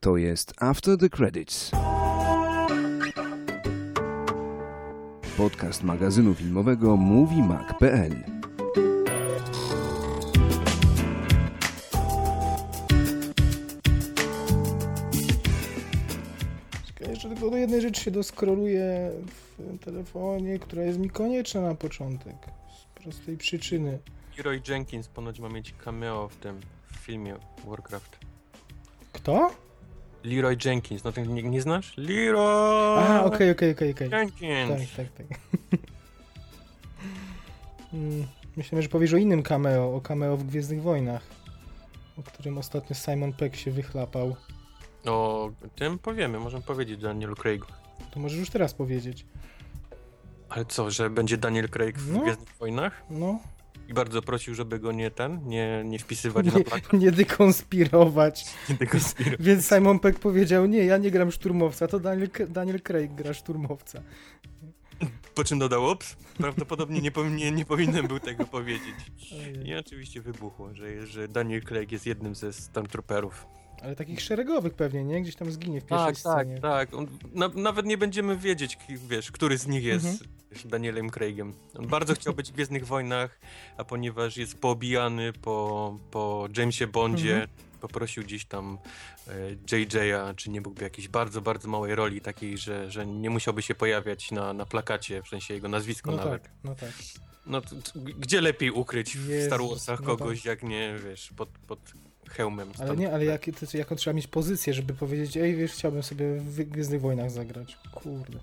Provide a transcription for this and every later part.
To jest After the Credits. Podcast magazynu filmowego MovieMag.pl Jeszcze tylko do jednej rzeczy się doskroluję w telefonie, która jest mi konieczna na początek. Z prostej przyczyny. Leroy Jenkins ponoć ma mieć cameo w tym filmie Warcraft. Kto? Leroy Jenkins, no ty nie, nie znasz? Leroy A, okej, okej, okej, okej. Jenkins. Tak, tak, tak. Mm, Myślałem, że powiesz o innym cameo, o cameo w Gwiezdnych Wojnach, o którym ostatnio Simon Peck się wychlapał. O tym powiemy, możemy powiedzieć Danielu Craigu. To możesz już teraz powiedzieć. Ale co, że będzie Daniel Craig w No. Gwiezdnych Wojnach? No, I bardzo prosił, żeby go nie ten, nie, nie wpisywać nie, na plakat. nie dekonspirować. Nie spiru. Więc Simon Peck powiedział, nie, ja nie gram szturmowca, to Daniel, Daniel Craig gra szturmowca. Po czym dodał, ups, prawdopodobnie nie, powinien, nie powinienem był tego powiedzieć. I oczywiście wybuchło, że, że Daniel Craig jest jednym ze Stormtrooperów. Ale takich szeregowych pewnie, nie? Gdzieś tam zginie w pierwszej Tak, tak, scenie. tak. On, na, nawet nie będziemy wiedzieć, wiesz, który z nich jest Mhm. Danielem Craigiem. On bardzo chciał być w Gwiezdnych Wojnach, a ponieważ jest poobijany po, po Jamesie Bondzie, Mhm. poprosił gdzieś tam e, JJ'a, czy nie mógłby jakiejś bardzo, bardzo małej roli, takiej, że, że nie musiałby się pojawiać na, na plakacie, w sensie jego nazwisko No nawet. tak, no tak. No to, to, gdzie lepiej ukryć w Star Warsach no kogoś, jak nie, wiesz, pod, pod hełmem. Ale nie, ale jak, to, jaką trzeba mieć pozycję, żeby powiedzieć, ej, wiesz, chciałbym sobie w Gwiezdnych Wojnach zagrać. Kurde.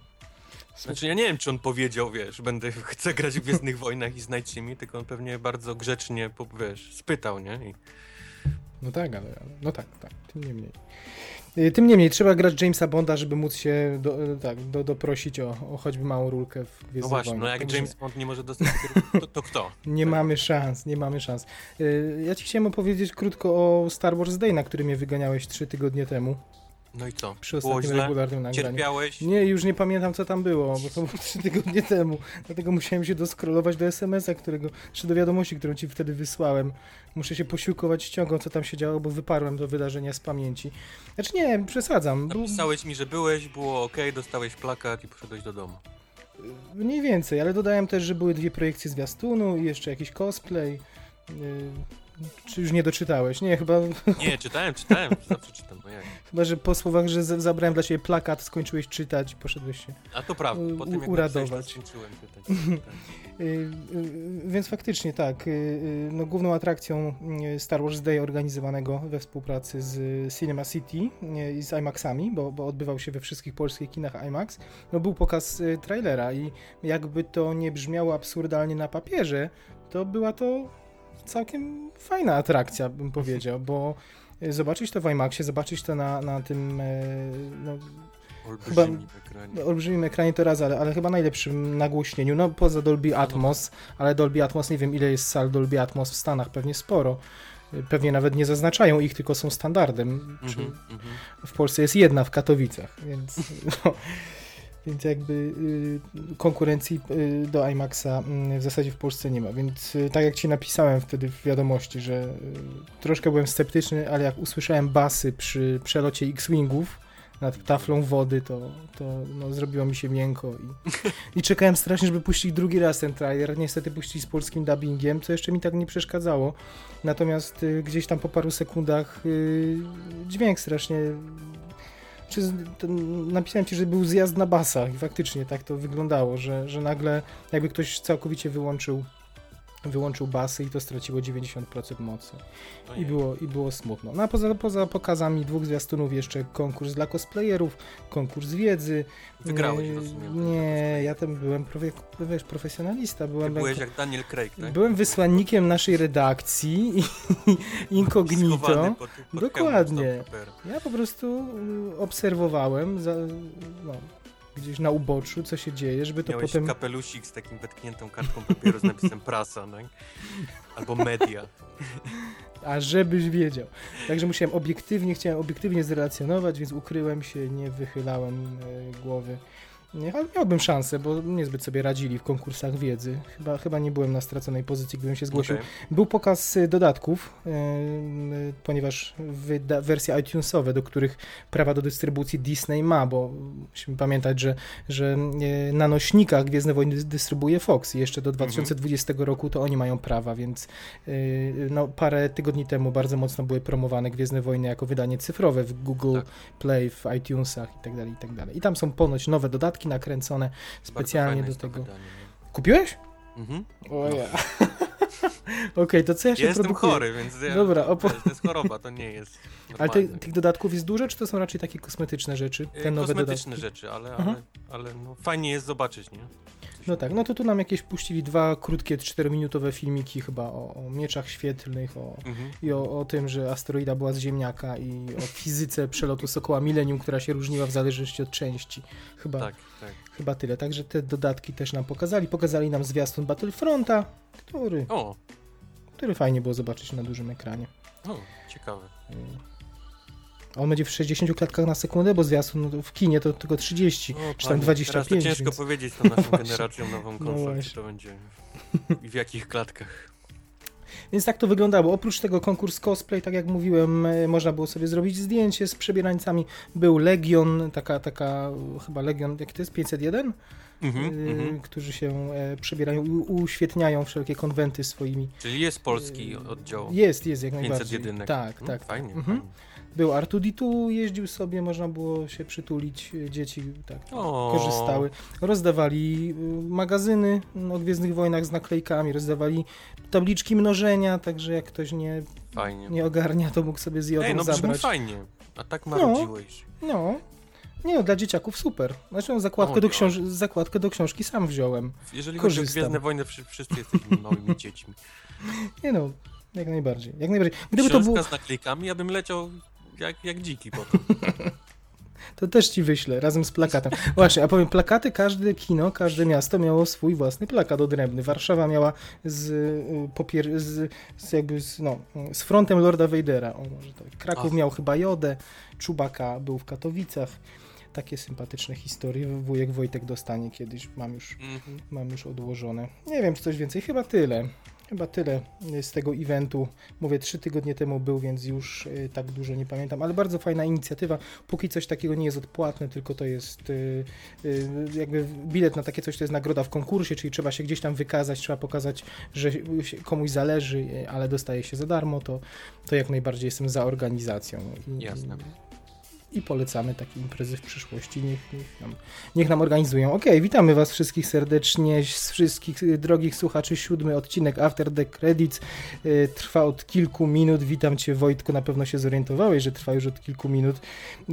Znaczy ja nie wiem, czy on powiedział, wiesz, będę, chcę grać w Gwiezdnych Wojnach i znajdźcie mi, tylko on pewnie bardzo grzecznie, wiesz, spytał, nie? I No tak, ale no tak, tak, tym niemniej. Y, Tym niemniej, trzeba grać Jamesa Bonda, żeby móc się do, y, tak, do, doprosić o, o choćby małą rulkę w Gwiezdnych no właśnie, Wojnach. no jak Także James Bond nie może dostać kierunku, to, to kto? Nie mamy szans, nie mamy szans. Y, Ja ci chciałem opowiedzieć krótko o Star Wars Day, na który mnie wyganiałeś trzy tygodnie temu, No i co? przy ostatnim źle? regularnym nagraniu. Cierpiałeś? Nie, już nie pamiętam co tam było, bo to było trzy tygodnie temu. Dlatego musiałem się doskrolować do SMS-a, którego, czy do wiadomości, którą ci wtedy wysłałem. Muszę się posiłkować ściągą, co tam się działo, bo wyparłem to wydarzenia z pamięci. Znaczy nie, przesadzam. Napisałeś mi, że byłeś, było ok, dostałeś plakat i poszedłeś do domu. mniej więcej, ale dodałem też, że były dwie projekcje zwiastunu i jeszcze jakiś cosplay. Czy już nie doczytałeś? Nie, chyba, Nie, czytałem, czytałem, zawsze czytam, no jak. chyba że po słowach, że zabrałem dla ciebie plakat, skończyłeś czytać i poszedłeś się A to prawda, po tym jak uradować. napisałeś, to skończyłem pytać. Y, y, Więc faktycznie tak, y, y, no, główną atrakcją y, Star Wars Day organizowanego we współpracy z Cinema City y, i z IMAXami, bo, bo odbywał się we wszystkich polskich kinach IMAX, no był pokaz y, trailera i jakby to nie brzmiało absurdalnie na papierze, to była to całkiem fajna atrakcja, bym powiedział, bo y, zobaczyć to w IMAXie, zobaczyć to na, na tym y, no, Olbrzymim ekranie. na olbrzymim ekranie to raz, ale, ale chyba najlepszym nagłośnieniu, no poza Dolby Atmos, ale Dolby Atmos, nie wiem ile jest sal Dolby Atmos w Stanach, pewnie sporo. Y, Pewnie nawet nie zaznaczają ich, tylko są standardem. Czy Mhm, mhm. w Polsce jest jedna w Katowicach, więc, no, więc jakby y, konkurencji y, do IMAXa y, w zasadzie w Polsce nie ma. Więc tak jak ci napisałem wtedy w wiadomości, że troszkę byłem sceptyczny, ale jak usłyszałem basy przy przelocie X-Wingów nad taflą wody, to, to no, zrobiło mi się miękko i, i czekałem strasznie, żeby puścić drugi raz ten trailer. Niestety puścili z polskim dubbingiem, co jeszcze mi tak nie przeszkadzało. Natomiast gdzieś tam po paru sekundach dźwięk strasznie. Czy napisałem ci, że był zjazd na basach i faktycznie tak to wyglądało, że, że nagle jakby ktoś całkowicie wyłączył wyłączył basy i to straciło 90% mocy. I było, I było smutno. No a poza, poza pokazami dwóch zwiastunów jeszcze konkurs dla cosplayerów, konkurs wiedzy. Wygrałeś, Nie, rozumiem. Nie, ja tam byłem profe, wiesz, profesjonalista. Ty Byłem, byłeś jak Daniel Craig, tak? byłem wysłannikiem naszej redakcji i incognito. Schowany pod- pod Dokładnie. Ja po prostu y, obserwowałem za, no, gdzieś na uboczu, co się dzieje, żeby to Miałeś potem... kapelusik z takim wetkniętą kartką papieru z napisem prasa, tak? Albo media. A żebyś wiedział. Także musiałem obiektywnie, chciałem obiektywnie zrelacjonować, więc ukryłem się, nie wychylałem e, głowy. Nie, ale miałbym szansę, bo niezbyt sobie radzili w konkursach wiedzy. Chyba, chyba nie byłem na straconej pozycji, gdybym się zgłosił. Okej. Był pokaz y, dodatków, y, y, ponieważ wyda- wersje iTunesowe, do których prawa do dystrybucji Disney ma, bo musimy pamiętać, że, że y, na nośnikach Gwiezdne Wojny dys- dystrybuuje Fox i jeszcze do 2020 roku to oni mają prawa, więc y, no, parę tygodni temu bardzo mocno były promowane Gwiezdne Wojny jako wydanie cyfrowe w Google Tak. Play, w iTunesach i tak dalej, i tak dalej. I tam są ponoć nowe dodatki nakręcone Bardzo specjalnie do tego. wydanie, nie? Kupiłeś? Mhm. O ja. Okej, to co ja się Ja jestem produkuję? chory, więc ja, Dobra, to, opo- to jest choroba, to nie jest Ale te, normalne. tych dodatków jest dużo, czy to są raczej takie kosmetyczne rzeczy? Te nowe Kosmetyczne dodatki? rzeczy, ale, ale, Mhm. ale no, fajnie jest zobaczyć, nie? No tak, no to tu nam jakieś puścili dwa krótkie, czterominutowe filmiki chyba o, o mieczach świetlnych, o, Mhm. i o, o tym, że asteroida była z ziemniaka i o fizyce przelotu Sokoła Millennium, która się różniła w zależności od części. Chyba, Tak, tak. chyba tyle. Także te dodatki też nam pokazali. Pokazali nam zwiastun Battlefronta, który, O, który fajnie było zobaczyć na dużym ekranie. o, ciekawe. A On będzie w 60 klatkach na sekundę, bo zwiastun no, w kinie to tylko 30, O, czy tam panie, 25. Teraz to ciężko więc... powiedzieć tą naszą generacją nową No konsolę, właśnie. czy to będzie i w jakich klatkach. Więc tak to wyglądało. Oprócz tego konkurs cosplay, tak jak mówiłem, e, można było sobie zrobić zdjęcie z przebierańcami. Był Legion, taka, taka chyba Legion, jak to jest, 501? Mhm, Y, mhm. którzy się e, przebierają i uświetniają wszelkie konwenty swoimi. Czyli jest polski oddział. Jest, jest jak najbardziej. 501. Tak, No, tak. Fajnie, Mhm. fajnie. Był R2D2, jeździł sobie, można było się przytulić, e, dzieci tak O. korzystały. Rozdawali y, magazyny o Gwiezdnych Wojnach z naklejkami, rozdawali tabliczki mnożenia, także jak ktoś nie, Fajnie. nie ogarnia, to mógł sobie z jodą Ej, no zabrać. fajnie. A tak marudziłeś. No, nie no, dla dzieciaków super. Znaczy, zakładkę, O, do tak. książ- zakładkę do książki sam wziąłem. Jeżeli chodzi o Korzystam. Gwiezdne Wojny, wszy- wszyscy jesteśmy małymi dziećmi. Nie no, jak najbardziej. Jak najbardziej. Gdyby to Książka było, z naklejkami, ja bym leciał jak, jak dziki potem. to też ci wyślę, razem z plakatem. Właśnie, a powiem, plakaty, każde kino, każde miasto miało swój własny plakat odrębny. Warszawa miała z, y, popier- z, z jakby z, no, z frontem Lorda Vadera. O, może tak. Kraków Ach. miał chyba Jodę, Czubaka był w Katowicach. Takie sympatyczne historie. Wujek Wojtek dostanie kiedyś, mam już Mhm. mam już odłożone. Nie wiem, czy coś więcej. Chyba tyle. Chyba tyle z tego eventu. Mówię, trzy tygodnie temu był, więc już y, tak dużo nie pamiętam, ale bardzo fajna inicjatywa. Póki coś takiego nie jest odpłatne, tylko to jest y, y, jakby bilet na takie coś, to jest nagroda w konkursie, czyli trzeba się gdzieś tam wykazać, trzeba pokazać, że komuś zależy, y, ale dostaje się za darmo, to, to jak najbardziej jestem za organizacją. Jasne. I polecamy takie imprezy w przyszłości. Niech, niech, nam, niech nam organizują. Okej, witamy Was wszystkich serdecznie, z wszystkich y, drogich słuchaczy. Siódmy odcinek After the Credits y, trwa od kilku minut. Witam Cię, Wojtku. Na pewno się zorientowałeś, że trwa już od kilku minut.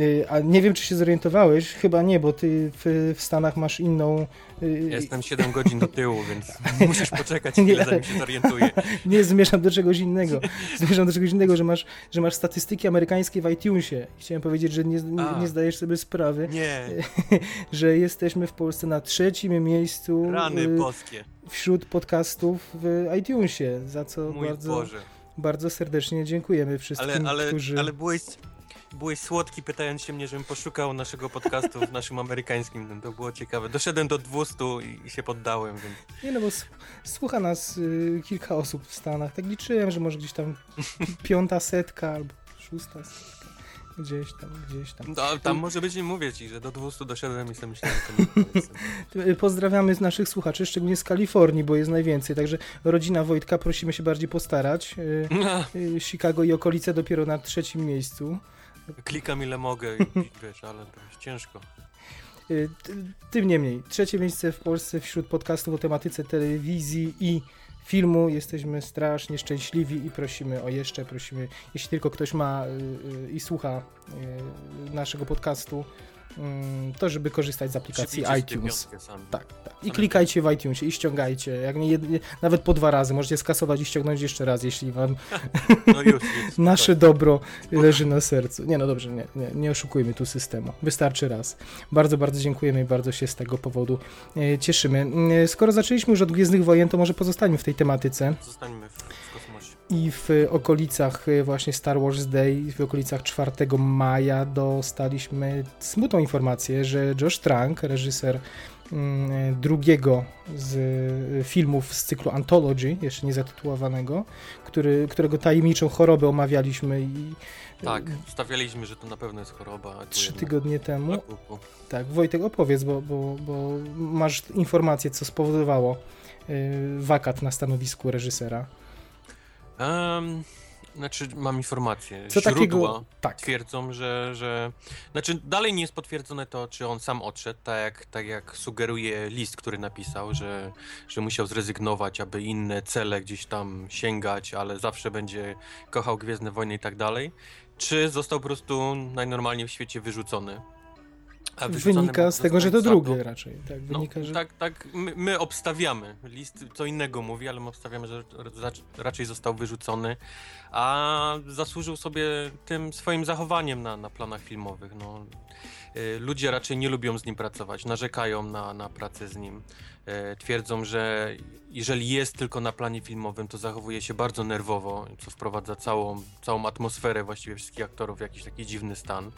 Y, a nie wiem, czy się zorientowałeś. Chyba nie, bo Ty w, w Stanach masz inną. Y, Jestem 7 godzin do tyłu, więc musisz poczekać Nie. chwilę, zanim się zorientuję. Nie, zmierzam do czegoś innego. Zmierzam do czegoś innego, że masz, że masz statystyki amerykańskie w iTunesie. Chciałem powiedzieć, że nie, nie, nie zdajesz sobie sprawy. Nie, że jesteśmy w Polsce na trzecim miejscu rany y, boskie. wśród podcastów w iTunesie, za co Mój bardzo, Boże. bardzo serdecznie dziękujemy wszystkim, Ale, ale, którzy... ale byłeś, byłeś słodki, pytając się mnie, żebym poszukał naszego podcastu w naszym amerykańskim. To było ciekawe. Doszedłem do 200 i, i się poddałem, więc Nie no, bo słucha nas y, kilka osób w Stanach, tak liczyłem, że może gdzieś tam piąta setka albo szósta setka, gdzieś tam, gdzieś tam. no, tam może być, nie mówię ci, że do 200 doszedłem i sobie myślałem. Y, Pozdrawiamy z naszych słuchaczy, szczególnie z Kalifornii, bo jest najwięcej, także rodzina Wojtka, prosimy się bardziej postarać. Y, y, Chicago i okolice dopiero na trzecim miejscu. Klikam ile mogę i, wiesz, ale to jest ciężko. Y, Tym niemniej, trzecie miejsce w Polsce wśród podcastów o tematyce telewizji i filmu. Jesteśmy strasznie szczęśliwi i prosimy o jeszcze, prosimy, jeśli tylko ktoś ma y, y, i słucha naszego podcastu, to żeby korzystać z aplikacji iTunes. Tak, tak. I klikajcie w iTunesie i ściągajcie. Jak nie, nawet po dwa razy. Możecie skasować i ściągnąć jeszcze raz, jeśli wam No już, już nasze dobro leży na sercu. Nie, no dobrze, nie, nie, nie oszukujmy tu systemu. Wystarczy raz. Bardzo, bardzo dziękujemy i bardzo się z tego powodu e, cieszymy. E, Skoro zaczęliśmy już od Gwiezdnych Wojen, to może pozostańmy w tej tematyce. Zostańmy w. I w okolicach y, właśnie Star Wars Day, w okolicach 4 maja dostaliśmy smutną informację, że Josh Trank, reżyser mm, drugiego z y, filmów z cyklu Anthology, jeszcze nie zatytułowanego, który, którego tajemniczą chorobę omawialiśmy i Tak, stawialiśmy, że to na pewno jest choroba. trzy tygodnie temu. Tak, Wojtek, opowiedz, bo, bo, bo masz informację, co spowodowało y, wakat na stanowisku reżysera. Em, znaczy, mam informację. Co Źródła takiego... Tak. twierdzą, że, że... Znaczy, dalej nie jest potwierdzone to, czy on sam odszedł, tak jak, tak jak sugeruje list, który napisał, że, że musiał zrezygnować, aby inne cele gdzieś tam sięgać, ale zawsze będzie kochał Gwiezdne Wojny i tak dalej. Czy został po prostu najnormalniej w świecie wyrzucony? Wynika z tego, że to drugie raczej. Tak, No, wynika, że... tak, tak, my, my obstawiamy. List co innego mówi, ale my obstawiamy, że rac- raczej został wyrzucony, a zasłużył sobie tym swoim zachowaniem na, na planach filmowych. No, y, ludzie raczej nie lubią z nim pracować, narzekają na, na pracę z nim. Y, twierdzą, że jeżeli jest tylko na planie filmowym, to zachowuje się bardzo nerwowo, co wprowadza całą, całą atmosferę właściwie wszystkich aktorów w jakiś taki dziwny stan.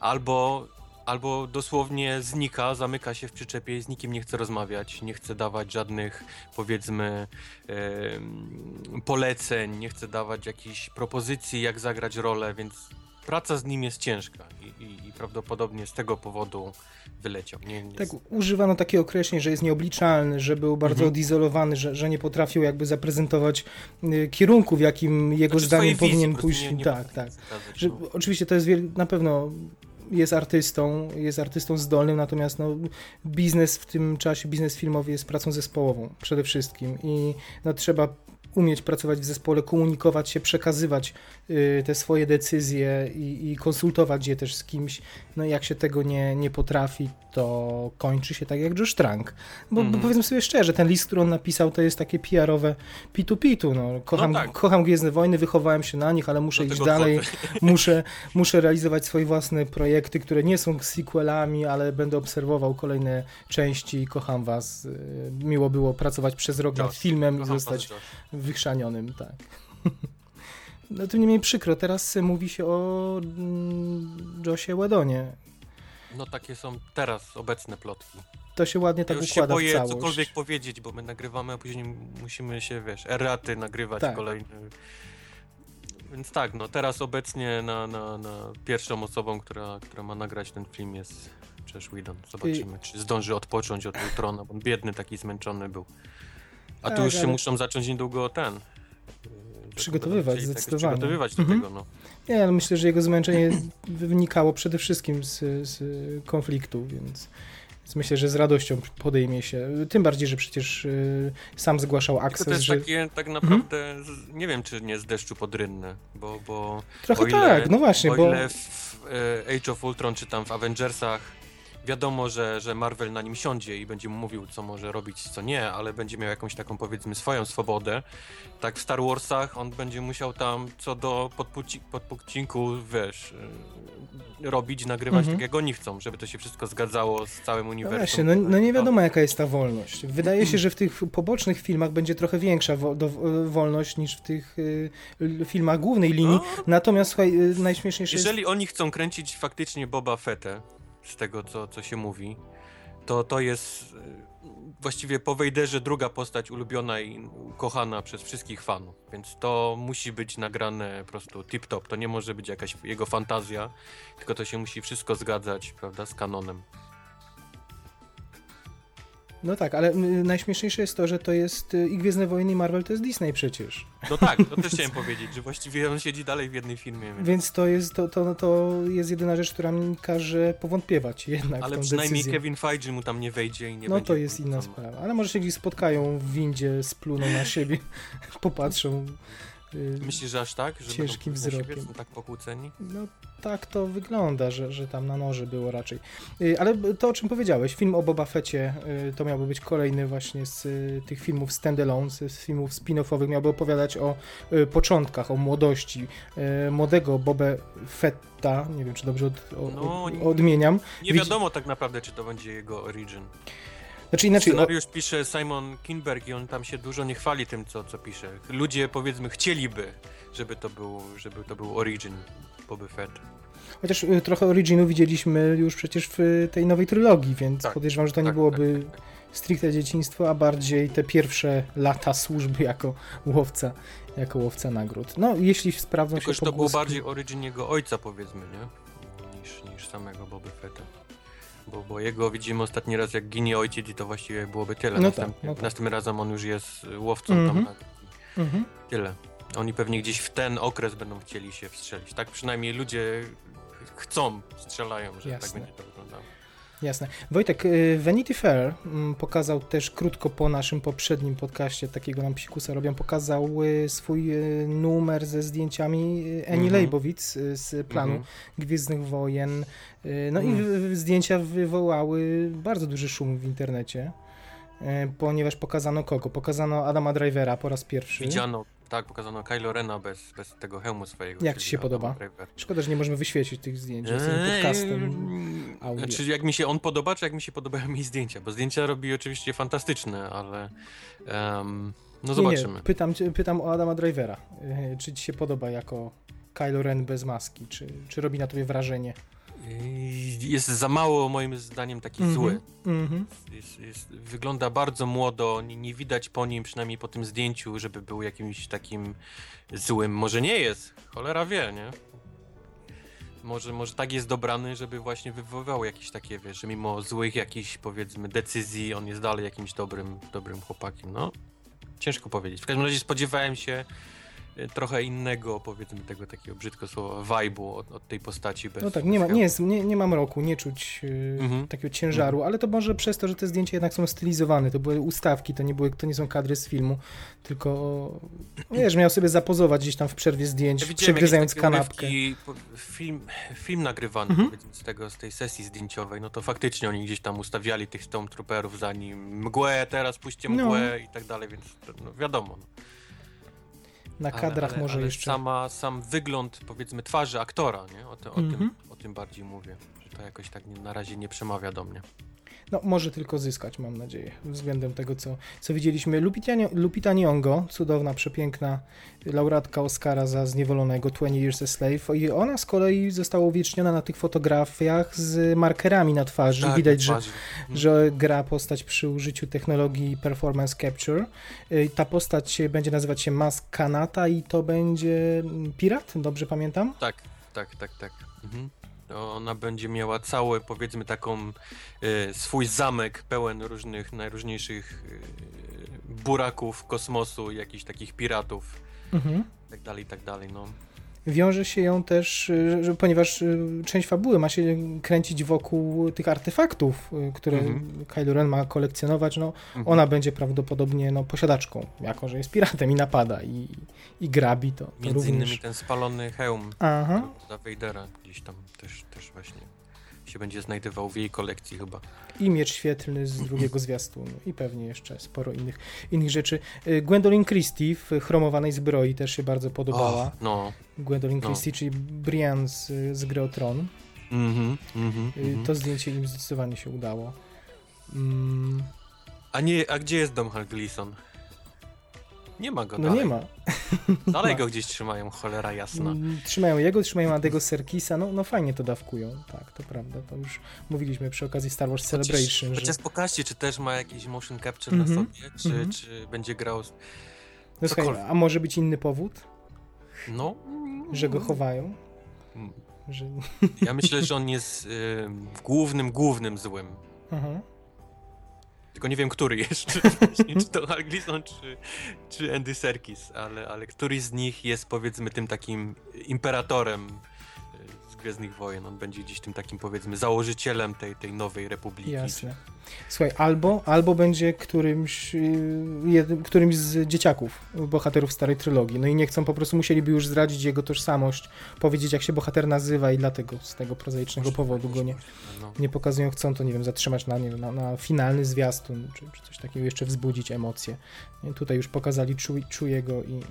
Albo albo dosłownie znika, zamyka się w przyczepie i z nikim nie chce rozmawiać, nie chce dawać żadnych, powiedzmy, poleceń, nie chce dawać jakichś propozycji, jak zagrać rolę, więc praca z nim jest ciężka i, i, i prawdopodobnie z tego powodu wyleciał. Nie, nie Tak, używano takiego określeń, że jest nieobliczalny, że był bardzo Mhm. odizolowany, że, że nie potrafił jakby zaprezentować y, kierunku, w jakim jego Znaczy, zdaniem wizji powinien po prostu pójść. nie- nie tak, tak. Że, no. oczywiście to jest wiel... na pewno jest artystą, jest artystą zdolnym, natomiast no, biznes w tym czasie, biznes filmowy jest pracą zespołową przede wszystkim i no, trzeba umieć pracować w zespole, komunikować się, przekazywać te swoje decyzje i, i konsultować je też z kimś. No i jak się tego nie, nie potrafi, to kończy się tak jak Josh Trank. Bo, Mhm. bo powiedzmy sobie szczerze, ten list, który on napisał, to jest takie PR-owe pitu-pitu. No. Kocham, No tak. kocham Gwiezdne Wojny, wychowałem się na nich, ale muszę Do iść dalej, muszę, muszę realizować swoje własne projekty, które nie są sequelami, ale będę obserwował kolejne części. Kocham was. Y, Miło było pracować przez rok nad filmem i zostać wychrzanionym, tak. No tym niemniej przykro, teraz mówi się o mm, Josie Wedonie. No takie są teraz obecne plotki. To się ładnie tak ja już się układa w boję całość. cokolwiek powiedzieć, bo my nagrywamy, a później musimy się, wiesz, eraty nagrywać Tak. kolejne. Więc tak, no teraz obecnie na, na, na pierwszą osobą, która, która ma nagrać ten film jest Josh Whedon. Zobaczymy, czy zdąży odpocząć od Ultrona, bo on biedny, taki zmęczony był. A tu Tak, już się ale- muszą zacząć niedługo ten... Przygotowywać, tak, zdecydowanie. Przygotowywać do Mhm. tego, no. Nie, ale myślę, że jego zmęczenie wynikało przede wszystkim z, z konfliktu, więc, więc myślę, że z radością podejmie się. Tym bardziej, że przecież y, sam zgłaszał Tylko to akces, jest że... takie tak naprawdę, z, nie wiem czy nie z deszczu pod rynne, bo, bo Trochę ile- tak, no właśnie, bo... ile w e, Age of Ultron czy tam w Avengersach wiadomo, że, że Marvel na nim siądzie i będzie mu mówił, co może robić, co nie, ale będzie miał jakąś taką, powiedzmy, swoją swobodę. Tak w Star Warsach on będzie musiał tam co do podpuci- podpucinku, wiesz, e, robić, nagrywać Mhm. tak, jak oni chcą, żeby to się wszystko zgadzało z całym No uniwersum. właśnie, no, no nie wiadomo jaka jest ta wolność. Wydaje się, że w tych pobocznych filmach będzie trochę większa wo do, wolność niż w tych y, filmach głównej linii. No, Natomiast słuchaj, y, najśmieszniejsze jest... Jeżeli oni chcą kręcić faktycznie Boba Fettę, z tego co, co się mówi, to to jest e, właściwie po Wejderze druga postać ulubiona i kochana przez wszystkich fanów, więc to musi być nagrane po prostu tip-top, to nie może być jakaś jego fantazja, tylko to się musi wszystko zgadzać, prawda, z kanonem. No tak, ale y, najśmieszniejsze jest to, że to jest y, i Gwiezdne Wojny i Marvel to jest Disney przecież. No tak, to też chciałem powiedzieć, że właściwie on siedzi dalej w jednej filmie, więc... Więc to jest, to, to, to jest jedyna rzecz, która mi każe powątpiewać jednak Ale przynajmniej decyzję. Kevin Feige mu tam nie wejdzie i nie no to jest inna sprawa. Ale może się gdzieś spotkają w windzie, spluną na siebie, popatrzą. Y, Myślisz, że aż tak? Że Ciężkim będą na siebie wzrokiem. są tak pokłóceni? No tak to wygląda, że, że tam na noże było raczej. Y, Ale to, o czym powiedziałeś, film o Boba Fecie y, to miałby być kolejny właśnie z tych filmów standalone, z filmów spin-offowych, miałby opowiadać o początkach, o młodości młodego Boba Fetta, nie wiem czy dobrze od, No, od, nie- odmieniam. Nie wiadomo tak naprawdę, czy to będzie jego origin. Znaczy inaczej, Scenariusz pisze Simon Kinberg i on tam się dużo nie chwali tym, co, co pisze. Ludzie, powiedzmy, chcieliby, żeby to był, żeby to był origin Boba Fett. chociaż y, trochę Originu widzieliśmy już przecież w y, tej nowej trylogii, więc Tak, podejrzewam, że to nie tak, byłoby tak, tak, stricte dzieciństwo, a bardziej te pierwsze lata służby jako łowca, jako łowca nagród. No, jeśli sprawdzą Tylko, się że to był pogłoski... bardziej origin jego ojca, powiedzmy, nie? Niż, niż samego Boba Fetta. Bo, bo jego widzimy ostatni raz, jak ginie ojciec i to właściwie byłoby tyle. No tak, Następnie, no tak. Następnym razem on już jest łowcą Mhm. tam na Mhm. Tyle. Oni pewnie gdzieś w ten okres będą chcieli się wstrzelić. Tak przynajmniej ludzie chcą, strzelają, że Jasne. tak będzie to. Jasne. Wojtek, y, Vanity Fair mm, pokazał też krótko po naszym poprzednim podcaście, takiego nam psikusa robią, pokazał y, swój y, numer ze zdjęciami Annie. Leibovitz y, z planu Mhm. Gwiezdnych Wojen. No i Mhm. zdjęcia wywołały bardzo duży szum w internecie, ponieważ pokazano kogo? Pokazano Adama Drivera po raz pierwszy. Widziano, tak, pokazano Kylo Rena bez, bez tego hełmu swojego. Jak ci się podoba? Driver. Szkoda, że nie możemy wyświecić tych zdjęć z tym podcastem. audio. Znaczy, jak mi się on podoba, czy jak mi się podobają mi zdjęcia? Bo zdjęcia robi oczywiście fantastyczne, ale em, no Nie, zobaczymy. Nie, pytam, cię- pytam o Adama Drivera. Y, Czy ci się podoba jako Kylo Ren bez maski? Czy, czy robi na tobie wrażenie? Eee, Jest za mało moim zdaniem taki Mhm. zły. Mhm. Jest, jest, wygląda bardzo młodo, nie, nie widać po nim, przynajmniej po tym zdjęciu, żeby był jakimś takim złym. Może nie jest, cholera wie, nie? Może, może tak jest dobrany, żeby właśnie wywoływał jakieś takie, wiesz, że mimo złych jakichś, powiedzmy, decyzji, on jest dalej jakimś dobrym, dobrym chłopakiem, no. Ciężko powiedzieć. W każdym razie spodziewałem się trochę innego, powiedzmy, tego takiego brzydko słowa, vibe'u od, od tej postaci. Bez, No tak, nie, ma, nie, jest, nie, nie mam roku, nie czuć y, Mhm. takiego ciężaru, ale to może przez to, że te zdjęcia jednak są stylizowane. To były ustawki, to nie, były, to nie są kadry z filmu, tylko wiesz, miał sobie zapozować gdzieś tam w przerwie zdjęć, Ja przegryzając kanapkę. urywki, Film, film nagrywany Mhm. powiedzmy z tego, z tej sesji zdjęciowej, no to faktycznie oni gdzieś tam ustawiali tych Stormtrooperów za nim, mgłę, teraz puśćcie No. mgłę i tak dalej, więc no, wiadomo. No. Na Ale- kadrach ale, może ale jeszcze. Sama, sam wygląd powiedzmy twarzy aktora, nie? O, ty, o, Mhm. tym, o tym bardziej mówię, to jakoś tak nie, na razie nie przemawia do mnie. No, może tylko zyskać, mam nadzieję, względem tego, co, co widzieliśmy. Lupita, Nyo- Lupita Nyong'o, cudowna, przepiękna laureatka Oscara za Zniewolonego 20 Years a Slave i ona z kolei została uwieczniona na tych fotografiach z markerami na twarzy. Tak, Widać, że. Mhm. że gra postać przy użyciu technologii Performance Capture. Y, Ta postać będzie nazywać się Mask Kanata i to będzie mm, pirat, dobrze pamiętam? Tak, tak, tak, tak. Mhm. To Ona będzie miała cały, powiedzmy, taką e, swój zamek pełen różnych, najróżniejszych e, buraków kosmosu, jakichś takich piratów, Mhm. tak dalej, tak dalej, no. Wiąże się ją też, y, że, ponieważ y, część fabuły ma się kręcić wokół tych artefaktów, y, które Mhm. Kylo Ren ma kolekcjonować, no Mhm. ona będzie prawdopodobnie no, posiadaczką, jako że jest piratem i napada i, i grabi to, to Między również. innymi ten spalony hełm Aha, za Vadera gdzieś tam też, też właśnie się będzie znajdował w jej kolekcji chyba. i miecz świetlny z drugiego zwiastunu i pewnie jeszcze sporo innych, innych rzeczy. Y, Gwendolyn Christie w chromowanej zbroi też się bardzo podobała. O, no. Gwendolyn no. Christie, czyli Brienne z, z gry Tron. Mhm, mhm, Y, mhm. To zdjęcie im zdecydowanie się udało. Mm, A, nie, a gdzie jest Domhnall Gleeson? Nie ma go no dalej. nie ma. Dalej go gdzieś trzymają, cholera jasna. Mm, Trzymają jego, trzymają Adego Serkisa, no, no fajnie to dawkują, tak, to prawda, to już mówiliśmy przy okazji Star Wars Celebration, Chociaż, że... chociaż pokażcie, czy też ma jakiś motion capture Mhm, na sobie, czy, mhm. czy będzie grał... No słuchaj, a może być inny powód, No... że go chowają? Mm. Że... Ja myślę, że on jest y, głównym, głównym złym. Aha. Tylko nie wiem, który jeszcze. Czy to Hal Gleason, czy, czy Andy Serkis, ale, ale któryś z nich jest powiedzmy tym takim imperatorem Gwiezdnych Wojen. On będzie gdzieś tym takim powiedzmy założycielem tej, tej nowej republiki. Jasne. Słuchaj, albo, albo będzie którymś, yy, jednym, którymś z dzieciaków, bohaterów starej trylogii. No i nie chcą, po prostu musieliby już zdradzić jego tożsamość, powiedzieć jak się bohater nazywa i dlatego z tego prozaicznego powodu go nie, No. nie pokazują, chcą to, nie wiem, zatrzymać na, nie na, na finalny zwiastun, czy, czy coś takiego, jeszcze wzbudzić emocje. Tutaj już pokazali Chew- Chewiego i, i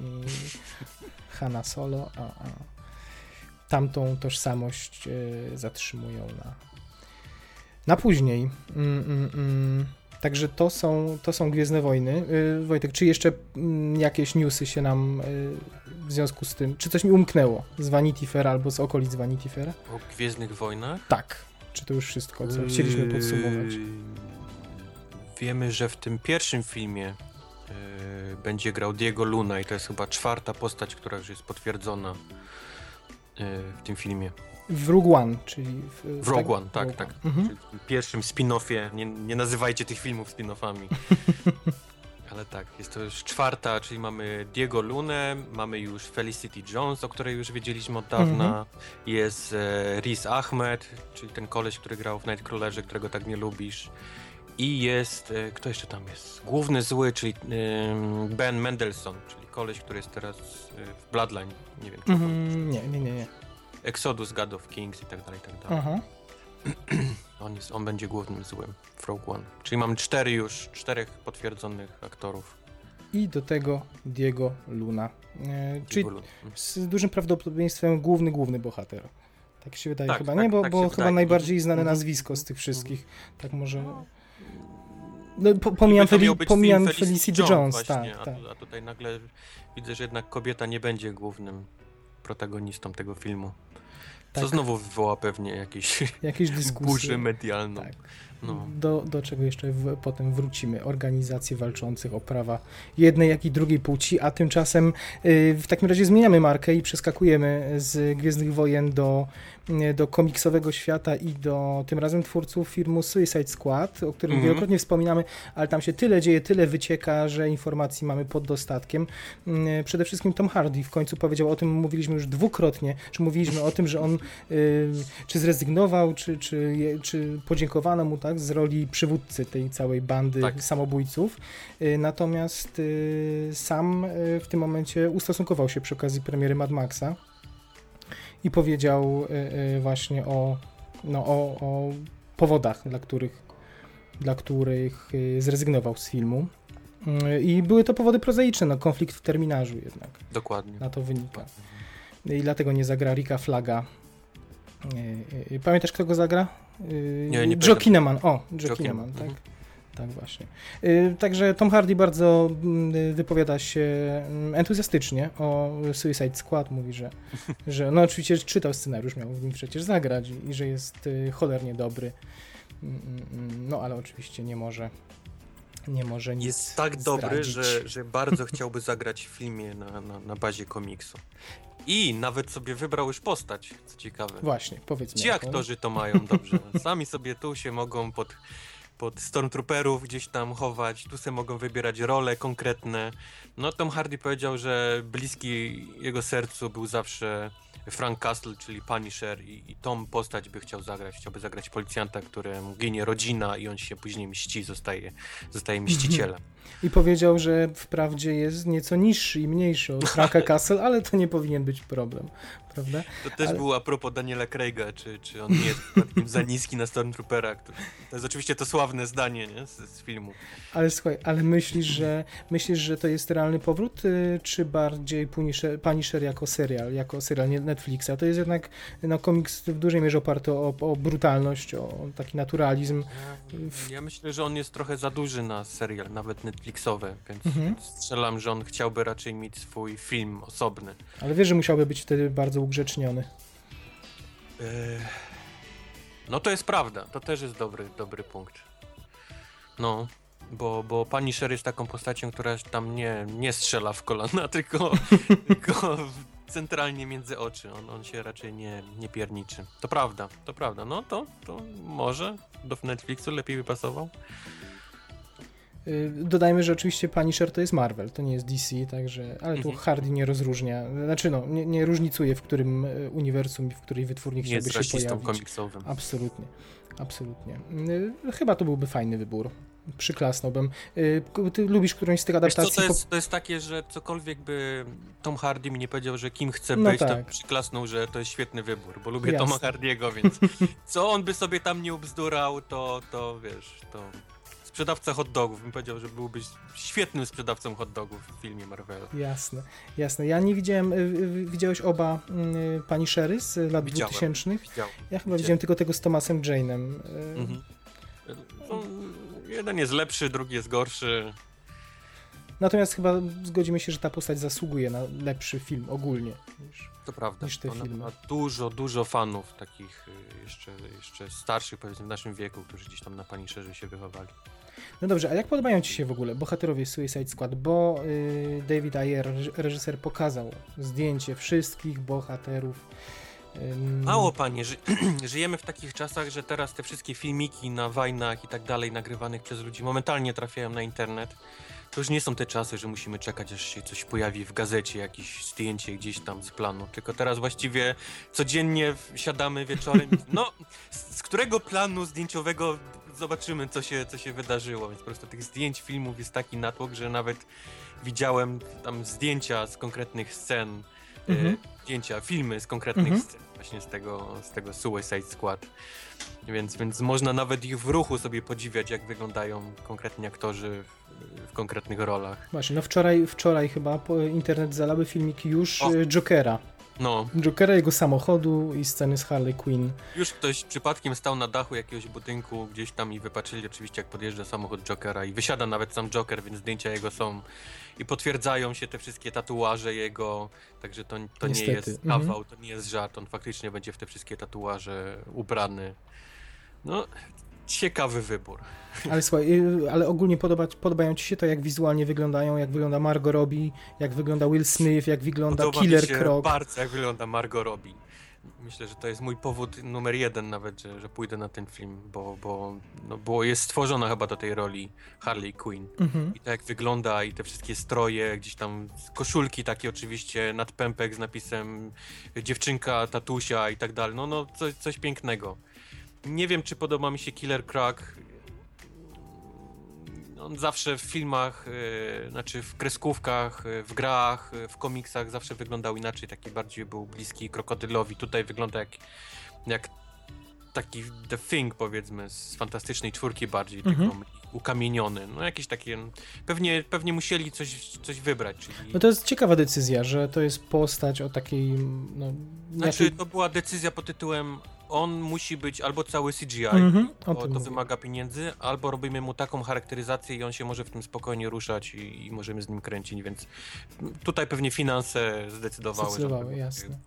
Hanna Solo, a, a tamtą tożsamość e, zatrzymują na, na później. Mm, mm, mm. Także to są, to są Gwiezdne Wojny. Yy, Wojtek, czy jeszcze mm, jakieś newsy się nam yy, w związku z tym, czy coś mi umknęło z Vanity Fair albo z okolic Vanity Fair? O Gwiezdnych Wojnach? Tak. Czy to już wszystko, co chcieliśmy podsumować? Yy, Wiemy, że w tym pierwszym filmie yy, będzie grał Diego Luna i to jest chyba czwarta postać, która już jest potwierdzona yy, w tym filmie. W Rogue One, czyli... W, W Rogue One, tak, Rogue tak. Mhm. Czyli w tym pierwszym spin-offie, nie, nie nazywajcie tych filmów spin-offami. Ale tak, jest to już czwarta, czyli mamy Diego Lunę, mamy już Felicity Jones, o której już wiedzieliśmy od dawna. Mhm. Jest e, Riz Ahmed, czyli ten koleś, który grał w Nightcrawlerze, którego tak nie lubisz. I jest, e, kto jeszcze tam jest? Główny zły, czyli em, Ben Mendelssohn, czyli koleś, który jest teraz e, w Bloodline. Nie wiem, czy mm Mhm, nie, nie, nie, nie. Exodus, God of Kings i tak dalej, i tak dalej. Aha. On, jest, on będzie głównym złym w Rogue One. Czyli mamy cztery już, czterech potwierdzonych aktorów. I do tego Diego Luna. E, czyli Diego Luna. z dużym prawdopodobieństwem główny, główny bohater. Tak się wydaje Tak, chyba, tak, nie? Bo, tak bo chyba wydaje. najbardziej znane Mhm. nazwisko z tych wszystkich. Tak może... No, po, pomijam, Feli- pomijam Felicity Jones, właśnie, tak, a, tak. a tutaj nagle widzę, że jednak kobieta nie będzie głównym protagonistą tego filmu. Co Tak. znowu wywoła pewnie jakieś Jakieś dyskusje. burzę medialną. Tak. No. Do, do czego jeszcze w, potem wrócimy. Organizacje walczących o prawa jednej, jak i drugiej płci, a tymczasem y, w takim razie zmieniamy markę i przeskakujemy z Gwiezdnych Wojen do, do komiksowego świata i do tym razem twórców filmu Suicide Squad, o którym Mhm. wielokrotnie wspominamy, ale tam się tyle dzieje, tyle wycieka, że informacji mamy pod dostatkiem. Y, Przede wszystkim Tom Hardy w końcu powiedział o tym, mówiliśmy już dwukrotnie, czy mówiliśmy o tym, że on y, czy zrezygnował, czy, czy, czy podziękowano mu tak z roli przywódcy tej całej bandy Tak. samobójców. Natomiast sam w tym momencie ustosunkował się przy okazji premiery Mad Maxa i powiedział y, y, właśnie o, no, o, o powodach, dla których, dla których y, zrezygnował z filmu. I były to powody prozaiczne, no, konflikt w terminarzu jednak Dokładnie. na to wynika. I dlatego nie zagra Rika Flaga. Pamiętasz, kto go zagra? Nie, nie Joe. Kinnaman. O, Joe Joe Kinnaman, tak. Tak właśnie. Y, Także Tom Hardy bardzo mm, wypowiada się mm, entuzjastycznie o Suicide Squad. Mówi, że, że no oczywiście czytał scenariusz, miał w nim przecież zagrać i, że jest y, cholernie dobry. Mm, No ale oczywiście nie może nie może nic Jest tak dobry, zdradzić. że, że bardzo chciałby zagrać w filmie na, na, na bazie komiksu. I nawet sobie wybrał już postać, co ciekawe. Właśnie, powiedz mi. Ci aktorzy to mają dobrze. Sami sobie tu się mogą pod, pod Stormtrooperów gdzieś tam chować, tu sobie mogą wybierać role konkretne. No Tom Hardy powiedział, że bliski jego sercu był zawsze Frank Castle, czyli Punisher i, i tą postać by chciał zagrać. Chciałby zagrać policjanta, któremu ginie rodzina i on się później mści, zostaje, zostaje mścicielem. I powiedział, że wprawdzie jest nieco niższy i mniejszy od Franka Castle, ale to nie powinien być problem, prawda? To też Ale- było a propos Daniela Craiga, czy, czy on nie jest przypadkiem za niski na Stormtroopera. który- To jest oczywiście to sławne zdanie nie? Z, z filmu. Ale słuchaj, ale myślisz, że myślisz, że to jest realny powrót, y, czy bardziej Punisher, Punisher jako serial, jako serial Netflixa? To jest jednak no, komiks w dużej mierze oparty o, o brutalność, o taki naturalizm. Ja myślę, że on jest trochę za duży na serial, nawet Netflixowy, więc Mhm. strzelam, że on chciałby raczej mieć swój film osobny. Ale wiesz, że musiałby być wtedy bardzo ugrzeczniony. Eee, No to jest prawda, to też jest dobry, dobry punkt. No, bo, bo Punisher jest taką postacią, która tam nie, nie strzela w kolana, tylko, tylko centralnie między oczy. On, on się raczej nie, nie pierniczy. To prawda, to prawda. No to, to może do Netflixu lepiej by pasował. Y, Dodajmy, że oczywiście Punisher to jest Marvel, to nie jest DC, także, ale tu Mhm. Hardy nie rozróżnia, znaczy no, nie, nie różnicuje, w którym y, uniwersum i w której wytwórni chciałby się pojawić. komiksowym. Absolutnie, absolutnie. Y, Chyba to byłby fajny wybór. Przyklasnąłbym. Ty lubisz którąś z tych Wiesz co, adaptacji? to jest, to jest takie, że cokolwiek by Tom Hardy mi nie powiedział, że kim chce No być, to tak. przyklasnął, że to jest świetny wybór, bo lubię Jasne. Toma Hardiego, więc co on by sobie tam nie ubzdurał, to, to wiesz, to sprzedawca hot dogów, bym powiedział, że byłbyś świetnym sprzedawcą hot dogów w filmie Marvela. Jasne, jasne. Ja nie widziałem, y, y, widziałeś oba y, Punishery z lat Widziałem. 2000? Widział. Ja chyba widziałem tylko tego z Thomasem Jane'em. y, Mhm. No, jeden jest lepszy, drugi jest gorszy. Natomiast chyba zgodzimy się, że ta postać zasługuje na lepszy film ogólnie. Niż... To prawda. Niż te Ona filmy. ma dużo, dużo fanów takich y, jeszcze, jeszcze starszych, powiedzmy w naszym wieku, którzy gdzieś tam na Punisherze się wychowali. No dobrze, a jak podobają Ci się w ogóle bohaterowie Suicide Squad? Bo y, David Ayer, reż- reżyser, pokazał zdjęcie wszystkich bohaterów. Mało panie, ży żyjemy w takich czasach, że teraz te wszystkie filmiki na wajnach i tak dalej nagrywanych przez ludzi momentalnie trafiają na internet. To już nie są te czasy, że musimy czekać, aż się coś pojawi w gazecie, jakieś zdjęcie gdzieś tam z planu. Tylko teraz właściwie codziennie siadamy wieczorem. No, z którego planu zdjęciowego zobaczymy, co się, co się wydarzyło. Więc po prostu tych zdjęć, filmów jest taki natłok, że nawet widziałem tam zdjęcia z konkretnych scen, Mhm. e, zdjęcia, filmy z konkretnych Mhm. scen właśnie z tego, z tego Suicide Squad. Więc, więc można nawet ich w ruchu sobie podziwiać, jak wyglądają konkretni aktorzy w, w konkretnych rolach. Właśnie, no wczoraj, wczoraj chyba internet zalały filmiki już O. y, Jokera. No, Jokera, jego samochodu i sceny z Harley Quinn. już ktoś przypadkiem stał na dachu jakiegoś budynku gdzieś tam i wypatrzyli oczywiście, jak podjeżdża samochód Jokera i wysiada nawet sam Joker, więc zdjęcia jego są i potwierdzają się te wszystkie tatuaże jego, także to, to nie jest Mhm. kawał, to nie jest żart, on faktycznie będzie w te wszystkie tatuaże ubrany. No, ciekawy wybór. Ale słuchaj, y, ale ogólnie podoba, podobają Ci się to, jak wizualnie wyglądają, jak wygląda Margot Robbie, jak wygląda Will Smith, jak wygląda Podoba Killer mi się Croc. bardzo, jak wygląda Margot Robbie. Myślę, że to jest mój powód numer jeden nawet, że, że pójdę na ten film, bo, bo, no, bo jest stworzona chyba do tej roli Harley Quinn. Mhm. I to jak wygląda i te wszystkie stroje, gdzieś tam koszulki takie oczywiście, nadpępek z napisem dziewczynka, tatusia i tak dalej. No, no coś, coś pięknego. Nie wiem, czy podoba mi się Killer Croc. On zawsze w filmach, e, znaczy w kreskówkach, e, w grach, e, w komiksach zawsze wyglądał inaczej, taki bardziej był bliski krokodylowi. Tutaj wygląda jak, jak taki The Thing powiedzmy z fantastycznej czwórki bardziej, Mhm. tylko ukamieniony. No jakieś takie, pewnie, pewnie musieli coś, coś wybrać, czyli... No to jest ciekawa decyzja, że to jest postać o takiej, no... Znaczy, jakiej- to była decyzja pod tytułem on musi być albo cały CGI, Mhm, o bo to mówię. wymaga pieniędzy, albo robimy mu taką charakteryzację i on się może w tym spokojnie ruszać i, i możemy z nim kręcić, więc tutaj pewnie finanse zdecydowały. Zdecydowały, jasne.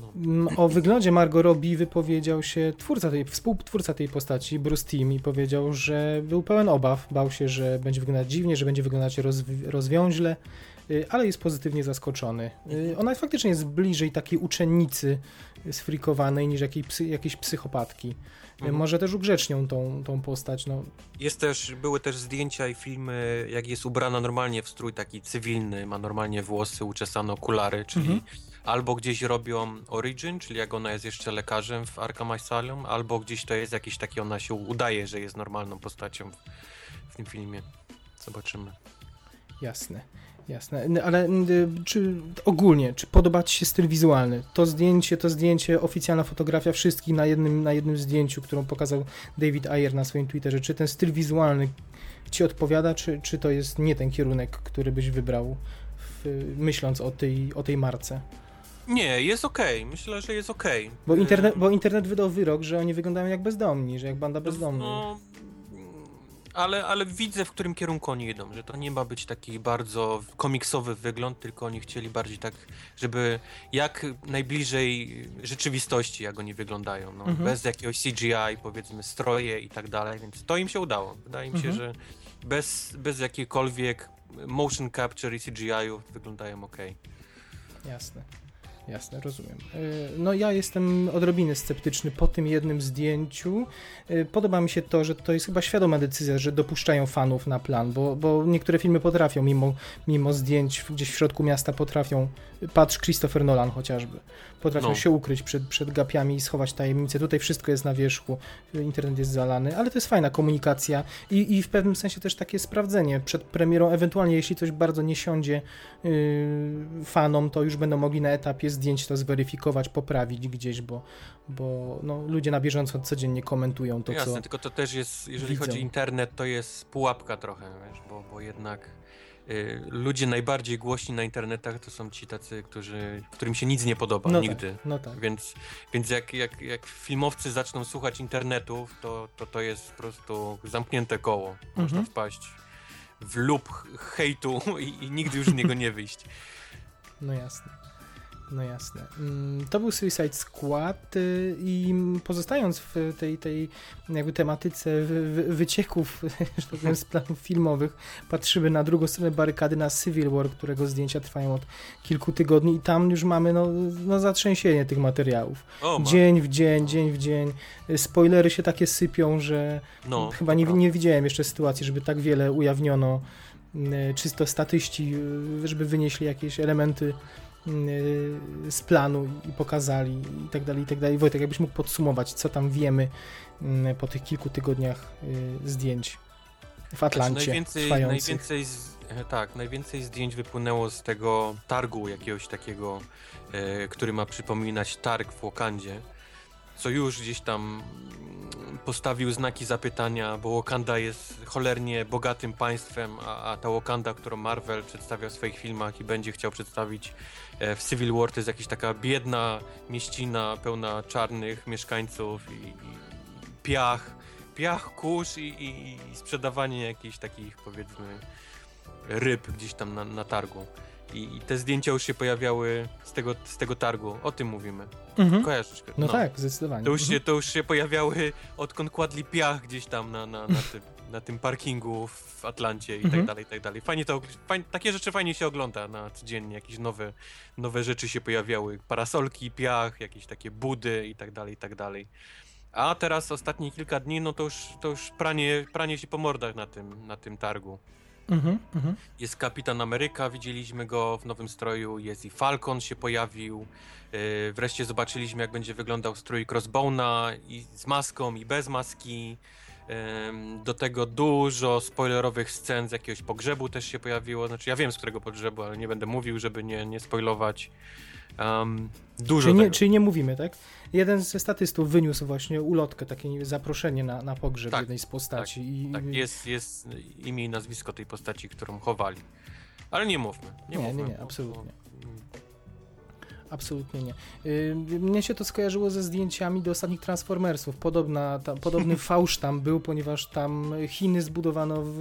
No. Mm, O wyglądzie Margot Robbie wypowiedział się twórca tej, współtwórca tej postaci, Bruce Timm, i powiedział, że był pełen obaw, bał się, że będzie wyglądać dziwnie, że będzie wyglądać rozwi- rozwiąźle, y, ale jest pozytywnie zaskoczony. Y, Ona faktycznie jest bliżej takiej uczennicy sfrikowanej niż jakiej psy, jakiejś psychopatki. Mhm. Może też ugrzecznią tą, tą postać, no Jest też, były też zdjęcia i filmy, jak jest ubrana normalnie w strój taki cywilny, ma normalnie włosy, uczesane okulary, czyli Mhm. albo gdzieś robią Origin, czyli jak ona jest jeszcze lekarzem w Arkham Asylum, albo gdzieś to jest jakieś takie, ona się udaje, że jest normalną postacią w, w tym filmie. Zobaczymy. Jasne, jasne. Ale n- czy ogólnie, czy podoba Ci się styl wizualny? To zdjęcie, to zdjęcie, oficjalna fotografia wszystkich na jednym, na jednym zdjęciu, którą pokazał David Ayer na swoim Twitterze. Czy ten styl wizualny Ci odpowiada, czy, czy to jest nie ten kierunek, który byś wybrał, w, myśląc o tej, o tej marce? Nie, jest okej. Myślę, że jest okej. Bo Y, internet, bo internet wydał wyrok, że oni wyglądają jak bezdomni, że jak banda bezdomnych. No, ale, ale widzę, w którym kierunku oni idą, że to nie ma być taki bardzo komiksowy wygląd, tylko oni chcieli bardziej tak, żeby jak najbliżej rzeczywistości, jak oni wyglądają, no, Mhm. bez jakiegoś CGI, powiedzmy stroje i tak dalej, więc to im się udało. Wydaje mi się, Mhm. że bez, bez jakiejkolwiek motion capture i CGI-ów wyglądają ok. Jasne, jasne, rozumiem. Y, No ja jestem odrobinę sceptyczny po tym jednym zdjęciu. Y, Podoba mi się to, że to jest chyba świadoma decyzja, że dopuszczają fanów na plan, bo, bo niektóre filmy potrafią, mimo, mimo zdjęć gdzieś w środku miasta potrafią, patrz Christopher Nolan chociażby, potrafią No. się ukryć przed, przed gapiami i schować tajemnice. Tutaj wszystko jest na wierzchu, internet jest zalany, ale to jest fajna komunikacja i, i w pewnym sensie też takie sprawdzenie przed premierą, ewentualnie jeśli coś bardzo nie siądzie yy, fanom, to już będą mogli na etapie zdjęć to zweryfikować, poprawić gdzieś, bo, bo no, ludzie na bieżąco codziennie komentują to, Jasne, co... tylko to też jest, jeżeli widzą. chodzi o internet, to jest pułapka trochę, wiesz, bo, bo jednak ludzie najbardziej głośni na internetach to są ci tacy, którzy, którym się nic nie podoba No nigdy. tak, no tak. Więc, więc jak, jak, jak filmowcy zaczną słuchać internetów, to, to to jest po prostu zamknięte koło. Można Mhm. wpaść w lub hejtu i, i nigdy już z niego nie wyjść. No jasne. No jasne. Mm, To był Suicide Squad y, i pozostając w tej, tej jakby tematyce wy- wy- wycieków, że tak powiem, z planów filmowych, patrzymy na drugą stronę barykady, na Civil War, którego zdjęcia trwają od kilku tygodni i tam już mamy no, no zatrzęsienie tych materiałów. O, Dzień w dzień, dzień w dzień. Spoilery się takie sypią, że no, chyba nie, nie widziałem jeszcze sytuacji, żeby tak wiele ujawniono y, czysto statyści, y, żeby wynieśli jakieś elementy z planu i pokazali i tak dalej, i tak dalej. Wojtek, jakbyś mógł podsumować, co tam wiemy y, po tych kilku tygodniach y, zdjęć w Atlancie Znaczy, najwięcej, trwających. najwięcej z, e, tak, najwięcej zdjęć wypłynęło z tego targu jakiegoś takiego, e, który ma przypominać targ w Wakandzie, co już gdzieś tam mm, postawił znaki zapytania, bo Wakanda jest cholernie bogatym państwem, a, a ta Wakanda, którą Marvel przedstawia w swoich filmach i będzie chciał przedstawić e, w Civil War, to jest jakaś taka biedna mieścina pełna czarnych mieszkańców i, i piach, piach, kurz i, i, i sprzedawanie jakichś takich powiedzmy ryb gdzieś tam na, na targu. I, I te zdjęcia już się pojawiały z tego, z tego targu. O tym mówimy. Mhm. Kojarzysz? No, tak, zdecydowanie. To już, Mhm. się, to już się pojawiały odkąd kładli piach gdzieś tam na, na, na, tym, na tym parkingu w Atlancie i Mhm. tak dalej, i tak dalej. Fajnie to, fajnie, takie rzeczy fajnie się ogląda na codziennie, jakieś nowe, nowe rzeczy się pojawiały. Parasolki, piach, jakieś takie budy i tak dalej, i tak dalej. A teraz ostatnie kilka dni, no to już, to już pranie, pranie się po mordach na tym, na tym targu. Mhm, mhm. Jest Kapitan Ameryka, widzieliśmy go w nowym stroju, jest i Falcon się pojawił. Yy, wreszcie zobaczyliśmy, jak będzie wyglądał strój Crossbone'a i z maską, i bez maski. Ym, Do tego dużo spoilerowych scen z jakiegoś pogrzebu też się pojawiło. Znaczy, ja wiem z którego pogrzebu, ale nie będę mówił, żeby nie, nie spoilować. Um, dużo Czyli nie, tego. czyli nie mówimy, tak? Jeden ze statystów wyniósł właśnie ulotkę, takie zaproszenie na, na pogrzeb Tak, jednej z postaci. i, Tak, jest, jest imię i nazwisko tej postaci, którą chowali. Ale nie mówmy. Nie, Nie, mówmy, nie, nie, absolutnie. bo- Absolutnie nie. Mnie się to skojarzyło ze zdjęciami do ostatnich Transformersów. Podobna, ta, podobny fałsz tam był, ponieważ tam Chiny zbudowano w,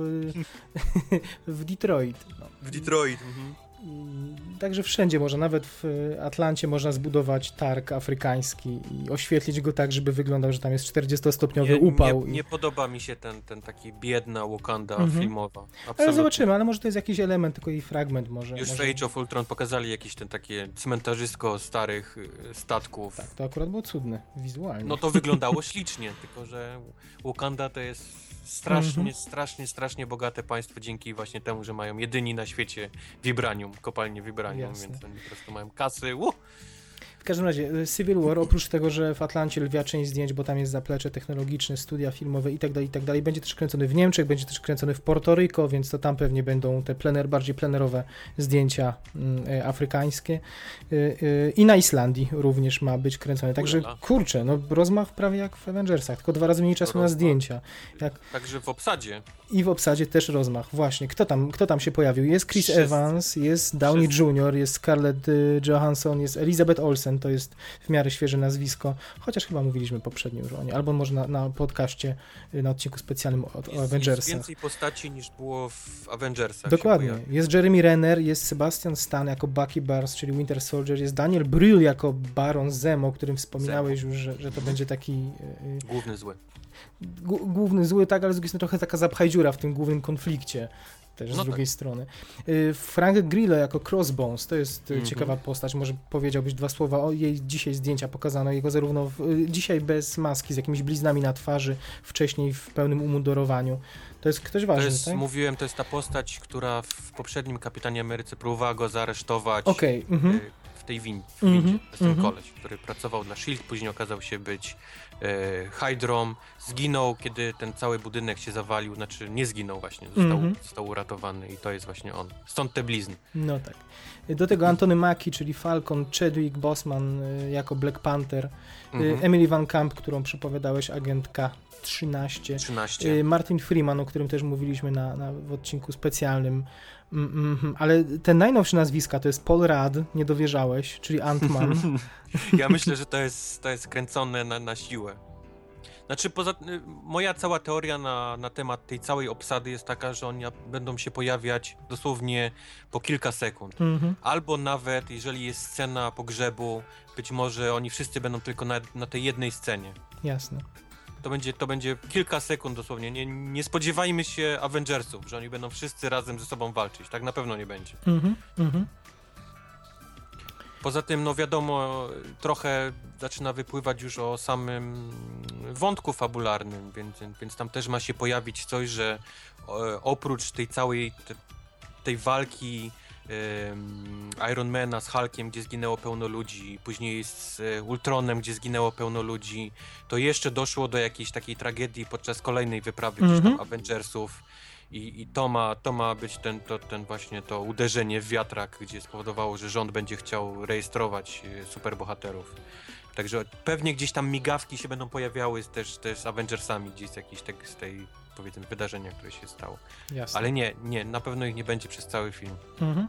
w Detroit. No. W Detroit. Mhm. I Także wszędzie można, nawet w Atlancie można zbudować targ afrykański i oświetlić go tak, żeby wyglądał, że tam jest 40-stopniowy upał. Nie, nie podoba mi się ten, ten taki biedna Wakanda Mhm. filmowa. Ale Absolutnie. zobaczymy, ale może to jest jakiś element, tylko i fragment może. Już w może... Age of Ultron pokazali jakieś ten takie cmentarzysko starych y, statków. Tak, to akurat było cudne, wizualnie. No to wyglądało ślicznie, tylko że Wakanda to jest strasznie, Mhm. strasznie, strasznie bogate państwo dzięki właśnie temu, że mają jedyni na świecie vibranium, kopalnie vibranium, Jasne. więc oni po prostu mają kasy. Uh! W każdym razie, y, Civil War, oprócz tego, że w Atlancie lwia część zdjęć, bo tam jest zaplecze technologiczne, studia filmowe i tak dalej, i tak będzie też kręcony w Niemczech, będzie też kręcony w Portoryko, więc to tam pewnie będą te plener, bardziej plenerowe zdjęcia y, afrykańskie. Y, y, I na Islandii również ma być kręcony. Także kurczę, no rozmach prawie jak w Avengersach, tylko dwa razy mniej czasu na Rozmach. zdjęcia. Jak Także w obsadzie i w obsadzie też rozmach. Właśnie, kto tam, kto tam się pojawił? Jest Chris Wszyscy. Evans, jest Downey Wszyscy. Jr., jest Scarlett y, Johansson, jest Elizabeth Olsen, to jest w miarę świeże nazwisko, chociaż chyba mówiliśmy poprzednio już o niej, albo może na, na podcaście, y, na odcinku specjalnym o, o jest, jest Avengersach. więcej postaci niż było w Avengersach. Dokładnie. Jest Jeremy Renner, jest Sebastian Stan jako Bucky Barnes, czyli Winter Soldier, jest Daniel Brühl jako Baron Zemo, o którym wspominałeś już, że, że to będzie taki y, Główny zły. Główny zły, tak, ale z drugiej strony trochę taka zapchajdziura w tym głównym konflikcie. Też z No drugiej strony. Y, Frank Grillo jako Crossbones, to jest y, Mhm. ciekawa postać. Może powiedziałbyś dwa słowa o jej dzisiaj zdjęcia pokazano jego zarówno w, y, dzisiaj bez maski, z jakimiś bliznami na twarzy, wcześniej w pełnym umundurowaniu. To jest ktoś To ważny, jest, tak? mówiłem, to jest ta postać, która w poprzednim Kapitanie Ameryce próbowała go zaaresztować Okej, mhm. e, w tej win, w windzie. Mhm, To jest ten mhm. koleś, który pracował dla S.H.I.E.L.D., później okazał się być e, Hydrą. Zginął, kiedy ten cały budynek się zawalił, znaczy nie zginął właśnie, został, Mhm. został uratowany i to jest właśnie on. Stąd te blizny. No tak. Do tego Antony Mackie, czyli Falcon, Chadwick Boseman y, jako Black Panther, y, Mhm. Emily Van Camp, którą przypowiadałeś, agentka 13, 13. Y, Martin Freeman, o którym też mówiliśmy na, na, w odcinku specjalnym. Mm, mm, ale ten najnowszy nazwiska to jest Paul Rudd, nie dowierzałeś, czyli Ant-Man. ja myślę, że to jest, to jest kręcone na, na siłę. Znaczy, poza, y, moja cała teoria na, na temat tej całej obsady jest taka, że oni będą się pojawiać dosłownie po kilka sekund. Mhm. Albo nawet, jeżeli jest scena pogrzebu, być może oni wszyscy będą tylko na, na tej jednej scenie. Jasne. To będzie, to będzie kilka sekund dosłownie. Nie, nie spodziewajmy się Avengersów, że oni będą wszyscy razem ze sobą walczyć. Tak na pewno nie będzie. Mhm, mhm. Poza tym, no wiadomo, trochę zaczyna wypływać już o samym wątku fabularnym, więc, więc tam też ma się pojawić coś, że oprócz tej całej te, tej walki Ironmana z Hulkiem, gdzie zginęło pełno ludzi, później z e, Ultronem, gdzie zginęło pełno ludzi, to jeszcze doszło do jakiejś takiej tragedii podczas kolejnej wyprawy mm -hmm. gdzieś tam mhm. Avengersów i, i to, ma, to ma być ten, to, ten właśnie to uderzenie w wiatrak, gdzie spowodowało, że rząd będzie chciał rejestrować e, superbohaterów. Także pewnie gdzieś tam migawki się będą pojawiały też, też z Avengersami, gdzieś z jakiejś z tej powiedzmy wydarzenia, które się stało. Jasne. Ale nie, nie, na pewno ich nie będzie przez cały film. Mhm.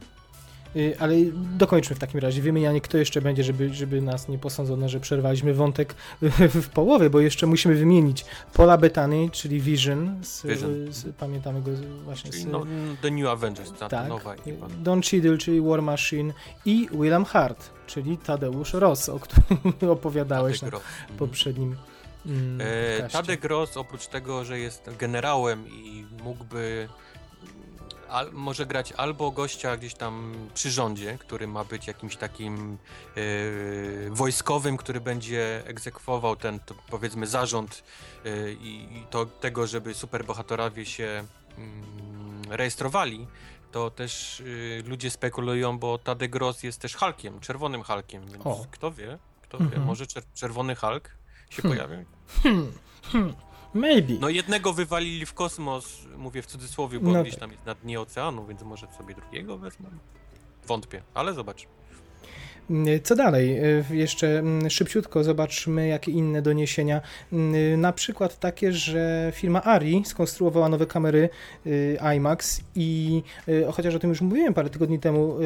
Y, ale dokończmy w takim razie wymienianie, kto jeszcze będzie, żeby, żeby nas nie posądzono, że przerwaliśmy wątek w połowie, bo jeszcze musimy wymienić Paula Bettany, czyli Vision, z, Vision. Z, pamiętamy go właśnie czyli z... No, The New Avengers, ta, tak, nowa ekipa. Don Cheadle, czyli War Machine i William Hart, czyli Tadeusz Ross, o którym opowiadałeś na. Mhm. poprzednim mm, e, Tadek Ross, oprócz tego, że jest generałem i mógłby al, może grać albo gościa gdzieś tam przy rządzie, który ma być jakimś takim yy, wojskowym, który będzie egzekwował ten, to, powiedzmy, zarząd yy, i to tego, żeby superbohaterowie się yy, rejestrowali, to też y, ludzie spekulują, bo Tadek Gross jest też Hulkiem, czerwonym Hulkiem, więc o. kto wie, kto wie, mhm. może czer czerwony Hulk się hmm. pojawi? Hmm. Hmm. Maybe. No jednego wywalili w kosmos, mówię w cudzysłowie, bo no gdzieś tak. tam jest na dnie oceanu, więc może sobie drugiego wezmę. Wątpię, ale zobacz. Co dalej? E, jeszcze mm, szybciutko zobaczmy, jakie inne doniesienia. Mm, na przykład takie, że firma Ari skonstruowała nowe kamery y, IMAX i y, chociaż o tym już mówiłem parę tygodni temu,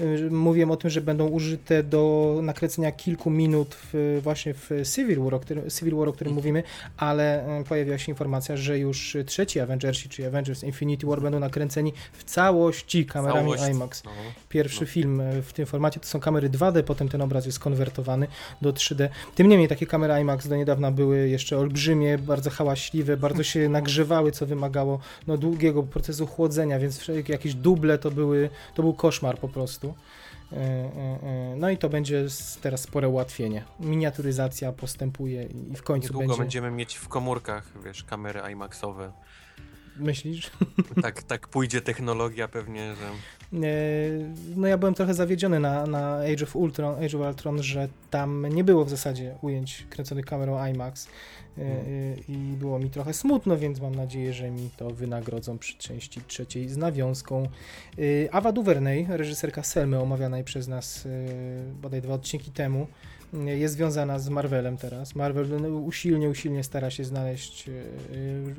y, mówiłem o tym, że będą użyte do nakręcenia kilku minut w, właśnie w Civil War, o którym, Civil War, o którym mhm. mówimy, ale pojawiła się informacja, że już trzeci Avengersi, czyli Avengers Infinity War będą nakręceni w całości kamerami Całość. IMAX. No. Pierwszy no. film w tym formacie to są kamery 2 2D, potem ten obraz jest konwertowany do 3D. Tym niemniej takie kamery IMAX do niedawna były jeszcze olbrzymie, bardzo hałaśliwe, bardzo się nagrzewały, co wymagało no, długiego procesu chłodzenia, więc jakieś duble to, były, to był koszmar po prostu. E, e, e, no i to będzie teraz spore ułatwienie. Miniaturyzacja postępuje i w końcu Niedługo będzie... będziemy mieć w komórkach, wiesz, kamery IMAXowe. Myślisz? Tak, tak pójdzie technologia pewnie, że... No ja byłem trochę zawiedziony na, na Age of Ultron, Age of Ultron, że tam nie było w zasadzie ujęć kręconych kamerą IMAX hmm. i było mi trochę smutno, więc mam nadzieję, że mi to wynagrodzą przy części trzeciej z nawiązką. Ava DuVernay, reżyserka Selmy omawianej przez nas bodaj dwa odcinki temu, jest związana z Marvelem teraz. Marvel no, usilnie, usilnie stara się znaleźć e, e,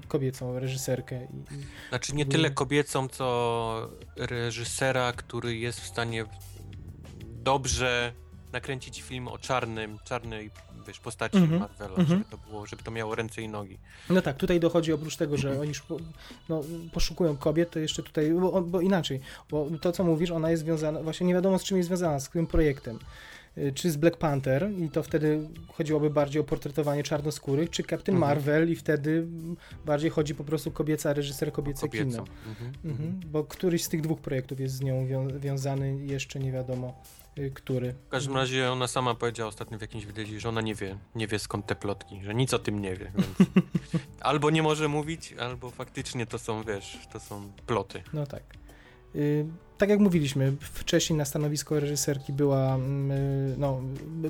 kobiecą reżyserkę. Znaczy nie tyle kobiecą, co reżysera, który jest w stanie dobrze nakręcić film o czarnym, czarnej wiesz, postaci mm -hmm. Marvela, mm -hmm. żeby to było, żeby to miało ręce i nogi. No tak, tutaj dochodzi oprócz tego, że oni no, poszukują kobiet, to jeszcze tutaj, bo, bo inaczej, bo to co mówisz, ona jest związana, właśnie nie wiadomo z czym jest związana, z którym projektem. Y, czy z Black Panther i to wtedy chodziłoby bardziej o portretowanie czarnoskórych, czy Captain mhm. Marvel i wtedy bardziej chodzi po prostu kobieca reżyser, kobiece kino. Mhm. Mhm. Bo któryś z tych dwóch projektów jest z nią wią wiązany, jeszcze nie wiadomo y, który. W każdym razie ona sama powiedziała ostatnio w jakimś wywiadzie, że ona nie wie, nie wie skąd te plotki, że nic o tym nie wie, więc albo nie może mówić, albo faktycznie to są, wiesz, to są ploty. No tak. Y, tak jak mówiliśmy, wcześniej na stanowisko reżyserki była mm, y, no,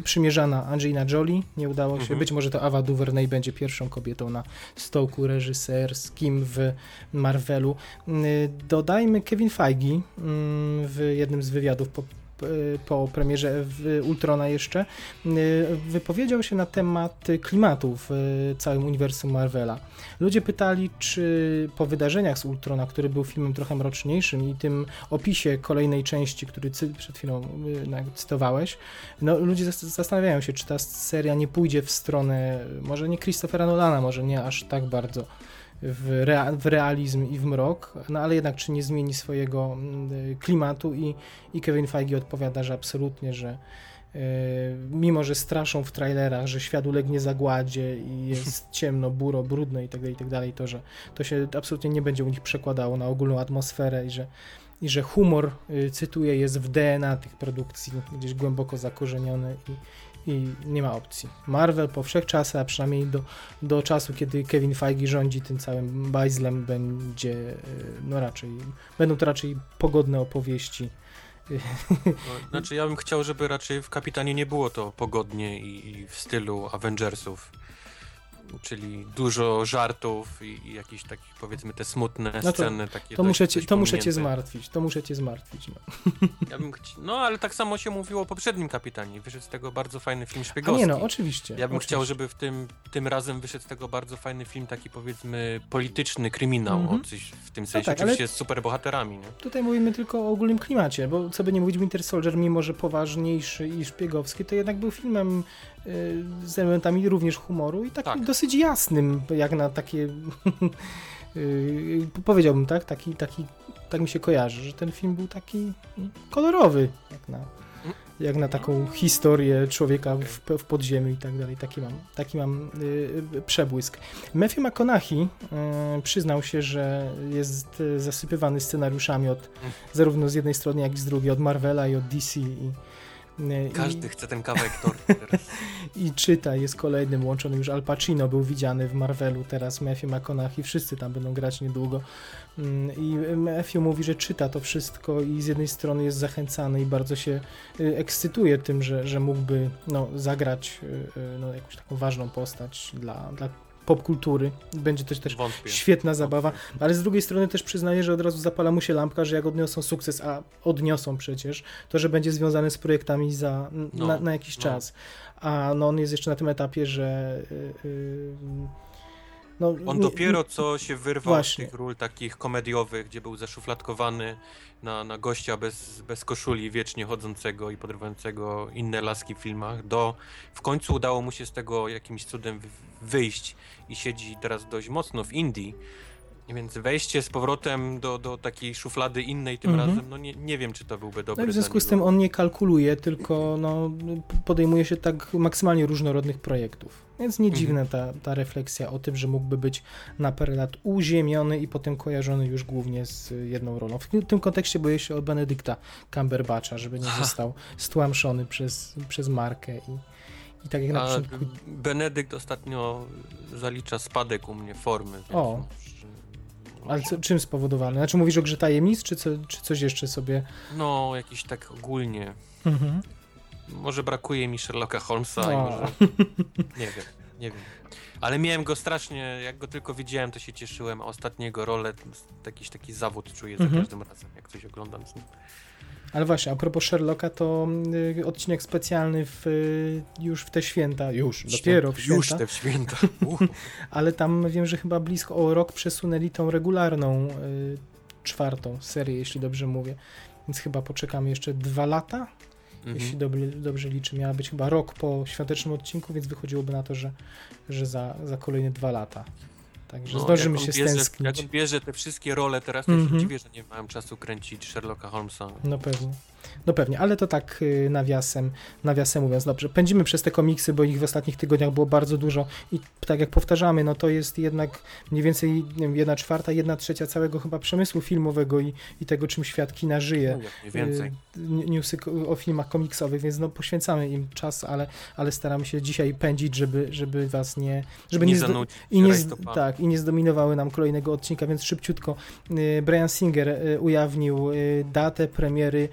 przymierzana Angelina Jolie, nie udało się. Mhm. Być może to Ava DuVernay będzie pierwszą kobietą na stołku reżyserskim w Marvelu. Y, dodajmy Kevin Feige mm, w jednym z wywiadów po po premierze Ultrona jeszcze, wypowiedział się na temat klimatu w całym uniwersum Marvela. Ludzie pytali, czy po wydarzeniach z Ultrona, który był filmem trochę mroczniejszym i tym opisie kolejnej części, który przed chwilą cytowałeś, no ludzie zastanawiają się, czy ta seria nie pójdzie w stronę, może nie Christophera Nolana, może nie aż tak bardzo w, rea w, realizm i w mrok, no ale jednak czy nie zmieni swojego mm, klimatu i, i Kevin Feige odpowiada, że absolutnie, że yy, mimo, że straszą w trailerach, że świat ulegnie zagładzie i jest ciemno, buro, brudno i tak dalej, i tak dalej, to, że to się absolutnie nie będzie u nich przekładało na ogólną atmosferę i że i że humor, y, cytuję, jest w DNA tych produkcji, gdzieś głęboko zakorzeniony i, i nie ma opcji. Marvel po wszechczasach, a przynajmniej do, do czasu, kiedy Kevin Feige rządzi tym całym bajzlem, będzie, e, no raczej, będą to raczej pogodne opowieści. No, znaczy ja bym chciał, żeby raczej w Kapitanie nie było to pogodnie i, i w stylu Avengersów czyli dużo żartów i, i jakieś takich powiedzmy te smutne no to, sceny takie. To, muszę cię, to muszę cię zmartwić, to muszę cię zmartwić. No. Ja bym chci... no ale tak samo się mówiło o poprzednim kapitanie. Wyszedł z tego bardzo fajny film szpiegowski. A nie no, oczywiście. Ja bym oczywiście. chciał, żeby w tym, tym razem wyszedł z tego bardzo fajny film, taki powiedzmy polityczny kryminał, mm -hmm. o coś w tym no sensie. No tak, Oczywiście z super bohaterami. Nie? Tutaj mówimy tylko o ogólnym klimacie, bo co by nie mówić, Winter Soldier, mimo że poważniejszy i szpiegowski, to jednak był filmem z elementami również humoru i takim tak. dosyć jasnym, jak na takie y, powiedziałbym, tak? Taki, taki, tak mi się kojarzy, że ten film był taki kolorowy, jak na, jak na taką historię człowieka w, w podziemiu i tak dalej. Taki mam, taki mam y, przebłysk. Matthew McConaughey y, przyznał się, że jest zasypywany scenariuszami od zarówno z jednej strony, jak i z drugiej, od Marvela i od DC i każdy I, chce ten kawałek tortu I czyta, jest kolejnym łączony już Al Pacino był widziany w Marvelu, teraz Matthew McConaughey, wszyscy tam będą grać niedługo. Mm, I Matthew mówi, że czyta to wszystko i z jednej strony jest zachęcany i bardzo się y, ekscytuje tym, że, że mógłby no, zagrać y, y, no, jakąś taką ważną postać dla, dla popkultury. Będzie to też Wątpię. świetna zabawa, ale z drugiej strony też przyznaję, że od razu zapala mu się lampka, że jak odniosą sukces, a odniosą przecież, to że będzie związany z projektami za, no, na, na, jakiś no. czas. A no, on jest jeszcze na tym etapie, że yy, yy, no, On dopiero co się wyrwał właśnie. z tych ról takich komediowych, gdzie był zaszufladkowany na, na gościa bez, bez koszuli, wiecznie chodzącego i podrywającego inne laski w filmach, do w końcu udało mu się z tego jakimś cudem wyjść i siedzi teraz dość mocno w Indii. Więc wejście z powrotem do, do takiej szuflady innej tym mhm. razem, no nie, nie wiem, czy to byłby dobry. No w związku z tym on nie kalkuluje, tylko no, podejmuje się tak maksymalnie różnorodnych projektów. Więc nie mhm. dziwna ta, ta refleksja o tym, że mógłby być na parę lat uziemiony i potem kojarzony już głównie z jedną rolą. W tym kontekście boję się o Benedykta Cumberbatcha, żeby nie został stłamszony przez, przez markę i, i tak jak na początku... Benedykt ostatnio zalicza spadek u mnie formy. O. Ale co, czym spowodowany? Znaczy mówisz o grze tajemnic, czy, co, czy coś jeszcze sobie... No, jakiś tak ogólnie. Mhm. Może brakuje mi Sherlocka Holmesa i może... Nie wiem, nie wiem. Ale miałem go strasznie, jak go tylko widziałem, to się cieszyłem, a ostatniego rolę, jakiś taki zawód czuję mhm. za każdym razem, jak coś oglądam z nim. Ale właśnie, a propos Sherlocka, to y, odcinek specjalny w, y, już w te święta, już, Święta, dopiero w święta. Już te święta. Uh. Ale tam wiem, że chyba blisko o rok przesunęli tą regularną y, czwartą serię, jeśli dobrze mówię. Więc chyba poczekamy jeszcze dwa lata, mhm. jeśli dobrze, dobrze liczę. Miała być chyba rok po świątecznym odcinku, więc wychodziłoby na to, że, że za, za kolejne dwa lata. Także no, zdążymy się bierze, stęsknić. Jak on bierze te wszystkie role teraz, to mm -hmm. dziwię, że nie mają czasu kręcić Sherlocka Holmesa. No pewnie. No pewnie, ale to tak y, nawiasem, nawiasem mówiąc. Dobrze, pędzimy przez te komiksy, bo ich w ostatnich tygodniach było bardzo dużo i tak jak powtarzamy, no to jest jednak mniej więcej wiem, jedna czwarta, jedna trzecia całego chyba przemysłu filmowego i, i tego, czym świat kina żyje. No, nie więcej. Y, newsy o filmach komiksowych, więc no poświęcamy im czas, ale, ale staramy się dzisiaj pędzić, żeby, żeby was nie... Żeby nie, nie zdo, i nie, tak, i nie zdominowały nam kolejnego odcinka, więc szybciutko y, Brian Singer ujawnił datę premiery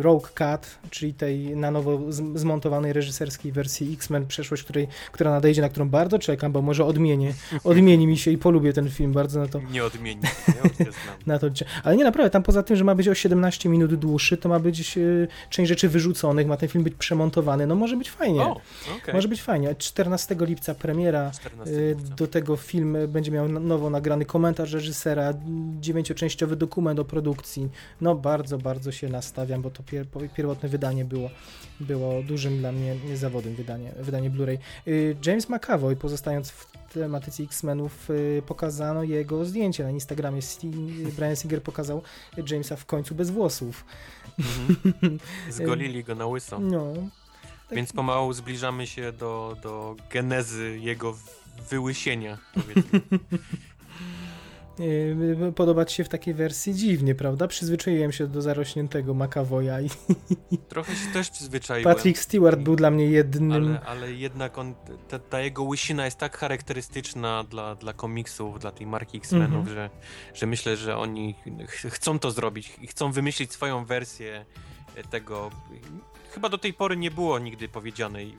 Rogue Cut, czyli tej na nowo zmontowanej reżyserskiej wersji X-Men Przeszłość, której, która nadejdzie, na którą bardzo czekam, bo może odmienię, odmieni mi się i polubię ten film, bardzo na to... Nie odmieni, ja na to, ale nie, naprawdę, tam poza tym, że ma być o 17 minut dłuższy, to ma być y, część rzeczy wyrzuconych, ma ten film być przemontowany, no może być fajnie. O, okay. Może być fajnie. 14 lipca premiera, 14 y, lipca. do tego film będzie miał nowo nagrany komentarz reżysera, dziewięcioczęściowy dokument o produkcji. No bardzo, bardzo się nastawiam, bo to pier pierwotne wydanie było, było dużym dla mnie zawodem, wydanie, wydanie Blu-ray. Y, James McAvoy, pozostając w tematyce X-Menów, pokazano jego zdjęcie na Instagramie. Brian Singer pokazał Jamesa w końcu bez włosów. Mhm. Zgolili go na łyso. No. Tak. Więc pomału zbliżamy się do, do genezy jego wyłysienia, powiedzmy. Podoba ci się w takiej wersji dziwnie, prawda? Przyzwyczaiłem się do zarośniętego McAvoya i... Trochę się też przyzwyczaiłem. Patrick Stewart był dla mnie jednym... Ale, ale jednak on, ta, ta, jego łysina jest tak charakterystyczna dla, dla komiksów, dla tej marki X-Menów, -hmm. że, że myślę, że oni ch chcą to zrobić i chcą wymyślić swoją wersję tego. Chyba do tej pory nie było nigdy powiedzianej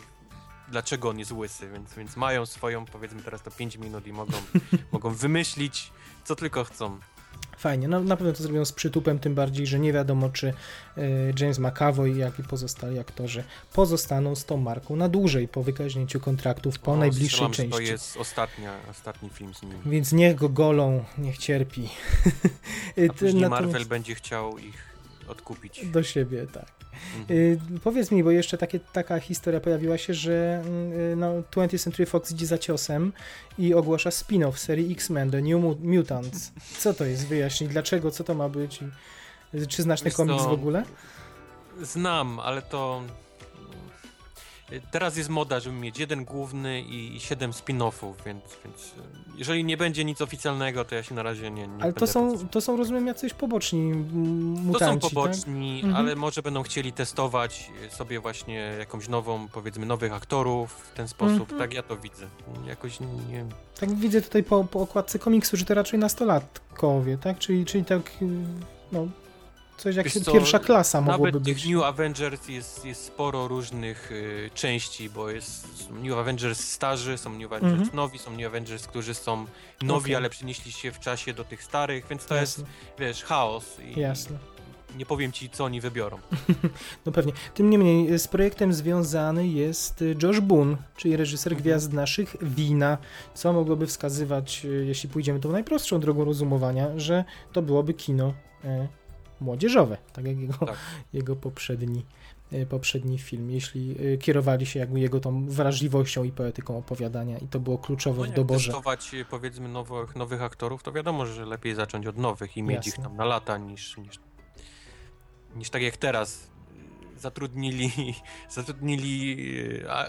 dlaczego on jest łysy, więc, więc mają swoją, powiedzmy teraz to 5 minut i mogą, mogą wymyślić co tylko chcą. Fajnie, no na pewno to zrobią z przytupem, tym bardziej, że nie wiadomo, czy y, James McAvoy, jak i pozostali aktorzy pozostaną z tą marką na dłużej po wykaźnięciu kontraktów po o, najbliższej części. To jest ostatnia, ostatni film z nim. Więc niech go golą, niech cierpi. A później Marvel będzie chciał ich odkupić. Do siebie, tak. Mhm. Y, powiedz mi, bo jeszcze takie, taka historia pojawiła się, że y, no, 20th Century Fox idzie za ciosem i ogłasza spin-off serii X-Men, The New Mutants. Co to jest? Wyjaśnij, dlaczego, co to ma być? Czy znasz ten komiks w ogóle? Znam, ale to Teraz jest moda, żeby mieć jeden główny i siedem spin-offów, więc, więc e, jeżeli nie będzie nic oficjalnego, to ja się na razie nie, nie Ale to są, to są, rozumiem, jacyś poboczni mutanci, To są tak? poboczni, tak? ale może będą chcieli testować sobie właśnie jakąś nową, powiedzmy, nowych aktorów w ten sposób. Mhm. Tak ja to widzę. Jakoś nie... Tak widzę tutaj po, po okładce komiksu, że to raczej nastolatkowie, tak? Czyli, czyli tak, no, Coś jak co, pierwsza klasa mogłoby nawet być. New Avengers jest, jest sporo różnych y, części, bo jest New Avengers starzy, są New Avengers mm -hmm. nowi, są New Avengers, którzy są nowi, okay. ale przenieśli się w czasie do tych starych, więc to Jasne. jest, wiesz, chaos. I Jasne. Nie powiem ci, co oni wybiorą. no pewnie. Tym niemniej z projektem związany jest y, Josh Boone, czyli reżyser mhm. Gwiazd Naszych, Wina, co mogłoby wskazywać, y, jeśli pójdziemy tą najprostszą drogą rozumowania, że to byłoby kino e, młodzieżowe, tak jak jego, tak. jego poprzedni, e, poprzedni film, jeśli e, kierowali się jakby jego tą wrażliwością i poetyką opowiadania i to było kluczowe no, w doborze. testować e, powiedzmy nowych, nowych aktorów, to wiadomo, że lepiej zacząć od nowych i mieć Jasne. ich tam na lata niż, niż, niż tak jak teraz zatrudnili, zatrudnili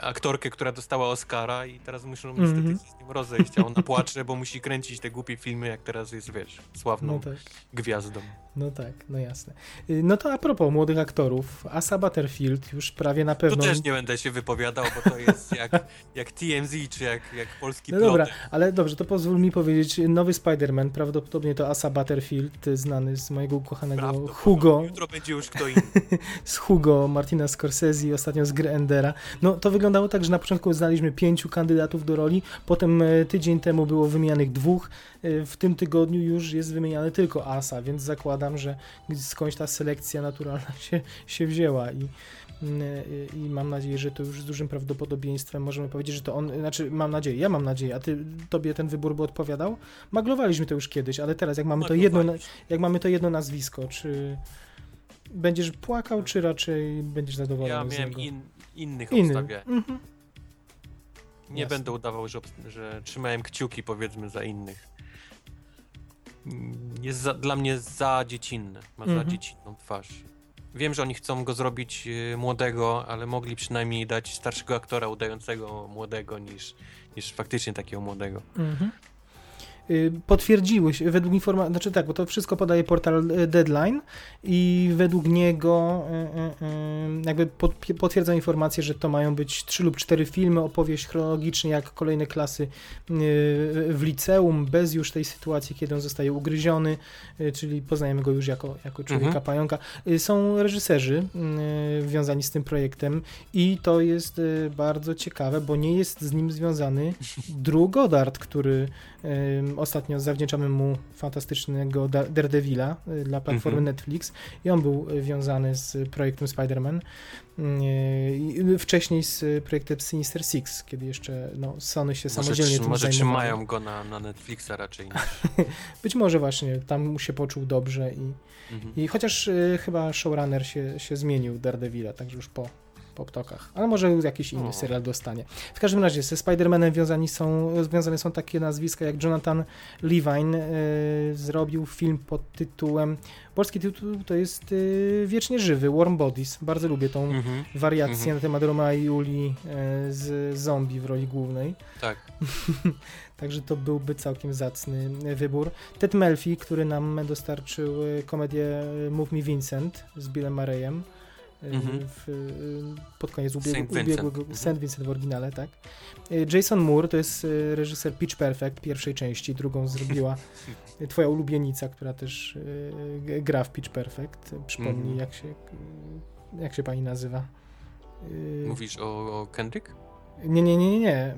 aktorkę, która dostała Oscara i teraz muszą mm -hmm. niestety z nim rozejść, a ona płacze, bo musi kręcić te głupie filmy, jak teraz jest, wiesz, sławną no tak. gwiazdą. No tak, no jasne. Y, no to a propos młodych aktorów, Asa Butterfield już prawie na pewno... Tu też nie będę się wypowiadał, bo to jest jak, jak TMZ, czy jak, jak polski No dobra, ale dobrze, to pozwól mi powiedzieć, nowy Spider-Man, prawdopodobnie to Asa Butterfield, znany z mojego ukochanego Hugo. Jutro będzie już kto inny. z Hugo, Martina Scorsese, ostatnio z gry Endera. No to wyglądało tak, że na początku znaliśmy pięciu kandydatów do roli, potem e, tydzień temu było wymienianych dwóch, e, w tym tygodniu już jest wymieniany tylko Asa, więc zakładam, że skądś ta selekcja naturalna się, się wzięła i, i mam nadzieję, że to już z dużym prawdopodobieństwem możemy powiedzieć, że to on, znaczy mam nadzieję, ja mam nadzieję, a ty, tobie ten wybór by odpowiadał? Maglowaliśmy to już kiedyś, ale teraz jak mamy to jedno, jak mamy to jedno nazwisko, czy będziesz płakał, czy raczej będziesz zadowolony Ja miałem in, innych Inny. Mhm. Nie Jasne. będę udawał, że, że trzymałem kciuki powiedzmy za innych. Jest za, dla mnie za dziecinny. Ma mhm. za dziecinną twarz. Wiem, że oni chcą go zrobić y, młodego, ale mogli przynajmniej dać starszego aktora udającego młodego niż, niż faktycznie takiego młodego. Mhm. Y, potwierdziły się, według informacji, znaczy tak, bo to wszystko podaje portal y, Deadline i według niego y, jakby pot, potwierdza informację, że to mają być trzy lub cztery filmy, opowieść chronologicznie jak kolejne klasy w liceum, bez już tej sytuacji, kiedy on zostaje ugryziony, czyli poznajemy go już jako, jako człowieka Mhm. pająka. Są reżyserzy związani z tym projektem i to jest bardzo ciekawe, bo nie jest z nim związany Drew Goddard, który ostatnio zawdzięczamy mu fantastycznego Da- Daredevila y, dla platformy Mhm. Netflix i on był y, wiązany z projektem Spider-Man. Y, Wcześniej z projektem Sinister Six, kiedy jeszcze no, Sony się Może, samodzielnie trzy- tym może trzymają go na, na Netflixa raczej. niż- Być może właśnie tam mu się poczuł dobrze i, Mhm. i chociaż chyba showrunner się, się zmienił Daredevila, także już po, po ptokach. Ale może jakiś inny O. serial dostanie. W każdym razie ze Spider-Manem wiązani są, związane są takie nazwiska jak Jonathan Levine. Y, zrobił film pod tytułem, polski tytuł to jest y, Wiecznie Żywy, Warm Bodies. Bardzo lubię tą Mhm. wariację Mhm. na temat Roma i Julii y, z zombie w roli głównej. Tak. Także to byłby całkiem zacny wybór. Ted Melfi, który nam dostarczył komedię Move Me Vincent z Billem e, Mhm. w, e, pod koniec ubieg- Saint Vincent. ubiegłego... Mhm. Saint Vincent w oryginale, tak. E, Jason Moore to jest e, reżyser Pitch Perfect pierwszej części, drugą zrobiła twoja ulubienica, która też gra w Pitch Perfect. Przypomnij, Mhm. jak się jak się pani nazywa? Mówisz o, o Kendrick? nie, nie, nie, nie, nie.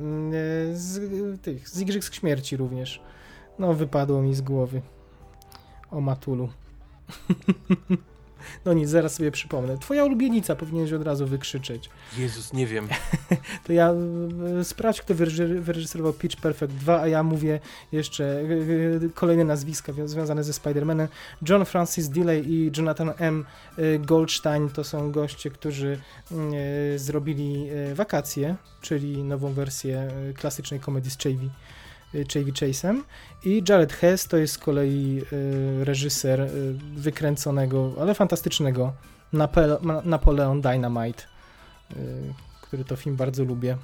Z tych, z Igrzysk Śmierci również. No, wypadło mi z głowy. O Matulu. No nic, zaraz sobie przypomnę. Twoja ulubienica powinieneś od razu wykrzyczeć. Jezus, nie wiem. To ja e, sprawdź, kto wyreży- wyreżyserował Pitch Perfect 2, a ja mówię jeszcze e, kolejne nazwiska wią- związane ze Spider-Manem. John Francis Dilley i Jonathan M. Goldstein to są goście, którzy zrobili Wakacje, czyli nową wersję klasycznej komedii z Chevy, e, Chevy Chase'em. I Jared Hess to jest z kolei e, reżyser e, wykręconego, ale fantastycznego Napoleon Dynamite, e, który to film bardzo lubię.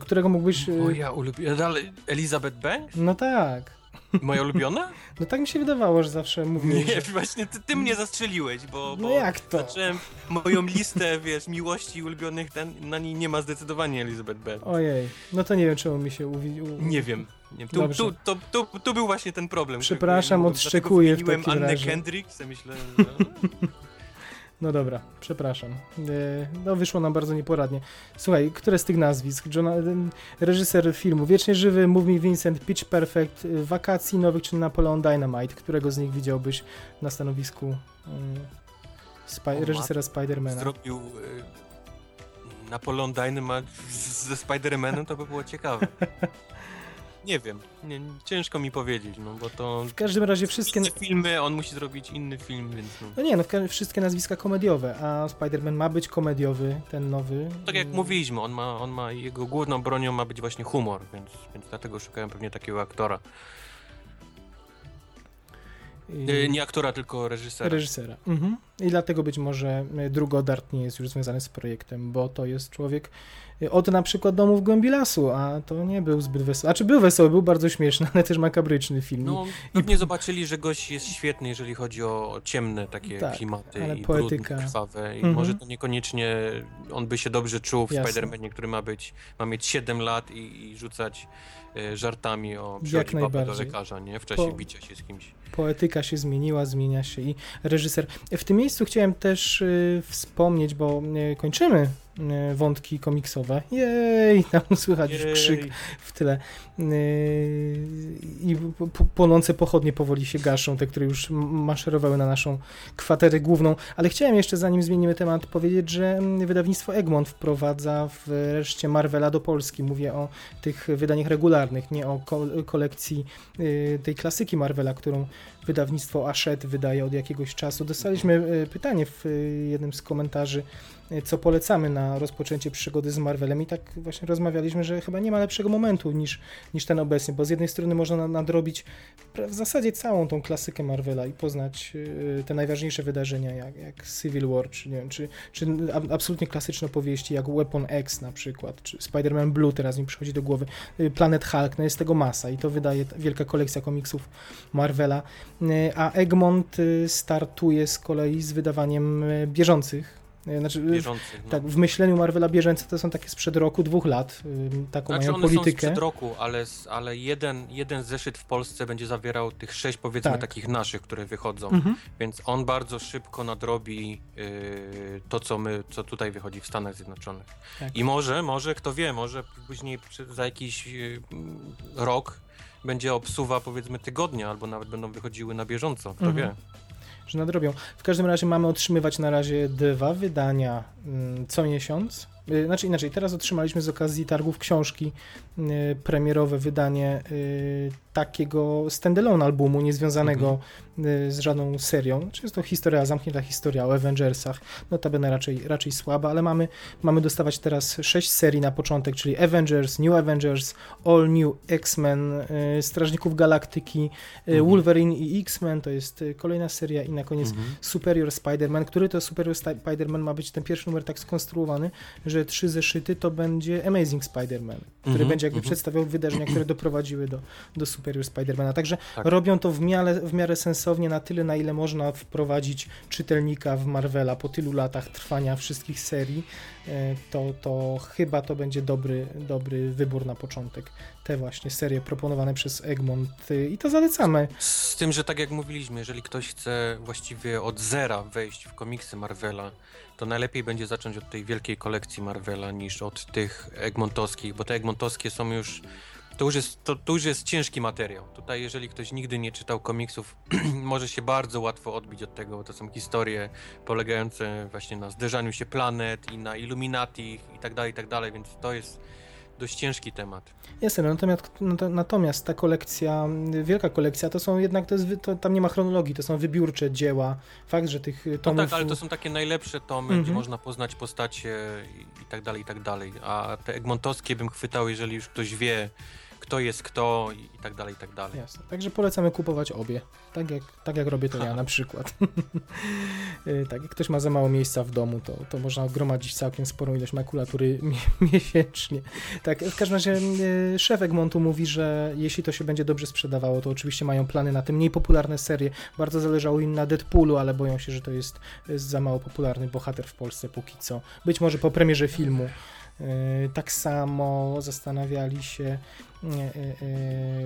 Którego mógłbyś. e, Moja ulubiona. Dalej, Elizabeth Banks? No tak. Moja ulubiona? No tak mi się wydawało, że zawsze mówię. Nie, Że... właśnie ty, ty mnie zastrzeliłeś, bo, No bo jak to? zacząłem moją listę, wiesz, miłości ulubionych, ten, na niej nie ma zdecydowanie Elizabeth Banks. Ojej, no to nie wiem, czemu mi się uwi... u- Nie wiem. Nie, tu, tu, to, tu, tu był właśnie ten problem. Przepraszam, ja odszczekuję w takim Annę razie. Kendrick, myślę, że... No dobra, przepraszam. E, No wyszło nam bardzo nieporadnie. Słuchaj, które z tych nazwisk? John, e, reżyser filmu Wiecznie Żywy, Move Me Vincent, Pitch Perfect, e, Wakacji Nowych czy Napoleon Dynamite? Którego z nich widziałbyś na stanowisku mm, spi- O, reżysera Spidermana? zrobił y, Napoleon Dynamite ze Spider-Manem, to by było ciekawe. Nie wiem, nie, ciężko mi powiedzieć, no bo to W każdym razie wszystkie... filmy, on musi zrobić inny film, więc no. No nie, no wszystkie nazwiska komediowe, a Spider-Man ma być komediowy, ten nowy. Tak jak mówiliśmy, on ma, on ma, jego główną bronią ma być właśnie humor, więc, więc dlatego szukałem pewnie takiego aktora. i- Y, Nie aktora, tylko reżysera. Reżysera. Mhm. I dlatego być może e, Drew Goddard nie jest już związany z projektem, bo to jest człowiek e, od na przykład Domu w głębi lasu, a to nie był zbyt wesoły. A czy był wesoły, był bardzo śmieszny, ale też makabryczny film. No, pewnie zobaczyli, że gość jest świetny, jeżeli chodzi o ciemne takie Tak, klimaty ale i poetyka. brudne, krwawe i Mhm. może to niekoniecznie on by się dobrze czuł w. Spider-Manie, który ma być, ma mieć 7 lat i, i rzucać e, żartami o baba do lekarza, nie? W czasie Po- bicia się z kimś. Poetyka się zmieniła, zmienia się i reżyser. W tym miejscu chciałem też y, wspomnieć, bo y, kończymy y, wątki komiksowe. Jej, tam słychać już krzyk Jej. w tyle. Yy, I płonące pochodnie powoli się gaszą, te, które już maszerowały na naszą kwaterę główną. Ale chciałem jeszcze, zanim zmienimy temat, powiedzieć, że mm, wydawnictwo Egmont wprowadza wreszcie Marvela do Polski. Mówię o tych wydaniach regularnych, nie o ko- kolekcji yy, tej klasyki Marvela, którą wydawnictwo Ashet wydaje od jakiegoś czasu. Dostaliśmy yy, pytanie w yy, jednym z komentarzy co polecamy na rozpoczęcie przygody z Marvelem i tak właśnie rozmawialiśmy, że chyba nie ma lepszego momentu niż, niż ten obecny, bo z jednej strony można nadrobić w zasadzie całą tą klasykę Marvela i poznać y, te najważniejsze wydarzenia, jak, jak Civil War, czy nie wiem, czy, czy absolutnie klasyczne powieści, jak Weapon X na przykład, czy Spider-Man Blue teraz mi przychodzi do głowy, y, Planet Hulk, no jest tego masa i to wydaje wielka kolekcja komiksów Marvela, y, a Egmont startuje z kolei z wydawaniem bieżących znaczy, bieżących. No. Tak, w myśleniu Marvela bieżące to są takie sprzed roku, dwóch lat. Taką znaczy mają one politykę. Są sprzed roku, ale, ale jeden, jeden zeszyt w Polsce będzie zawierał tych sześć, powiedzmy, tak. takich naszych, które wychodzą. Mhm. Więc on bardzo szybko nadrobi yy, to, co my, co tutaj wychodzi w Stanach Zjednoczonych. Tak. I może, może, kto wie, może później za jakiś yy, rok będzie obsuwa, powiedzmy, tygodnia, albo nawet będą wychodziły na bieżąco, kto mhm. wie że nadrobią. W każdym razie mamy otrzymywać na razie dwa wydania mm, co miesiąc. Y, znaczy inaczej, teraz otrzymaliśmy z okazji targów książki y, premierowe wydanie y, takiego standalone albumu, niezwiązanego mhm. Z żadną serią. Czy jest to historia, zamknięta historia o Avengersach, notabene raczej, raczej słaba, ale mamy, mamy dostawać teraz sześć serii na początek, czyli Avengers, New Avengers, All New X-Men, Strażników Galaktyki, mhm. Wolverine i X-Men, to jest kolejna seria i na koniec mhm. Superior Spider-Man, który to Superior Spider-Man ma być ten pierwszy numer tak skonstruowany, że trzy zeszyty to będzie Amazing Spider-Man, który -hmm, będzie jakby -hmm. przedstawiał wydarzenia, które doprowadziły do, do Superior Spider-Mana. Także tak. robią to w miarę, w miarę sensownie, na tyle, na ile można wprowadzić czytelnika w Marvela po tylu latach trwania wszystkich serii. E, to, to chyba to będzie dobry, dobry wybór na początek. Te właśnie serie proponowane przez Egmont i to zalecamy. Z tym, że tak jak mówiliśmy, jeżeli ktoś chce właściwie od zera wejść w komiksy Marvela, to najlepiej będzie zacząć od tej wielkiej kolekcji Marvela niż od tych Egmontowskich, bo te Egmontowskie są już to już, jest, to, to już jest ciężki materiał. Tutaj, jeżeli ktoś nigdy nie czytał komiksów, może się bardzo łatwo odbić od tego, bo to są historie polegające właśnie na zderzaniu się planet i na Illuminati i tak dalej, i tak dalej, więc to jest dość ciężki temat. Jest, no, natomiast, natomiast ta kolekcja, wielka kolekcja, to są jednak, to jest, to, tam nie ma chronologii, to są wybiórcze dzieła. Fakt, że tych tomów... No tak, ale to są takie najlepsze tomy, mm -hmm. gdzie mhm. można poznać postacie i tak dalej, i tak dalej. A te Egmontowskie bym chwytał, jeżeli już ktoś wie, kto jest kto i, tak dalej, i tak dalej. Jasne. Także polecamy kupować obie. Tak jak, tak jak robię to ja na przykład. Tak, jak ktoś ma za mało miejsca w domu, to, to można gromadzić całkiem sporą ilość makulatury miesięcznie. Tak, w każdym razie y, szef Egmontu mówi, że jeśli to się będzie dobrze sprzedawało, to oczywiście mają plany na te mniej popularne serie. Bardzo zależało im na Deadpoolu, ale boją się, że to jest, jest za mało popularny bohater w Polsce póki co. Być może po premierze filmu. Y, tak samo zastanawiali się E, e,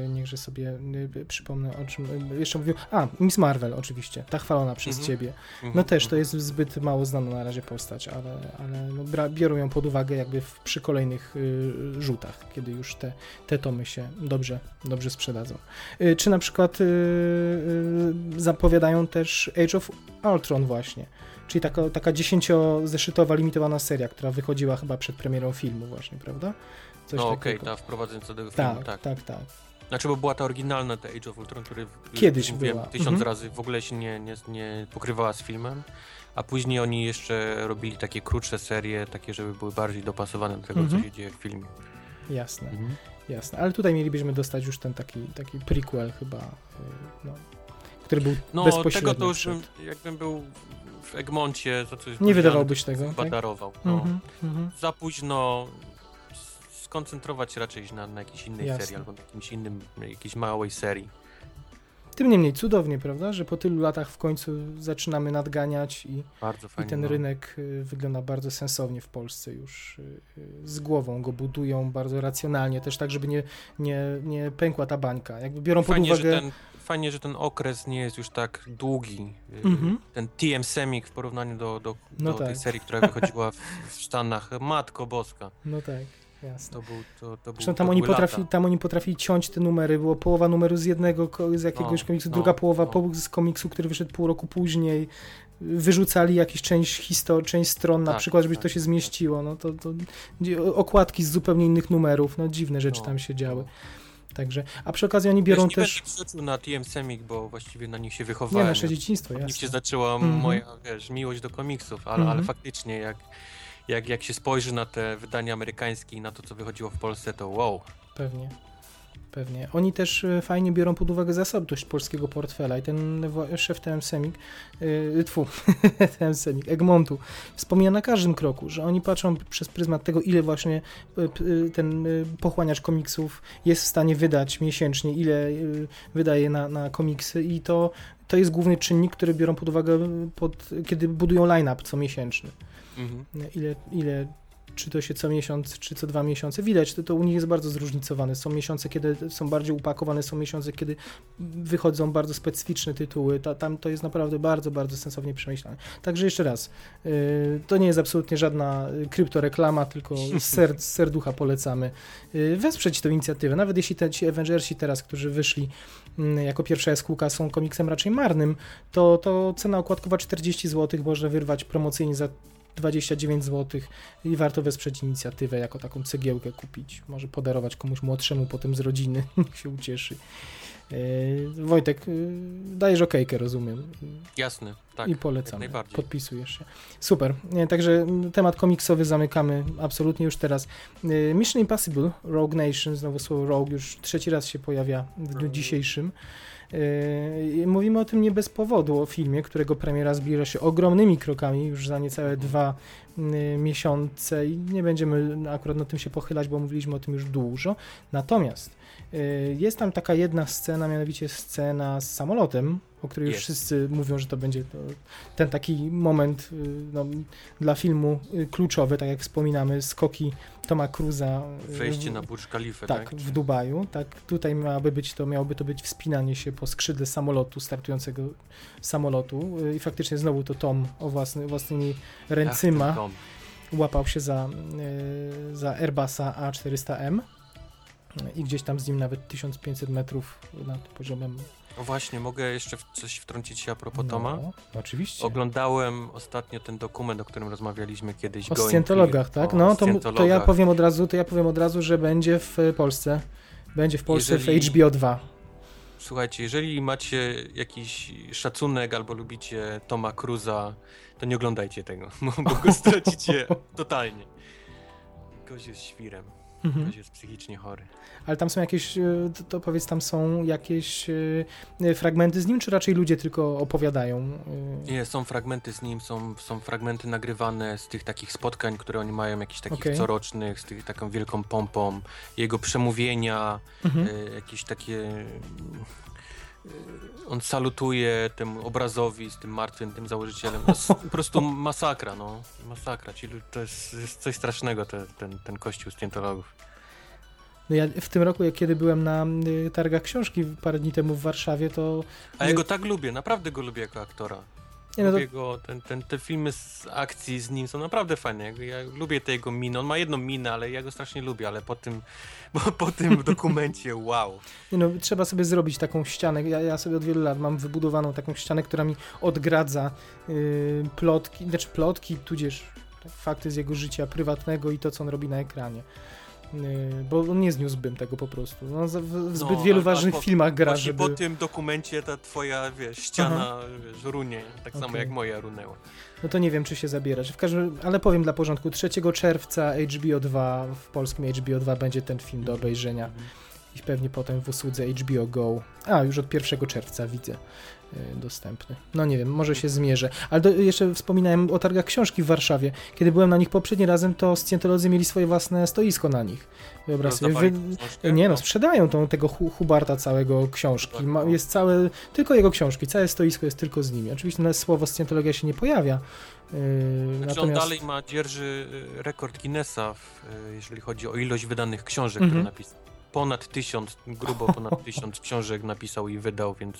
niechże sobie e, przypomnę o czym jeszcze mówił. A, Miss Marvel oczywiście, ta chwalona przez mhm. ciebie. No mhm. też to jest zbyt mało znana na razie postać, ale, ale no, biorą ją pod uwagę jakby w, przy kolejnych y, rzutach, kiedy już te, te tomy się dobrze, dobrze sprzedadzą. Y, czy na przykład y, y zapowiadają też Age of Ultron właśnie czyli taka, taka dziesięciozeszytowa limitowana seria, która wychodziła chyba przed premierą filmu właśnie, prawda? Coś no okej, okay, ta wprowadzająca do filmu, tak, tak. Tak, tak. Znaczy, bo była ta oryginalna, ta Age of Ultron, który kiedyś mówiłem, była. tysiąc mhm. razy w ogóle się nie, nie, nie pokrywała z filmem, a później oni jeszcze robili takie krótsze serie, takie, żeby były bardziej dopasowane do tego, mhm. co się dzieje w filmie. Jasne, mhm. jasne. Ale tutaj mielibyśmy dostać już ten taki, taki prequel chyba, y, no, który był no, bezpośrednio tego to już bym, jakbym był w Egmoncie, za coś nie wydawałbyś tego, badarował. Tak? No. Mhm, za późno skoncentrować się raczej na, na jakiejś innej Jasne. serii albo na jakimś innym, jakiejś małej serii. Tym niemniej cudownie, prawda, że po tylu latach w końcu zaczynamy nadganiać i, i ten no. rynek y, wygląda bardzo sensownie w Polsce już y, y, z głową go budują bardzo racjonalnie, też tak, żeby nie, nie, nie pękła ta bańka. Jakby biorą fajnie, pod uwagę... Że ten, fajnie, że ten okres nie jest już tak długi. Mhm. Ten TM Semik w porównaniu do, do, no do tak. tej serii, która wychodziła w, w Stanach. Matko Boska. No tak. Jasne. To był, to, to był, tam, to oni potrafi, tam oni potrafili ciąć te numery, było połowa numeru z jednego, z jakiegoś no, komiksu, no, druga połowa no. z komiksu, który wyszedł pół roku później, wyrzucali jakąś część histor część stron na tak, przykład, żeby tak, to się zmieściło, no to, to okładki z zupełnie innych numerów, no dziwne rzeczy no, tam się działy. No. Także, a przy okazji oni biorą też... Nie na TM Semik, bo właściwie na nich się wychowałem. Nie, nasze dzieciństwo, jasne. nich się zaczęła mm -hmm. moja, wiesz, miłość do komiksów, ale, mm -hmm. ale faktycznie jak jak, jak się spojrzy na te wydania amerykańskie i na to, co wychodziło w Polsce, to wow. Pewnie. Pewnie. Oni też e, fajnie biorą pod uwagę zasobność polskiego portfela i ten szef TM Semik, yy, tfu, TM Semik, Egmontu, wspomina na każdym kroku, że oni patrzą przez pryzmat tego, ile właśnie e, ten pochłaniacz komiksów jest w stanie wydać miesięcznie, ile wydaje na, na komiksy i to, to jest główny czynnik, który biorą pod uwagę, pod, kiedy budują line-up co miesięczny Mhm. ile, ile czy to się co miesiąc, czy co dwa miesiące. Widać, to, to u nich jest bardzo zróżnicowane. Są miesiące, kiedy są bardziej upakowane, są miesiące, kiedy wychodzą bardzo specyficzne tytuły. Ta, tam to jest naprawdę bardzo, bardzo sensownie przemyślane. Także jeszcze raz, yy, to nie jest absolutnie żadna kryptoreklama, tylko z, ser, serducha polecamy yy, wesprzeć tę inicjatywę. Nawet jeśli te, ci Avengersi teraz, którzy wyszli mm, jako pierwsza jaskółka są komiksem raczej marnym, to, to cena okładkowa 40 zł można wyrwać promocyjnie za 29 zł i warto wesprzeć inicjatywę, jako taką cegiełkę kupić. Może podarować komuś młodszemu potem z rodziny, niech się ucieszy. Yy, Wojtek, yy, dajesz okejkę, rozumiem. Jasne, tak. I polecamy. Podpisujesz się. Super. Nie, Także mm, temat komiksowy zamykamy absolutnie już teraz. Mission Impossible, Rogue Nation, znowu słowo Rogue już trzeci raz się pojawia w dniu Rogue. dzisiejszym. Yy, Mówimy o tym nie bez powodu, o filmie, którego premiera zbliża się ogromnymi krokami już za niecałe dwa yy, miesiące i nie będziemy akurat na tym się pochylać, bo mówiliśmy o tym już dużo. Natomiast jest tam taka jedna scena, mianowicie scena z samolotem, o której już wszyscy mówią, że to będzie to, ten taki moment yy, no, dla filmu yy, kluczowy, tak jak wspominamy, skoki Toma Cruza. Wejście na Burj Khalifa, tak, tak? w Dubaju. Tak, tutaj miałoby być to, miałoby to być wspinanie się po skrzydle samolotu, startującego samolotu y, i faktycznie znowu to Tom o własny, własnymi Ach, ręcyma dom. łapał się za, y, za Airbusa A400M i gdzieś tam z nim nawet 1500 metrów nad poziomem O właśnie, mogę jeszcze coś wtrącić się a propos Toma? No, oczywiście. Oglądałem ostatnio ten dokument, o którym rozmawialiśmy kiedyś. O scjentologach, tak? O No to, to ja powiem od razu, to ja powiem od razu, że będzie w Polsce. Będzie w Polsce Jeżeli- w HBO 2. Słuchajcie, jeżeli macie jakiś szacunek albo lubicie Toma Cruza, to nie oglądajcie tego, bo go stracicie totalnie. Gość jest świrem, Mhm. gość jest psychicznie chory. Ale tam są jakieś, e, to, powiedz, tam są jakieś e, fragmenty z nim, czy raczej ludzie tylko opowiadają? e? Nie, są fragmenty z nim, są, są fragmenty nagrywane z tych takich spotkań, które oni mają, jakichś takich Okej. corocznych, z tych taką wielką pompą, jego przemówienia, Mhm. jakieś takie... y, On salutuje temu obrazowi z tym martwym, tym założycielem. To jest po prostu masakra, no. Masakra. Ci, to jest, jest coś strasznego, te, ten, ten kościół scjentologów. No ja w tym roku, jak kiedy byłem na y, targach książki parę dni temu w Warszawie, to... A ja go tak lubię, naprawdę go lubię jako aktora. Nie, no to ten, ten, te filmy z akcji z nim są naprawdę fajne. Ja, ja lubię te jego miny. On ma jedną minę, ale ja go strasznie lubię, ale po tym, bo po tym dokumencie, wow. Nie no, trzeba sobie zrobić taką ścianę. Ja, ja sobie od wielu lat mam wybudowaną taką ścianę, która mi odgradza y, plotki, znaczy plotki, tudzież fakty z jego życia prywatnego i to, co on robi na ekranie. Y, bo on nie zniósłbym tego po prostu. Za- w, zbyt No, wielu ważnych po- filmach gra, Właśnie żeby... po tym dokumencie ta twoja, wiesz, ściana, wiesz, runie. Tak samo Okej. jak moja runęła. No to nie wiem, czy się zabierać. W każdym, ale powiem dla porządku, 3 czerwca HBO 2, w polskim HBO 2 będzie ten film do obejrzenia i pewnie potem w usłudze HBO Go. A, już od 1 czerwca widzę dostępny. No nie wiem, może się zmierzę. Ale do, jeszcze wspominałem o targach książki w Warszawie. Kiedy byłem na nich poprzedni razem, to scjentolodzy mieli swoje własne stoisko na nich. Wyobraź sobie. Rozdawali Wy, nie no, sprzedają tą, tego hu, Hubarta całego książki. Ma, no. jest całe, tylko jego książki, całe stoisko jest tylko z nimi. Oczywiście na słowo scjentologia się nie pojawia. Yy, Znaczy on dalej ma, dzierży y, rekord Guinnessa, w, y, jeżeli chodzi o ilość wydanych książek, Mhm. które napisał. Ponad tysiąc, grubo ponad tysiąc książek napisał i wydał, więc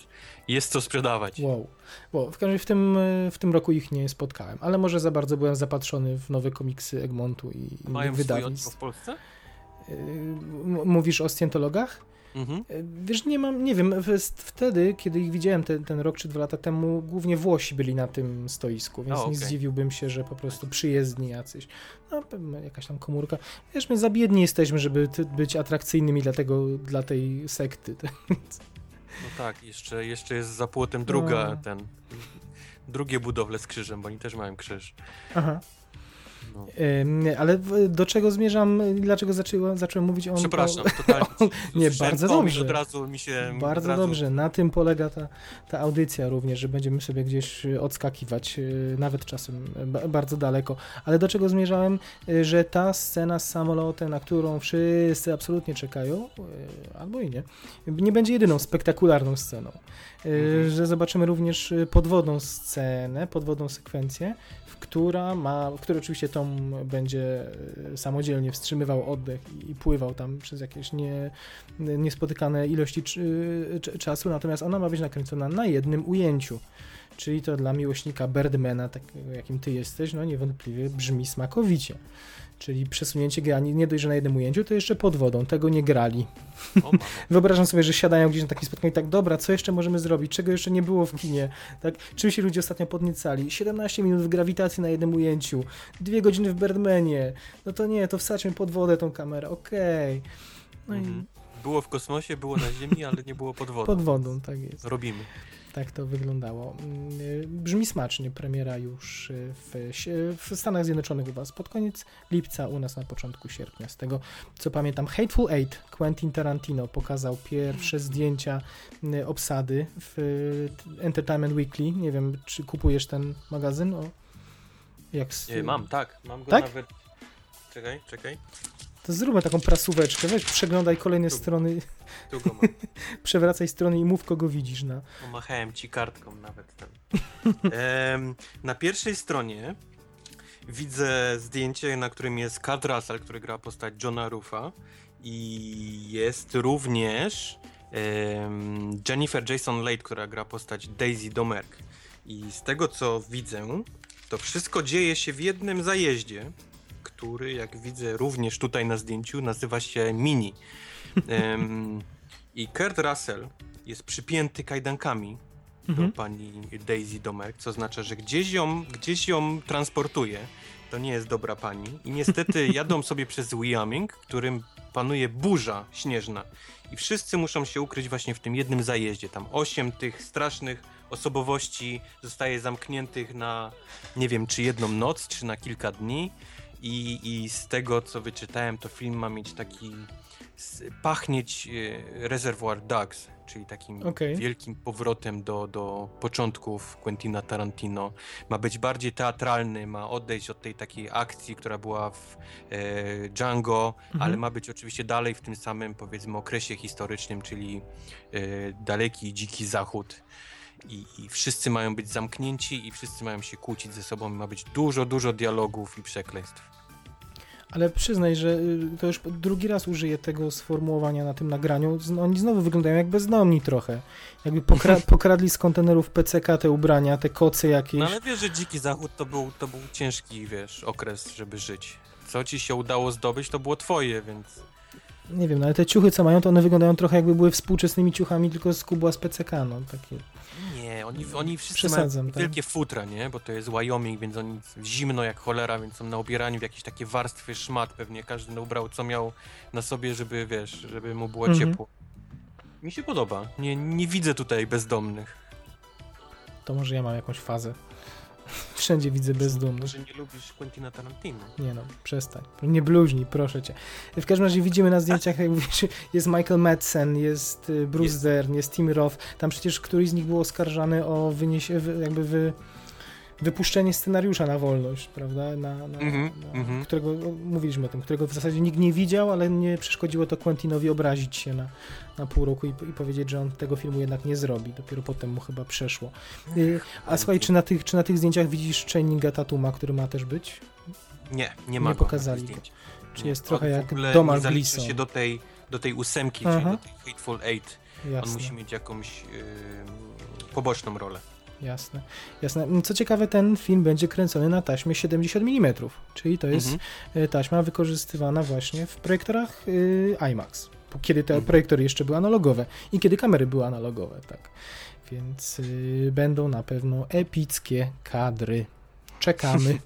jest co sprzedawać. Wow. Bo w każdym razie w tym, y, w tym roku ich nie spotkałem, ale może za bardzo byłem zapatrzony w nowe komiksy Egmontu i innych Mają wydawnictw. w Polsce? M- Mówisz o scjentologach? Mhm. Yy, Wiesz, nie mam, nie wiem, wtedy, kiedy ich widziałem ten, ten rok czy dwa lata temu, głównie Włosi byli na tym stoisku, więc O, nie okej. zdziwiłbym się, że po prostu przyjezdni jacyś, no jakaś tam komórka. Wiesz, my za biedni jesteśmy, żeby być atrakcyjnymi dla, tego, dla tej sekty. No tak, jeszcze, jeszcze jest za płotem druga, No. ten, drugie budowle z krzyżem, bo oni też mają krzyż. Aha. No. Ale do czego zmierzam, dlaczego zaczęło, zacząłem mówić o... Przepraszam, o, totalnie. nie, bardzo dobrze. Od razu mi się... Bardzo razu... dobrze, na tym polega ta, ta audycja również, że będziemy sobie gdzieś y, odskakiwać, y, nawet czasem ba- bardzo daleko. Ale do czego zmierzałem, że ta scena z samolotem, na którą wszyscy absolutnie czekają, albo i nie, nie będzie jedyną spektakularną sceną. Y, Mhm. Że zobaczymy również y, podwodną scenę, podwodną sekwencję, w która ma, w której oczywiście Tom będzie y, samodzielnie wstrzymywał oddech i, i pływał tam przez jakieś nie, niespotykane ilości czasu, natomiast ona ma być nakręcona na jednym ujęciu. Czyli to dla miłośnika Birdmana, takiego jakim ty jesteś, no niewątpliwie brzmi smakowicie. Czyli przesunięcie grani nie dość, że na jednym ujęciu, to jeszcze pod wodą. Tego nie grali. Wyobrażam sobie, że siadają gdzieś na takim spotkaniu i tak, dobra, co jeszcze możemy zrobić? Czego jeszcze nie było w kinie? Tak, czym się ludzie ostatnio podniecali? 17 minut w grawitacji na jednym ujęciu, dwie godziny w Birdmanie. No to nie, to wsadźmy pod wodę tą kamerę, okej. No Mhm. i Było w kosmosie, było na Ziemi, ale nie było pod wodą. pod wodą, tak jest. Robimy. Tak to wyglądało. Mm, y, Brzmi smacznie, premiera już y, w, sie- w Stanach Zjednoczonych u Was pod koniec lipca, u nas na początku sierpnia. Z tego co pamiętam, Hateful Eight, Quentin Tarantino pokazał pierwsze zdjęcia y, obsady w Entertainment Weekly. Nie wiem, czy kupujesz ten magazyn? O, jak mam, tak. Mam go Tak? nawet... Czekaj, czekaj. To zróbmy taką prasóweczkę. Weź, przeglądaj kolejne Tu. strony, Tu go mam. przewracaj strony i mów, kogo widzisz na... Pomachałem ci kartką nawet tam. Em, na pierwszej stronie widzę zdjęcie, na którym jest Kurt Russell, który gra postać Johna Ruffa i jest również Jennifer Jason Leigh, która gra postać Daisy Domerk. I z tego co widzę, to wszystko dzieje się w jednym zajeździe, który jak widzę również tutaj na zdjęciu nazywa się Mini. Em, I Kurt Russell jest przypięty kajdankami Mhm. do pani Daisy Domerk, co oznacza, że gdzieś ją, gdzieś ją transportuje. To nie jest dobra pani. I niestety jadą sobie przez Wyoming, w którym panuje burza śnieżna. I wszyscy muszą się ukryć właśnie w tym jednym zajeździe. Tam osiem tych strasznych osobowości zostaje zamkniętych na nie wiem, czy jedną noc, czy na kilka dni. I, i z tego, co wyczytałem, to film ma mieć taki pachnieć e, Reservoir Dogs, czyli takim Okej. wielkim powrotem do, do początków Quentina Tarantino. Ma być bardziej teatralny, ma odejść od tej takiej akcji, która była w e, Django, Mhm. ale ma być oczywiście dalej w tym samym, powiedzmy, okresie historycznym, czyli e, daleki, dziki zachód. I, I wszyscy mają być zamknięci i wszyscy mają się kłócić ze sobą. Ma być dużo, dużo dialogów i przekleństw. Ale przyznaj, że y, to już drugi raz użyję tego sformułowania na tym nagraniu. Oni znowu wyglądają jak bezdomni trochę. Jakby pokra pokradli z kontenerów PCK te ubrania, te koce jakieś. No ale wiesz, że dziki zachód to był, to był ciężki, wiesz, okres, żeby żyć. Co ci się udało zdobyć, to było twoje, więc... Nie wiem, no ale te ciuchy, co mają, to one wyglądają trochę jakby były współczesnymi ciuchami, tylko z kubła z PCK, no takie. Oni, oni wszyscy Przesadzam, mają tak? wielkie futra, nie? Bo to jest Wyoming, więc oni zimno jak cholera, więc są na ubieraniu w jakieś takie warstwy szmat. Pewnie każdy ubrał co miał na sobie, żeby, wiesz, żeby mu było Mhm. ciepło. Mi się podoba. Nie, nie widzę tutaj bezdomnych. To może ja mam jakąś fazę. Wszędzie widzę bezdomnych. Może nie lubisz Quentina Tarantino. Nie no, przestań. Nie bluźnij, proszę cię. W każdym razie widzimy na zdjęciach, jak mówisz, jest Michael Madsen, jest y, Bruce Jest. Dern, jest Tim Roth. Tam przecież któryś z nich był oskarżany o wyniesie, wy- jakby wy, wypuszczenie scenariusza na wolność, prawda? Na, na, Mhm, na, mhm. Którego, mówiliśmy o tym, którego w zasadzie nikt nie widział, ale nie przeszkodziło to Quentinowi obrazić się na, na pół roku i, i powiedzieć, że on tego filmu jednak nie zrobi. Dopiero potem mu chyba przeszło. Y, A słuchaj, czy na tych, czy na tych zdjęciach widzisz Channinga Tatuma, który ma też być? Nie, nie ma Nie pokazali go. Czy jest trochę on w jak Domar Gleeson? się do tej, do tej ósemki, Aha. czyli do tej Hateful Eight. On Jasne, musi mieć jakąś yy, poboczną rolę. Jasne, jasne. Co ciekawe, ten film będzie kręcony na taśmie 70 mm, czyli to jest Mhm. e, taśma wykorzystywana właśnie w projektorach y, IMAX, kiedy te Mhm. projektory jeszcze były analogowe i kiedy kamery były analogowe, tak. Więc y, będą na pewno epickie kadry. czekamy.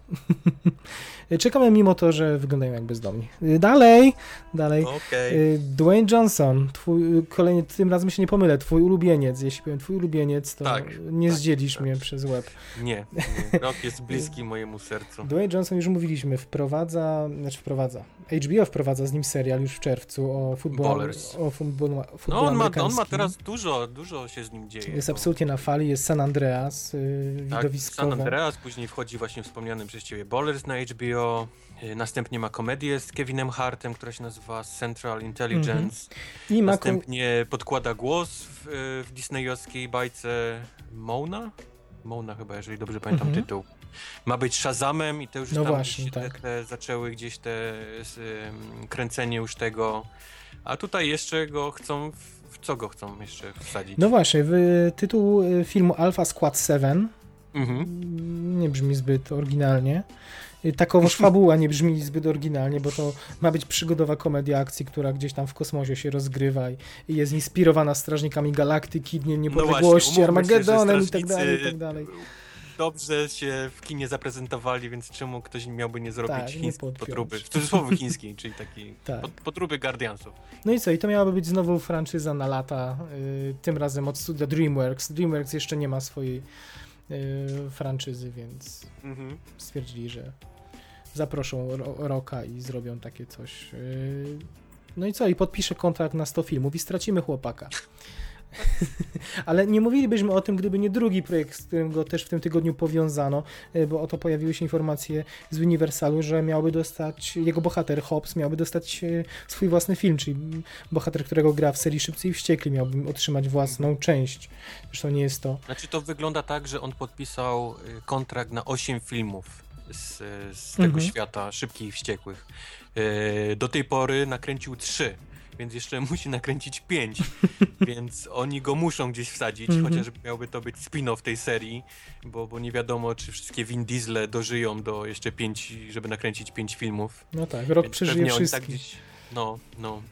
czekamy mimo to, że wyglądają jak bezdomni. Dalej, dalej. Okej. Y, Dwayne Johnson, twój, y, kolejny, tym razem się nie pomylę, twój ulubieniec. Jeśli powiem twój ulubieniec, to Tak, nie tak, zdzielisz tak. mnie przez łeb. Nie, nie, rok jest bliski mojemu sercu. Dwayne Johnson, już mówiliśmy, wprowadza, znaczy wprowadza, HBO wprowadza z nim serial już w czerwcu o futbolu. O futbolu, No futbolu on ma, on ma teraz dużo, dużo się z nim dzieje. Jest bo- absolutnie na fali, jest San Andreas, yy, Tak, widowiskowo. San Andreas, później wchodzi właśnie wspomniany przez ciebie Ballers na HBO, y, następnie ma komedię z Kevinem Hartem, która się nazywa Central Intelligence, I ma kon- następnie podkłada głos w, y, w disneyowskiej bajce Mona? Mona chyba, jeżeli dobrze pamiętam Mhm. tytuł. Ma być Shazamem i to już No tam właśnie, gdzieś tak. te, te zaczęły gdzieś te kręcenie już tego, a tutaj jeszcze go chcą, w, w co go chcą jeszcze wsadzić? No właśnie, w, tytuł y, filmu Alpha Squad 7 Mhm. nie brzmi zbyt oryginalnie. Y, Takowoż fabuła nie brzmi zbyt oryginalnie, bo to ma być przygodowa komedia akcji, która gdzieś tam w kosmosie się rozgrywa i, i jest inspirowana Strażnikami Galaktyki, Dniem Niepodległości, No się, że Armagedonem i tak dalej, i tak dalej. Dobrze się w kinie zaprezentowali, więc czemu ktoś miałby nie zrobić Tak, chińskiej podróby? W cudzysłowie chińskiej, czyli takiej Tak. pod, podróby Guardiansów. No i co, i to miałaby być znowu franczyza na lata, y, tym razem od studia DreamWorks. DreamWorks jeszcze nie ma swojej y, franczyzy, więc Mhm. stwierdzili, że zaproszą Ro- Roka i zrobią takie coś. Yy, No i co? I podpiszę kontrakt na 100 filmów i stracimy chłopaka. Ale nie mówilibyśmy o tym, gdyby nie drugi projekt, z którym go też w tym tygodniu powiązano, yy, bo oto pojawiły się informacje z Uniwersalu, że miałby dostać, jego bohater Hobbs miałby dostać yy, swój własny film, czyli bohater, którego gra w serii Szybcy i Wściekli miałby otrzymać własną część. Zresztą nie jest to Znaczy to wygląda tak, że on podpisał y, kontrakt na 8 filmów z, z tego Mhm. świata szybkich i wściekłych. Y, Do tej pory nakręcił 3, więc jeszcze musi nakręcić 5, więc oni go muszą gdzieś wsadzić, Mhm. chociaż miałby to być spin-off tej serii, bo, bo nie wiadomo, czy wszystkie Vin Diesle dożyją do jeszcze 5, żeby nakręcić 5 filmów. No tak, rok Więc przeżyje oni wszystkich. tak gdzieś, no, no.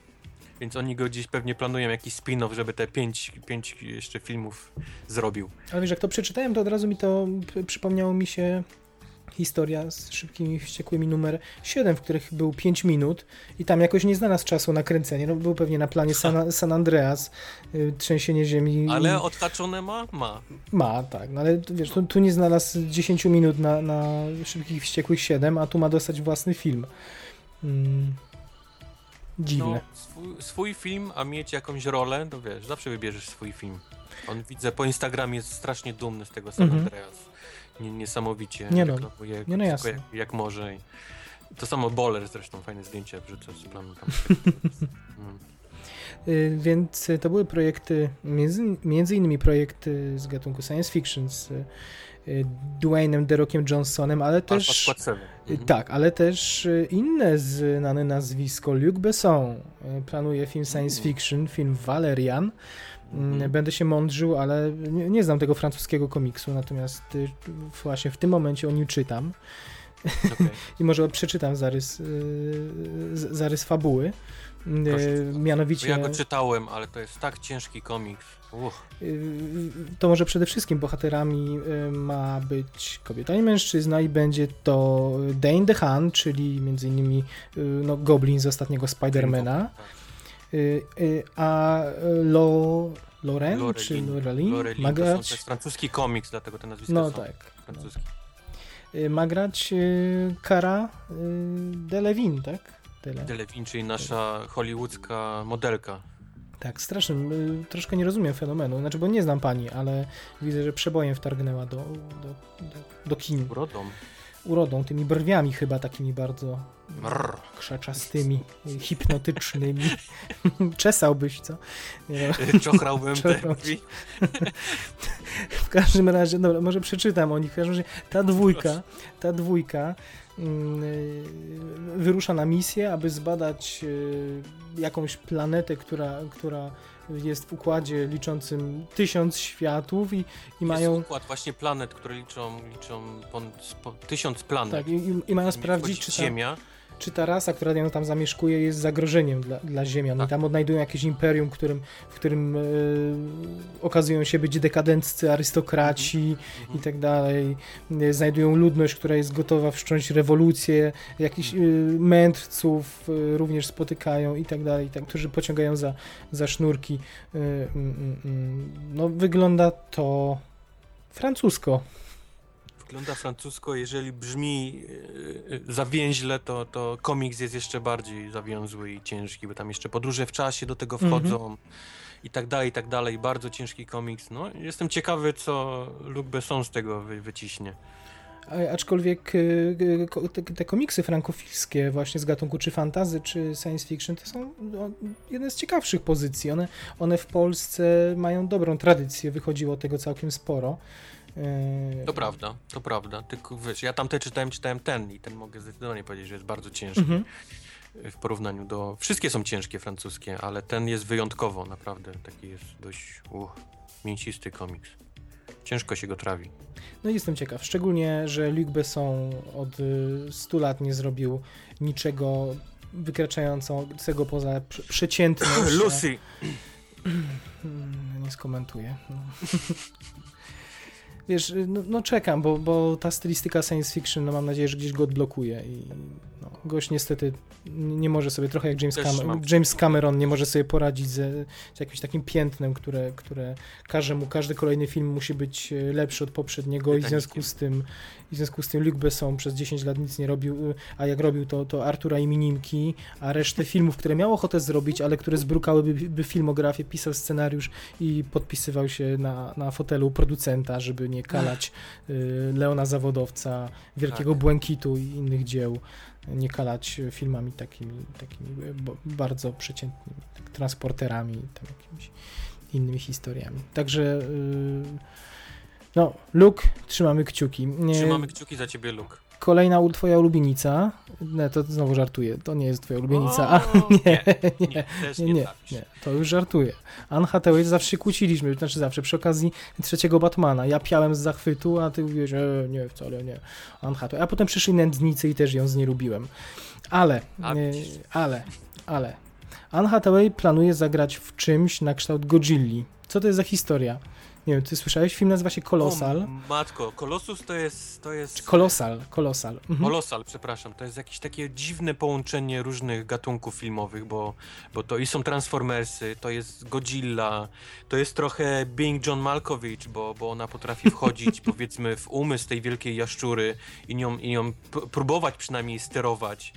Więc oni go gdzieś pewnie planują jakiś spin-off, żeby te pięć, pięć jeszcze filmów zrobił. Ale wiesz, jak to przeczytałem, to od razu mi to przypomniało mi się historia z szybkimi wściekłymi numer 7, w których był 5 minut i tam jakoś nie znalazł czasu na kręcenie. No, był pewnie na planie San, San Andreas, y, trzęsienie ziemi. Ale odhaczone ma? Ma. Ma, tak, no ale tu, wiesz, tu, tu nie znalazł 10 minut na, na szybkich wściekłych 7, a tu ma dostać własny film. Mm. Dziwne. No, swój, swój film, a mieć jakąś rolę, to wiesz, zawsze wybierzesz swój film. On widzę po Instagramie jest strasznie dumny z tego San Mhm. Andreas. Nie, niesamowicie Nie no, reklamuje nie no jasne. jak, jak może. I to samo Boller zresztą, fajne zdjęcia wrzucę z planu tam. Mm. Y, Więc y, to były projekty, między, między innymi projekty z gatunku science fiction z y, Dwaynem The Rockiem Johnsonem, ale też Squad 7. y, Mhm. tak, ale też inne znane nazwisko. Luc Besson planuje film science Mm. fiction, film Valerian. Mm, Mhm. Będę się mądrzył, ale nie, nie znam tego francuskiego komiksu, natomiast y, właśnie w tym momencie o nim czytam Okej. i może przeczytam zarys, y, zarys fabuły. Y, Proszę. Mianowicie. Ja go czytałem, ale to jest tak ciężki komiks. Uch. To może przede wszystkim bohaterami ma być kobieta i mężczyzna i będzie to Dane DeHaan, czyli między innymi no, Goblin z ostatniego Spidermana, Tak. Y, y, a Lo, Loren, Lorelin. czy Lorelin, Lorelin, ma to, są, grać, to jest francuski komiks, dlatego te nazwiska no są tak, francuskie. y, ma grać Cara Delevingne, tak? Dele. Delevin, czyli nasza hollywoodzka modelka. Tak, strasznie, troszkę nie rozumiem fenomenu, znaczy, bo nie znam pani, ale widzę, że przebojem wtargnęła do, do, do, do kin. Urodą. urodą, tymi brwiami chyba takimi bardzo Brrr. krzaczastymi, hipnotycznymi. Czesałbyś, co? Nie no. Czochrałbym te drzwi. W każdym razie, dobra, może przeczytam o nich. W każdym razie ta dwójka, ta dwójka mm, y, wyrusza na misję, aby zbadać y, jakąś planetę, która, która jest w układzie liczącym tysiąc światów i, i Jest mają układ właśnie planet, które liczą, liczą tysiąc planet. tak, i, i- mają sprawdzić, czy ta, Ziemia. Czy ta rasa, która tam zamieszkuje, jest zagrożeniem dla, dla Ziemian. Tak. I tam odnajdują jakieś imperium, którym, w którym e, okazują się być dekadenccy arystokraci Mhm. i tak dalej. E, Znajdują ludność, która jest gotowa wszcząć rewolucję, jakichś e, mędrców e, również spotykają i tak dalej, tak, którzy pociągają za, za sznurki. E, mm, mm, mm. No, wygląda to francusko. Wygląda francusko, jeżeli brzmi yy, zawięźle, to, to komiks jest jeszcze bardziej zawiązły i ciężki, bo tam jeszcze podróże w czasie do tego wchodzą i tak dalej, i tak dalej. Bardzo ciężki komiks. No, jestem ciekawy, co Luc Besson z tego wy, wyciśnie. Aczkolwiek ko- te, te komiksy frankofilskie właśnie z gatunku czy fantazy, czy science fiction to są no, jedne z ciekawszych pozycji. One, one w Polsce mają dobrą tradycję, wychodziło tego całkiem sporo. Y, To prawda, to prawda. Tylko wiesz, ja tamte czytałem, czytałem ten i ten mogę zdecydowanie powiedzieć, że jest bardzo ciężki Mhm. w porównaniu do... Wszystkie są ciężkie francuskie, ale ten jest wyjątkowo, naprawdę. Taki jest dość uh, mięsisty komiks. Ciężko się go trawi. No i jestem ciekaw, szczególnie, że Luc Besson od y, 100 lat nie zrobił niczego wykraczającego poza prze- przeciętność. Lucy! Nie skomentuję. No. Wiesz, no, no czekam, bo, bo ta stylistyka science fiction, no mam nadzieję, że gdzieś go odblokuje i no, gość niestety nie może sobie, trochę jak James, Cam- James Cameron nie może sobie poradzić ze, z jakimś takim piętnem, które, które każe mu, każdy kolejny film musi być e, lepszy od poprzedniego i w związku z tym i w związku z tym Luc Besson przez 10 lat nic nie robił, y, a jak robił to, to Artura i Minimki, a resztę filmów, które miał ochotę zrobić, ale które zbrukałyby by filmografię, pisał scenariusz i podpisywał się na, na fotelu producenta, żeby nie kalać y, Leona Zawodowca, Wielkiego Tak. Błękitu i innych dzieł, nie kalać filmami takimi, takimi bardzo przeciętnymi, tak, transporterami i tam jakimiś innymi historiami. Także y, no, Luke, trzymamy kciuki. Trzymamy kciuki za ciebie, Luke. Kolejna twoja ulubienica. Nie, to znowu żartuję. To nie jest twoja ulubienica. A, O, nie, nie, nie, nie, nie, nie, nie. To już żartuję. Anne Hathaway zawsze się kłóciliśmy, znaczy zawsze przy okazji trzeciego Batmana. Ja piałem z zachwytu, a ty mówiłeś, e, nie, wcale nie. Anne Hathaway. A potem przyszli nędznicy i też ją znielubiłem. Ale, A, e, widzisz. ale, ale. Anne Hathaway planuje zagrać w czymś na kształt Godzilli. Co to jest za historia? Nie wiem, ty słyszałeś? Film nazywa się Kolosal. O, matko, Kolosus to jest... To jest... Czy Kolosal, Kolosal. Mhm. Kolosal, przepraszam. To jest jakieś takie dziwne połączenie różnych gatunków filmowych, bo, bo to i są Transformersy, to jest Godzilla, to jest trochę Being John Malkovich, bo, bo ona potrafi wchodzić powiedzmy w umysł tej wielkiej jaszczury i nią, i nią próbować przynajmniej sterować.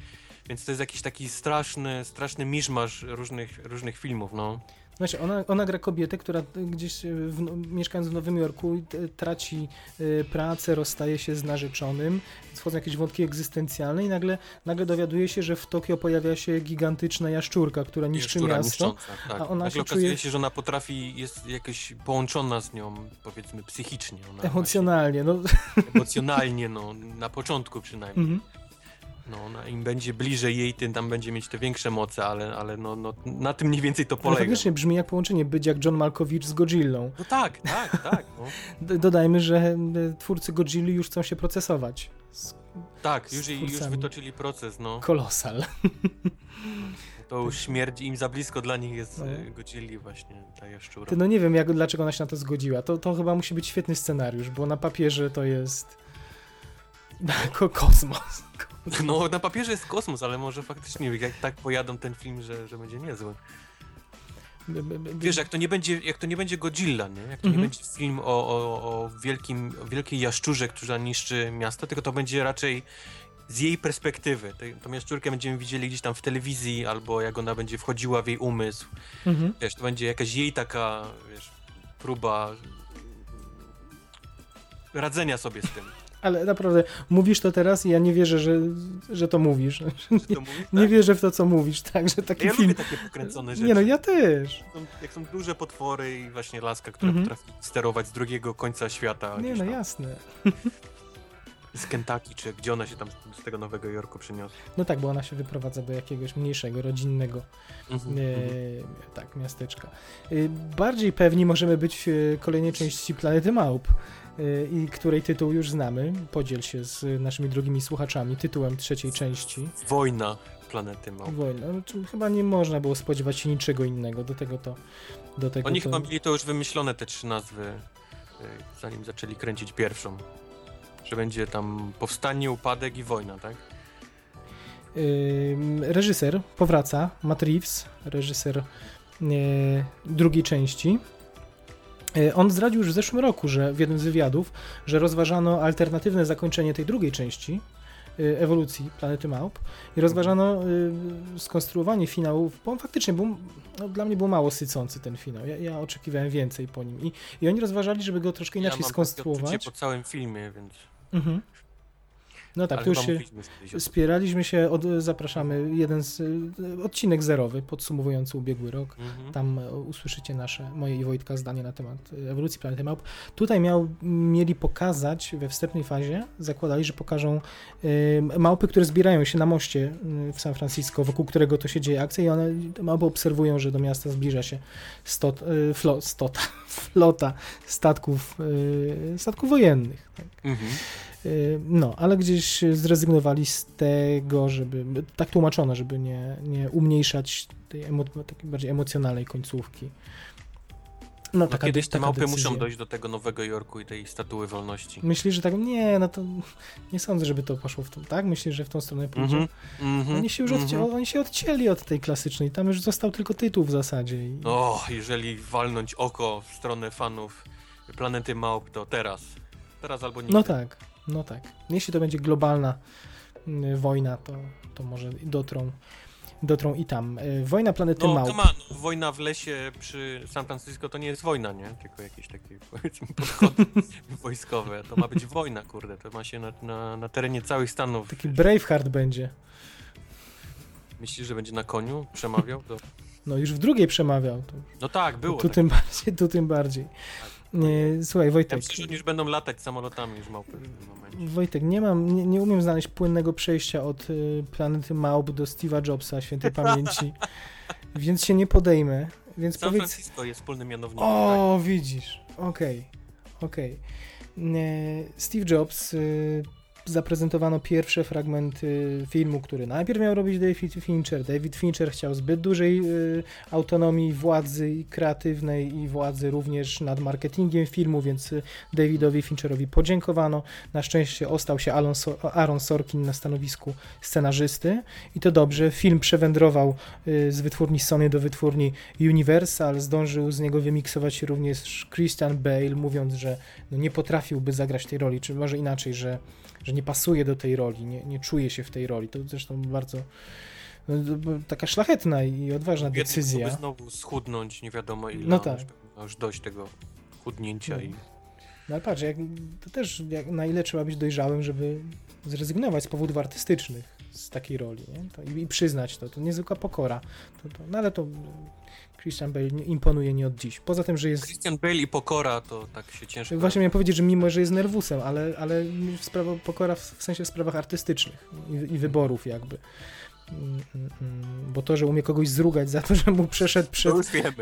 Więc to jest jakiś taki straszny, straszny miszmasz różnych, różnych filmów, no. Znaczy, ona, ona gra kobietę, która gdzieś e, w, no- mieszkając w Nowym Jorku traci e, pracę, rozstaje się z narzeczonym, wchodzą jakieś wątki egzystencjalne i nagle, nagle dowiaduje się, że w Tokio pojawia się gigantyczna jaszczurka, która niszczy Jaszczura miasto. tak. a ona Nagle się okazuje czuje- się, że ona potrafi, jest jakoś połączona z nią, powiedzmy, psychicznie. Ona właśnie- Emocjonalnie, no. emocjonalnie, no, na początku przynajmniej. Mhm. No, ona, im będzie bliżej jej, tym tam będzie mieć te większe moce, ale, ale no, no, na tym mniej więcej to polega. faktycznie brzmi jak połączenie być jak John Malkovich z Godzillą. No tak, tak, tak, no. Dodajmy, że e, twórcy Godzilli już chcą się procesować. Z Tak, już, już wytoczyli proces, no. Kolosal. To już śmierć im za blisko dla nich jest No. no. Godzilli właśnie, ta jaszczura. Ty, no nie wiem, jak, dlaczego ona się na to zgodziła. To, to chyba musi być świetny scenariusz, bo na papierze to jest ko kosmos. No, na papierze jest kosmos, ale może faktycznie, jak tak pojadą ten film, że, że będzie niezły. Wiesz, jak to nie będzie, jak to nie będzie Godzilla, nie? Jak to Mhm. nie będzie film o, o, o wielkim, o wielkiej jaszczurze, która niszczy miasto, tylko to będzie raczej z jej perspektywy. Tą jaszczurkę będziemy widzieli gdzieś tam w telewizji, albo jak ona będzie wchodziła w jej umysł. Mhm. Wiesz, to będzie jakaś jej taka, wiesz, próba radzenia sobie z tym. Ale naprawdę, mówisz to teraz i ja nie wierzę, że, że to mówisz. Czy to mówisz, Nie tak? wierzę w to, co mówisz, tak, że taki Ja film... lubię takie pokręcone rzeczy. Nie no, ja też. Są- Jak są duże potwory i właśnie laska, która Mhm. potrafi sterować z drugiego końca świata. Nie no, tam. jasne. z Kentucky, czy gdzie ona się tam z tego Nowego Jorku przyniosła. No tak, bo ona się wyprowadza do jakiegoś mniejszego, rodzinnego Mhm, e, mhm. tak, miasteczka. E, bardziej pewni możemy być w kolejnej części Planety Małp, i której tytuł już znamy. Podziel się z naszymi drogimi słuchaczami tytułem trzeciej części. Wojna planety Małp. Wojna. No, chyba nie można było spodziewać się niczego innego. Do tego to. Do tego Oni to... chyba mieli to już wymyślone, te trzy nazwy, y, zanim zaczęli kręcić pierwszą. Że będzie tam powstanie, upadek i wojna, tak? Ym, reżyser powraca, Matt Reeves, reżyser e, drugiej części. E, On zdradził już w zeszłym roku, że w jednym z wywiadów, że rozważano alternatywne zakończenie tej drugiej części e, ewolucji planety Małp i rozważano e, skonstruowanie finałów, bo on faktycznie był, no, dla mnie był mało sycący ten finał. Ja, ja oczekiwałem więcej po nim. I, I oni rozważali, żeby go troszkę inaczej ja mam skonstruować. po całym filmie, więc... Mhm. No tak, tu już się spieraliśmy się, od, zapraszamy jeden z, odcinek zerowy podsumowujący ubiegły rok. Mhm. Tam e, usłyszycie nasze, moje i Wojtka zdanie na temat e, ewolucji planety małp. Tutaj miał, mieli pokazać we wstępnej fazie, zakładali, że pokażą małpy, które zbierają się na moście y, w San Francisco, wokół którego to się dzieje akcja i one, małpy obserwują, że do miasta zbliża się stot, y, flo, stota, flota statków, statków wojennych. Tak. Mhm. Y, No, ale gdzieś zrezygnowali z tego, żeby. Tak tłumaczono, żeby nie, nie umniejszać tej emo, takiej bardziej emocjonalnej końcówki. No, No taka, kiedyś te małpy decyzja. muszą dojść do tego Nowego Jorku i tej statuły wolności. Myślisz, że tak. Nie, no to nie sądzę, żeby to poszło w tą. Tak? Myślisz, że w tą stronę pójdzie? Mhm. Mhm. Oni, się już odci- Mhm. oni się odcięli od tej klasycznej. Tam już został tylko tytuł w zasadzie. I... O, jeżeli walnąć oko w stronę fanów Planety Małp, to teraz. Teraz albo nigdy. No tak, no tak. Jeśli to będzie globalna y, wojna, to, to może dotrą, dotrą i tam. Y, Wojna planety No, Małp. on, wojna w lesie przy San Francisco to nie jest wojna, nie? Tylko jakieś takie, powiedzmy, podchody wojskowe. To ma być wojna, kurde. To ma się na, na, na terenie całych Stanów. Taki Braveheart będzie. Myślisz, że będzie na koniu przemawiał? To... No już w drugiej przemawiał. To, No tak, było. tu tak. tym bardziej, tu tym bardziej. Nie, słuchaj, Ja Wojtek. myślę, że oni już będą latać samolotami już małpy w tym momencie. Wojtek, nie mam, nie, nie umiem znaleźć płynnego przejścia od y, planety Małp do Steve'a Jobsa, świętej pamięci, więc się nie podejmę. Więc San powiedz. Francisco jest wspólnym mianownikiem. O, widzisz. Okej, okej. Nie, Steve Jobs y, zaprezentowano pierwsze fragmenty filmu, który najpierw miał robić David Fincher. David Fincher chciał zbyt dużej y, autonomii władzy kreatywnej i władzy również nad marketingiem filmu, więc y, Davidowi Fincherowi podziękowano. Na szczęście ostał się Aaron Sorkin na stanowisku scenarzysty i to dobrze. Film przewędrował y, z wytwórni Sony do wytwórni Universal, zdążył z niego wymiksować się również Christian Bale, mówiąc, że no nie potrafiłby zagrać tej roli, czy może inaczej, że, że nie pasuje do tej roli, nie, nie czuje się w tej roli. To zresztą bardzo no, taka szlachetna i odważna Biedny decyzja. znowu schudnąć, nie wiadomo ile. No tak. Już, dojść tego chudnięcia i... No ale patrz, jak, to też jak, na ile trzeba być dojrzałym, żeby zrezygnować z powodów artystycznych z takiej roli nie? To, i, i przyznać to. To niezwykła pokora. To, to, no ale to Christian Bale imponuje nie od dziś. Poza tym, że jest Christian Bale i Pokora to tak się ciężko... Właśnie miałem powiedzieć, że mimo, że jest nerwusem, ale, ale sprawa, pokora w, w sensie w sprawach artystycznych i, i wyborów jakby. Bo to, że umie kogoś zrugać za to, że mu przeszedł przed,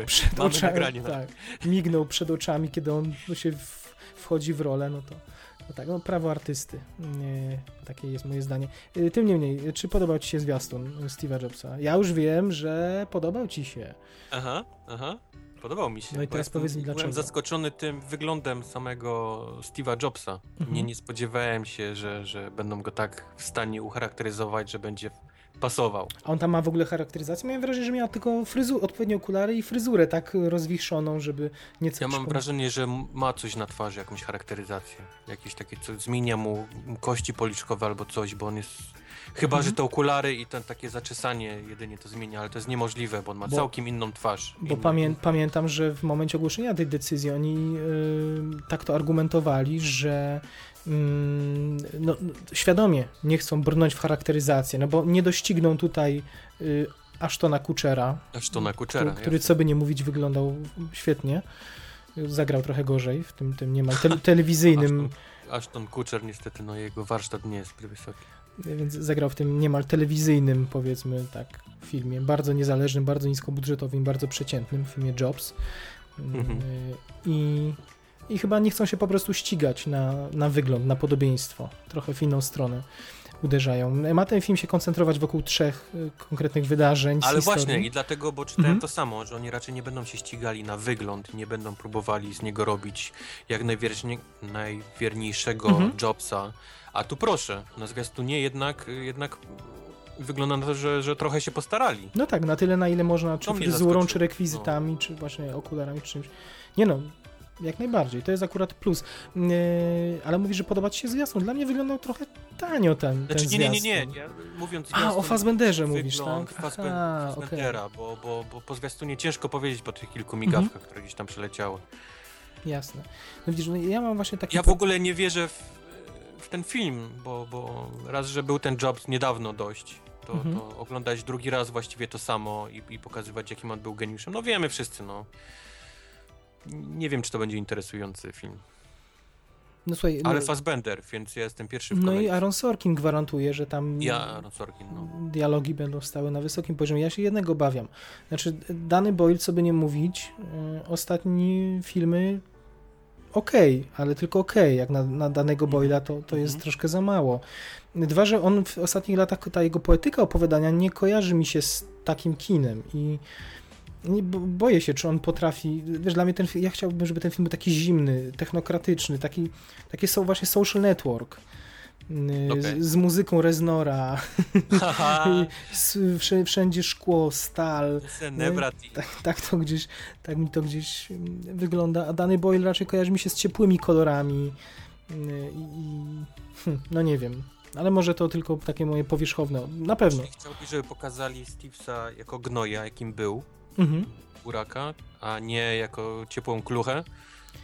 przed oczami, na tak, mignął przed oczami, kiedy on się w, wchodzi w rolę, no to, no tak, no prawo artysty. Takie jest moje zdanie. Y, Tym niemniej, czy podobał Ci się zwiastun Steve'a Jobsa? Ja już wiem, że podobał Ci się. Aha, aha. Podobał mi się. No i teraz jestem- powiedz mi Byłem dlaczego. zaskoczony tym wyglądem samego Steve'a Jobsa. Mhm. Nie, nie spodziewałem się, że, że będą go tak w stanie ucharakteryzować, że będzie pasował. A on tam ma w ogóle charakteryzację? Miałem wrażenie, że miał tylko fryzu, odpowiednie okulary i fryzurę tak rozwiszoną, żeby nieco Ja mam wrażenie, że ma coś na twarzy, jakąś charakteryzację. Jakieś takie, co zmienia mu kości policzkowe albo coś, bo on jest... Chyba, Mhm. że te okulary i ten takie zaczesanie jedynie to zmienia, ale to jest niemożliwe, bo on ma Bo- całkiem inną twarz. Bo Inną- pamię pamiętam, że w momencie ogłoszenia tej decyzji oni yy, tak to argumentowali, że no, no, świadomie nie chcą brnąć w charakteryzację, no bo nie dościgną tutaj yy, Ashtona Kutchera, Aż to na kuczera. który, który co by nie mówić wyglądał świetnie. Zagrał trochę gorzej w tym, tym niemal te telewizyjnym Ashton Kutcher niestety, no jego warsztat nie jest zbyt wysoki. Więc zagrał w tym niemal telewizyjnym, powiedzmy tak, filmie. Bardzo niezależnym, bardzo niskobudżetowym, bardzo przeciętnym filmie Jobs. Mhm. Y, I, I chyba nie chcą się po prostu ścigać na, na wygląd, na podobieństwo. Trochę w inną stronę uderzają. Ma ten film się koncentrować wokół trzech y, konkretnych wydarzeń. Ale właśnie, i dlatego, bo czytałem Mhm. to samo, że oni raczej nie będą się ścigali na wygląd, nie będą próbowali z niego robić jak najwiernie, najwierniejszego Mhm. Jobsa. A tu proszę, na zwiastunie jednak, jednak wygląda na to, że, że trochę się postarali. No tak, na tyle, na ile można, czy fryzurą, czy rekwizytami, czy właśnie okularami, czy czymś. Nie no, jak najbardziej, to jest akurat plus. Yy, ale mówisz, że podoba ci się zwiastun. Dla mnie wyglądał trochę tanio ten, Znaczy, ten nie, nie, nie, nie. Ja, mówiąc A, o Fassbenderze mówisz, tak? Fassbendera, bo, bo, bo po zwiastunie ciężko powiedzieć po tych kilku Mhm. migawkach, które gdzieś tam przeleciały. Jasne. No widzisz, no ja mam właśnie taki... Ja w ogóle nie wierzę w, w ten film, bo, bo raz, że był ten Jobs niedawno dość, to, Mhm. to oglądać drugi raz właściwie to samo i, i pokazywać, jakim on był geniuszem. No wiemy wszyscy, no. Nie wiem, czy to będzie interesujący film. No słuchaj, Ale no, Fassbender, więc ja jestem pierwszy w no i kolejce. Aaron Sorkin gwarantuje, że tam Ja, Sorkin, no. dialogi będą stały na wysokim poziomie. Ja się jednego obawiam. Znaczy, Dany Boyle, co by nie mówić, yy, ostatni filmy okej, ale tylko okej, jak na, na danego Boyla to, to jest Mhm. troszkę za mało. Dwa, że on w ostatnich latach, ta jego poetyka opowiadania nie kojarzy mi się z takim kinem i nie, bo- boję się, czy on potrafi, wiesz, dla mnie ten ja chciałbym, żeby ten film był taki zimny, technokratyczny, taki, takie są właśnie social network. Okej. Z, z muzyką Reznora, wsze- wszędzie szkło, stal. Nebrati. Tak, tak to gdzieś, tak mi to gdzieś mm, wygląda. A Danny Boyle raczej kojarzy mi się z ciepłymi kolorami. yy, I, hm, no nie wiem. Ale może to tylko takie moje powierzchowne. Na pewno. Czyli chciałbyś, żeby pokazali Stevesa jako gnoja, jakim był, Mhm. buraka, a nie jako ciepłą kluchę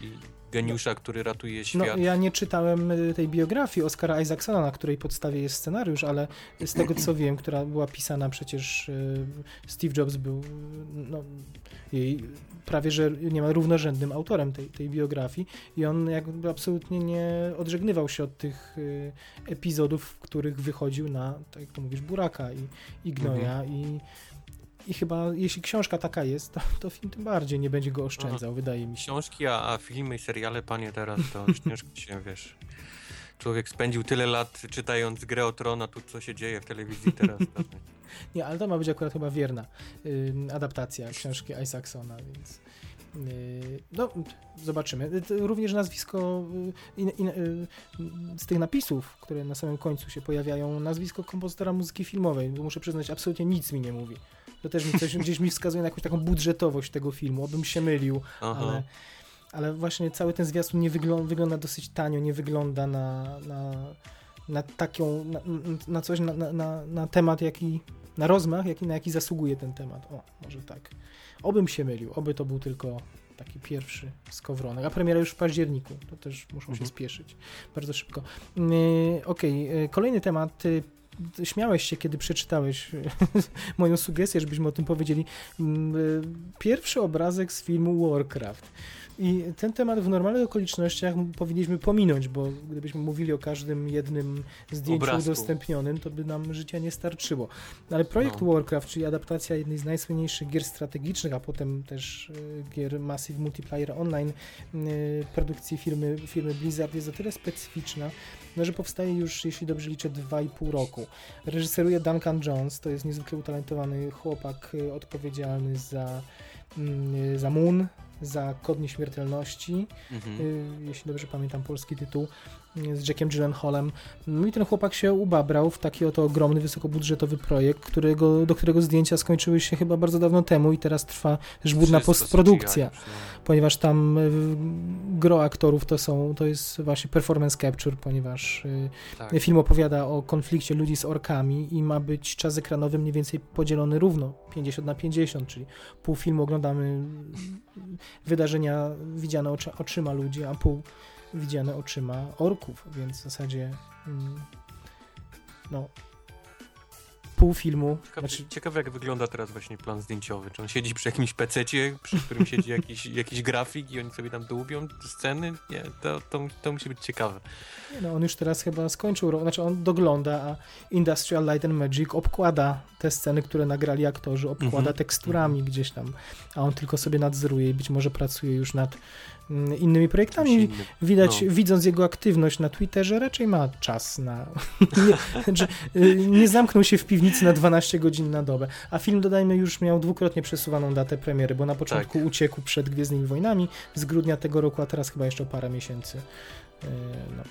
i geniusza, który ratuje No, świat. ja nie czytałem y, tej biografii Oscara Isaacsona, na której podstawie jest scenariusz, ale z tego co wiem, która była pisana przecież y, Steve Jobs był no, jej prawie że niemal równorzędnym autorem tej, tej biografii i on jakby absolutnie nie odżegnywał się od tych y, epizodów, w których wychodził na, tak jak to mówisz, buraka i, i gnoja i i chyba, jeśli książka taka jest, to, to film tym bardziej nie będzie go oszczędzał, wydaje mi się. Książki, a, a filmy i seriale, panie, teraz to ciężko się, wiesz... Człowiek spędził tyle lat czytając Grę o Tron, a tu co się dzieje w telewizji teraz. To... Nie, ale to ma być akurat chyba wierna y, adaptacja książki Isaacsona, więc y, no, zobaczymy. Y, Również nazwisko y, in, in, z tych napisów, które na samym końcu się pojawiają, nazwisko kompozytora muzyki filmowej. bo Muszę przyznać, absolutnie nic mi nie mówi. To też mi coś, gdzieś mi wskazuje na jakąś taką budżetowość tego filmu, obym się mylił, Aha. ale, ale właśnie cały ten zwiastun nie wygląda, wygląda dosyć tanio, nie wygląda na, na, na taką, na, na coś, na, na- na, temat, jaki, na rozmach, jaki, na jaki zasługuje ten temat. O, może tak. Obym się mylił, oby to był tylko taki pierwszy skowronek, a premiera już w październiku, to też muszą się Mhm. spieszyć bardzo szybko. Yy, Okej, yy, kolejny temat. Śmiałeś się, kiedy przeczytałeś moją sugestię, żebyśmy o tym powiedzieli. Mm, y, Pierwszy obrazek z filmu Warcraft. I ten temat w normalnych okolicznościach powinniśmy pominąć, bo gdybyśmy mówili o każdym jednym zdjęciu Obrazku. udostępnionym, to by nam życia nie starczyło. Ale projekt No. Warcraft, czyli adaptacja jednej z najsłynniejszych gier strategicznych, a potem też y, gier Massive Multiplayer Online y, produkcji firmy, firmy Blizzard jest o tyle specyficzna, no, że powstaje już, jeśli dobrze liczę, 2,5 roku. Reżyseruje Duncan Jones, to jest niezwykle utalentowany chłopak y, odpowiedzialny za, mm, za Moon, za Kod Nieśmiertelności, Mhm. y, jeśli dobrze pamiętam polski tytuł, z Jackiem Gyllenhaalem. No i ten chłopak się ubabrał w taki oto ogromny, wysokobudżetowy projekt, którego, do którego zdjęcia skończyły się chyba bardzo dawno temu i teraz trwa żmudna postprodukcja no. ponieważ tam y, gro aktorów to są, to jest właśnie performance capture, ponieważ y, Tak. film opowiada o konflikcie ludzi z orkami i ma być czas ekranowy mniej więcej podzielony równo, 50 na 50, czyli pół filmu oglądamy wydarzenia widziane oczy, oczyma ludzi, a pół widziane oczyma orków, więc w zasadzie mm, no pół filmu. Ciekawe, Znaczy, ciekawe jak wygląda teraz właśnie plan zdjęciowy. Czy on siedzi przy jakimś pececie, przy którym siedzi jakiś, jakiś grafik i oni sobie tam dłubią sceny? Nie, to, to, to musi być ciekawe. nie no, on już teraz chyba skończył, znaczy on dogląda, a Industrial Light and Magic obkłada te sceny, które nagrali aktorzy, obkłada Mhm. teksturami gdzieś tam, a on tylko sobie nadzoruje i być może pracuje już nad mm, innymi projektami. Widać, No. widząc jego aktywność na Twitterze, raczej ma czas na. nie, że, y, nie zamknął się w piwnicy na 12 godzin na dobę. A film, dodajmy, już miał dwukrotnie przesuwaną datę premiery, bo na początku uciekł przed Gwiezdnymi Wojnami z grudnia tego roku, a teraz chyba jeszcze o parę miesięcy. y, No,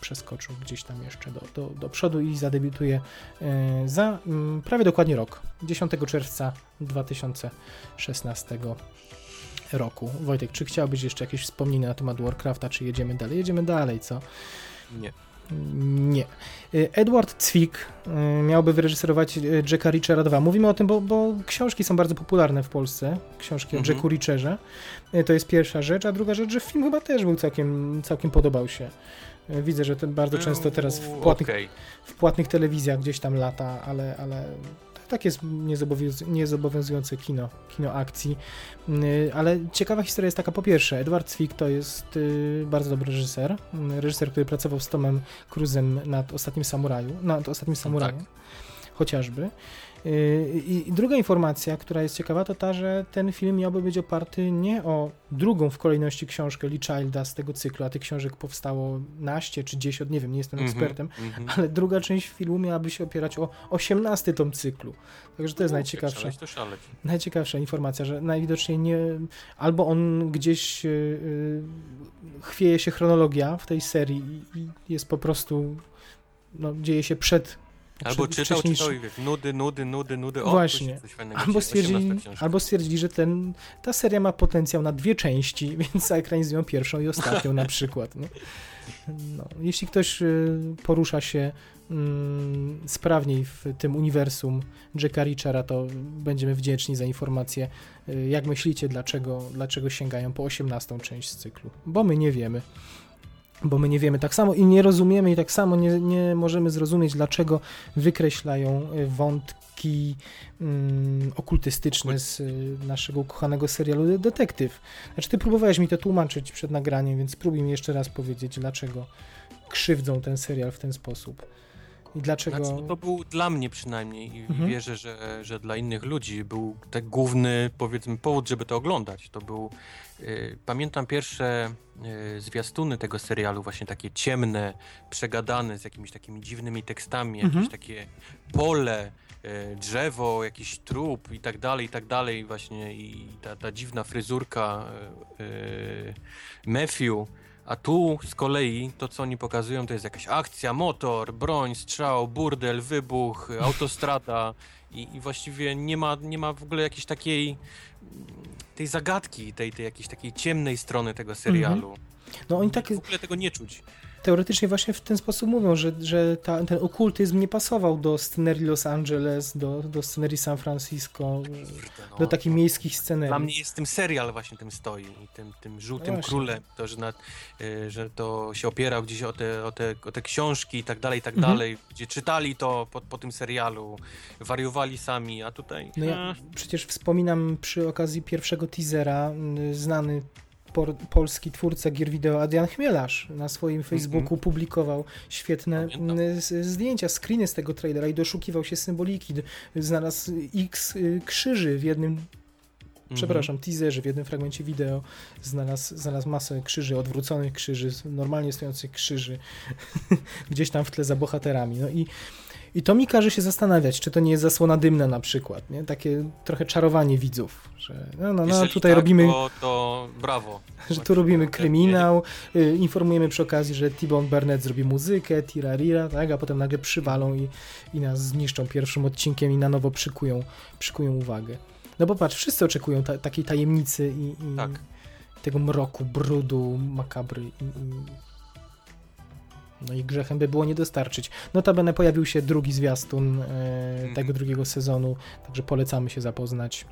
przeskoczył gdzieś tam jeszcze do, do, do przodu i zadebiutuje y, za mm, prawie dokładnie rok, 10 czerwca 2016 roku. Wojtek, czy chciałbyś jeszcze jakieś wspomnienia na temat Warcrafta, czy jedziemy dalej? Jedziemy dalej, co? Nie. Nie. Y, Edward Zwick y, miałby wyreżyserować y, Jacka Reachera 2. Mówimy o tym, bo, bo książki są bardzo popularne w Polsce. Książki o Mhm. Jacku Reacherze. Y, To jest pierwsza rzecz, a druga rzecz, że film chyba też był całkiem, całkiem podobał się. Widzę, że bardzo często teraz w płatnych, Okej. w płatnych telewizjach gdzieś tam lata, ale, ale tak jest niezobowiąz- niezobowiązujące kino, kino akcji. Yy, Ale ciekawa historia jest taka, po pierwsze, Edward Zwick to jest yy, bardzo dobry reżyser, yy, reżyser, który pracował z Tomem Cruzem nad Ostatnim Samuraju, nad Ostatnim Samuraju, tak. chociażby. Yy, I druga informacja, która jest ciekawa, to ta, że ten film miałby być oparty nie o drugą w kolejności książkę Lee Childa z tego cyklu, a tych książek powstało naście czy dziesięć, nie wiem, nie jestem Mhm, ekspertem, mhm. ale druga część filmu miałaby się opierać o 18 tom cyklu. Także to jest No, najciekawsza, Szaleć to szaleć. najciekawsza informacja, że najwidoczniej nie. Albo on gdzieś yy, yy, chwieje się chronologia w tej serii i, i jest po prostu. No, dzieje się przed. Albo czytał, czytał i wiesz, nudy, nudy, nudy, nudy. O, Właśnie. coś- fajnego Albo stwierdzili, 18 książka. albo stwierdzili, że ten, ta seria ma potencjał na dwie części, więc zaekranizują pierwszą i ostatnią na przykład. No, jeśli ktoś y, porusza się mm, sprawniej w tym uniwersum Jacka Reachera, to będziemy wdzięczni za informację, y, jak myślicie, dlaczego, dlaczego sięgają po 18 część z cyklu. Bo my nie wiemy. Bo my nie wiemy tak samo i nie rozumiemy, i tak samo nie, nie możemy zrozumieć, dlaczego wykreślają y, wątki mm, okultystyczne z y, naszego ukochanego serialu Detektyw. Znaczy, ty próbowałeś mi to tłumaczyć przed nagraniem, więc spróbuj mi jeszcze raz powiedzieć, dlaczego krzywdzą ten serial w ten sposób. I dlaczego. Znaczy, no to był dla mnie przynajmniej i Mhm. wierzę, że, że dla innych ludzi był ten główny, powiedzmy, powód, żeby to oglądać. To był, y, pamiętam pierwsze zwiastuny tego serialu, właśnie takie ciemne, przegadane, z jakimiś takimi dziwnymi tekstami, Mhm. jakieś takie pole, y, drzewo, jakiś trup i tak dalej, i tak dalej właśnie i ta, ta dziwna fryzurka y, y, Matthew. A tu z kolei to, co oni pokazują, to jest jakaś akcja, motor, broń, strzał, burdel, wybuch, autostrada i, i właściwie nie ma, nie ma w ogóle jakiejś takiej tej zagadki, tej, tej jakiejś takiej ciemnej strony tego serialu. No oni tak W ogóle tego nie czuć. Teoretycznie właśnie w ten sposób mówią, że, że ta, ten okultyzm nie pasował do scenerii Los Angeles, do, do scenerii San Francisco, no, do takich no. miejskich scenerii. Dla mnie jest tym serial właśnie tym stoi i tym, tym żółtym właśnie. królem, to, że, y, że to się opierał gdzieś o te, o te, o te książki i tak dalej, i tak Mhm. dalej, gdzie czytali to po, po tym serialu, wariowali sami, a tutaj... No ja eh, przecież wspominam przy okazji pierwszego teasera y, znany por, polski twórca gier wideo Adrian Chmielarz na swoim Facebooku publikował świetne Pamiętam. y, z- zdjęcia, screeny z tego trailera i doszukiwał się symboliki. Znalazł x y, krzyży w jednym mhm. przepraszam, teaserze, w jednym fragmencie wideo znalazł, znalazł masę krzyży, odwróconych krzyży, normalnie stojących krzyży, gdzieś tam w tle za bohaterami. No i, i to mi każe się zastanawiać, czy to nie jest zasłona dymna na przykład, nie? Takie trochę czarowanie widzów, że no, no, no tutaj tak, robimy, To, to brawo. że tu robimy kryminał, y, informujemy przy okazji, że T-Bone Burnett zrobi muzykę, tirarira, tak? A potem nagle przywalą i, i nas zniszczą pierwszym odcinkiem i na nowo przykują, przykują uwagę. No bo patrz, wszyscy oczekują ta, takiej tajemnicy i, i Tak. tego mroku, brudu, makabry i, i... No i grzechem by było nie dostarczyć. Notabene pojawił się drugi zwiastun e, tego drugiego sezonu, także polecamy się zapoznać,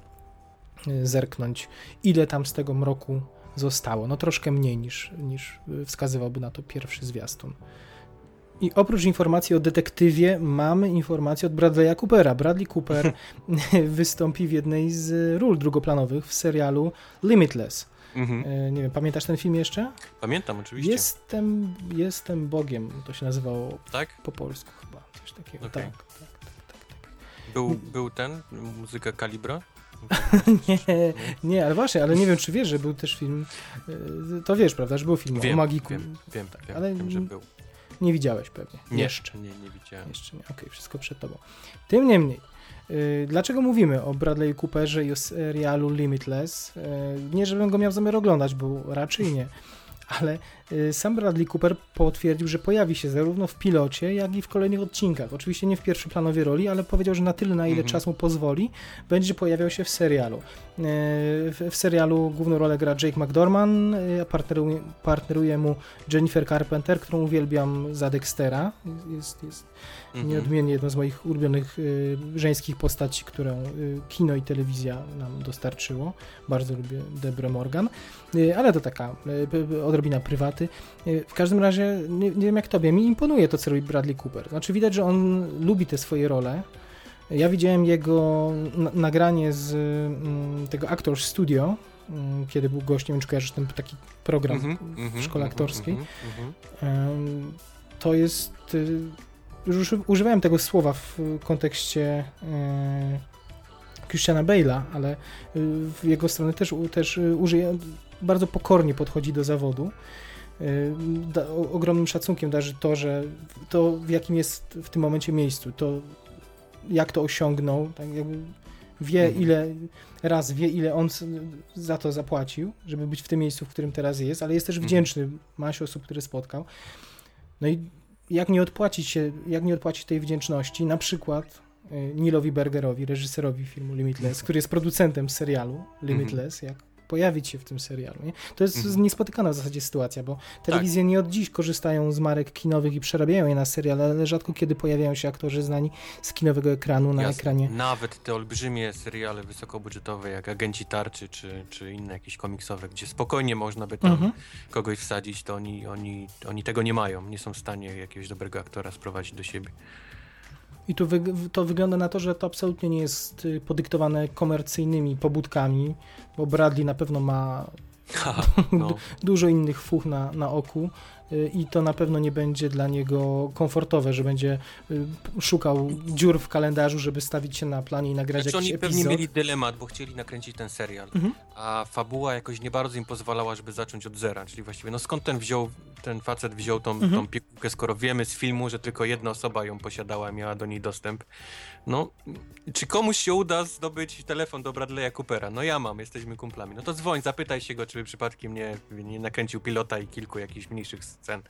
e, zerknąć, ile tam z tego mroku zostało. No troszkę mniej niż, niż wskazywałby na to pierwszy zwiastun. I oprócz informacji o detektywie mamy informację od Bradley'a Coopera. Bradley Cooper wystąpi w jednej z ról drugoplanowych w serialu Limitless. Mhm. E, Nie wiem, pamiętasz ten film jeszcze? Pamiętam oczywiście. Jestem, jestem Bogiem, to się nazywało Tak? po polsku chyba, coś takiego. Okej. Tak, tak, tak, tak, tak. Był, był ten, muzyka Kalibra? Nie, nie, ale właśnie, ale nie wiem, czy wiesz, że był też film, e, to wiesz, prawda, że był film o Wiem, magiku. wiem, wiem, wiem, ale wiem, że był. Nie widziałeś pewnie. Nie, Jeszcze. Nie, nie widziałem. Jeszcze nie. Okej, wszystko przed tobą. Tym niemniej, dlaczego mówimy o Bradley Cooperze i o serialu Limitless? Yy, nie, żebym go miał zamiar oglądać, bo raczej nie. Ale sam Bradley Cooper potwierdził, że pojawi się zarówno w pilocie, jak i w kolejnych odcinkach. Oczywiście nie w pierwszoplanowej roli, ale powiedział, że na tyle, na ile Mhm. czas mu pozwoli, będzie pojawiał się w serialu. Yy, w, serialu główną rolę gra Jake McDorman, a partneruje, partneruje mu Jennifer Carpenter, którą uwielbiam za Dextera. Jest, jest Mhm. Nieodmiennie jedną z moich ulubionych y, żeńskich postaci, którą y, kino i telewizja nam dostarczyło. Bardzo lubię Deborah Morgan, y, ale to taka y, odrobina prywaty. Y, w każdym razie, nie, nie wiem jak tobie, mi imponuje to, co robi Bradley Cooper. Znaczy widać, że on lubi te swoje role. Ja widziałem jego na- nagranie z mm, tego Actors Studio, mm, kiedy był gościem, czy kojarzysz ten taki program Mhm, w mhm, szkole mhm, aktorskiej. mhm, mhm. Em, to jest. y, Już uży- używałem tego słowa w kontekście e, Christiana Bale'a, ale y, w jego stronę też, też y, użyję. Bardzo pokornie podchodzi do zawodu. Y, Da, o, ogromnym szacunkiem darzy to, że to w jakim jest w tym momencie miejscu, to jak to osiągnął, tak wie Mhm. ile, raz wie ile on za to zapłacił, żeby być w tym miejscu, w którym teraz jest, ale jest też Mhm. wdzięczny masie osób, które spotkał. No i jak nie odpłacić się, jak nie odpłacić tej wdzięczności, na przykład y, Nilowi Bergerowi, reżyserowi filmu Limitless, który jest producentem serialu Limitless, jak pojawić się w tym serialu. Nie? To jest Mhm. niespotykana w zasadzie sytuacja, bo telewizje nie od dziś korzystają z marek kinowych i przerabiają je na serial, ale rzadko kiedy pojawiają się aktorzy znani z kinowego ekranu na Jasne. ekranie. Nawet te olbrzymie seriale wysokobudżetowe, jak Agenci Tarczy, czy, czy inne jakieś komiksowe, gdzie spokojnie można by tam Mhm. kogoś wsadzić, to oni, oni, oni tego nie mają. Nie są w stanie jakiegoś dobrego aktora sprowadzić do siebie. I tu wyg- to wygląda na to, że to absolutnie nie jest y, podyktowane komercyjnymi pobudkami, bo Bradley na pewno ma no. dużo innych fuch na, na oku y, i to na pewno nie będzie dla niego komfortowe, że będzie y, szukał dziur w kalendarzu, żeby stawić się na planie i nagrać Znaczy jakiś oni pewnie epizod. mieli dylemat, bo chcieli nakręcić ten serial, Mhm. a fabuła jakoś nie bardzo im pozwalała, żeby zacząć od zera, czyli właściwie, no skąd ten wziął, ten facet wziął tą, Mhm. tą pigułkę, skoro wiemy z filmu, że tylko jedna osoba ją posiadała, miała do niej dostęp. No, czy komuś się uda zdobyć telefon do Bradley'a Coopera? No ja mam, jesteśmy kumplami. No to dzwoń, zapytaj się go, czy by przypadkiem nie, nie nakręcił pilota i kilku jakichś mniejszych scen.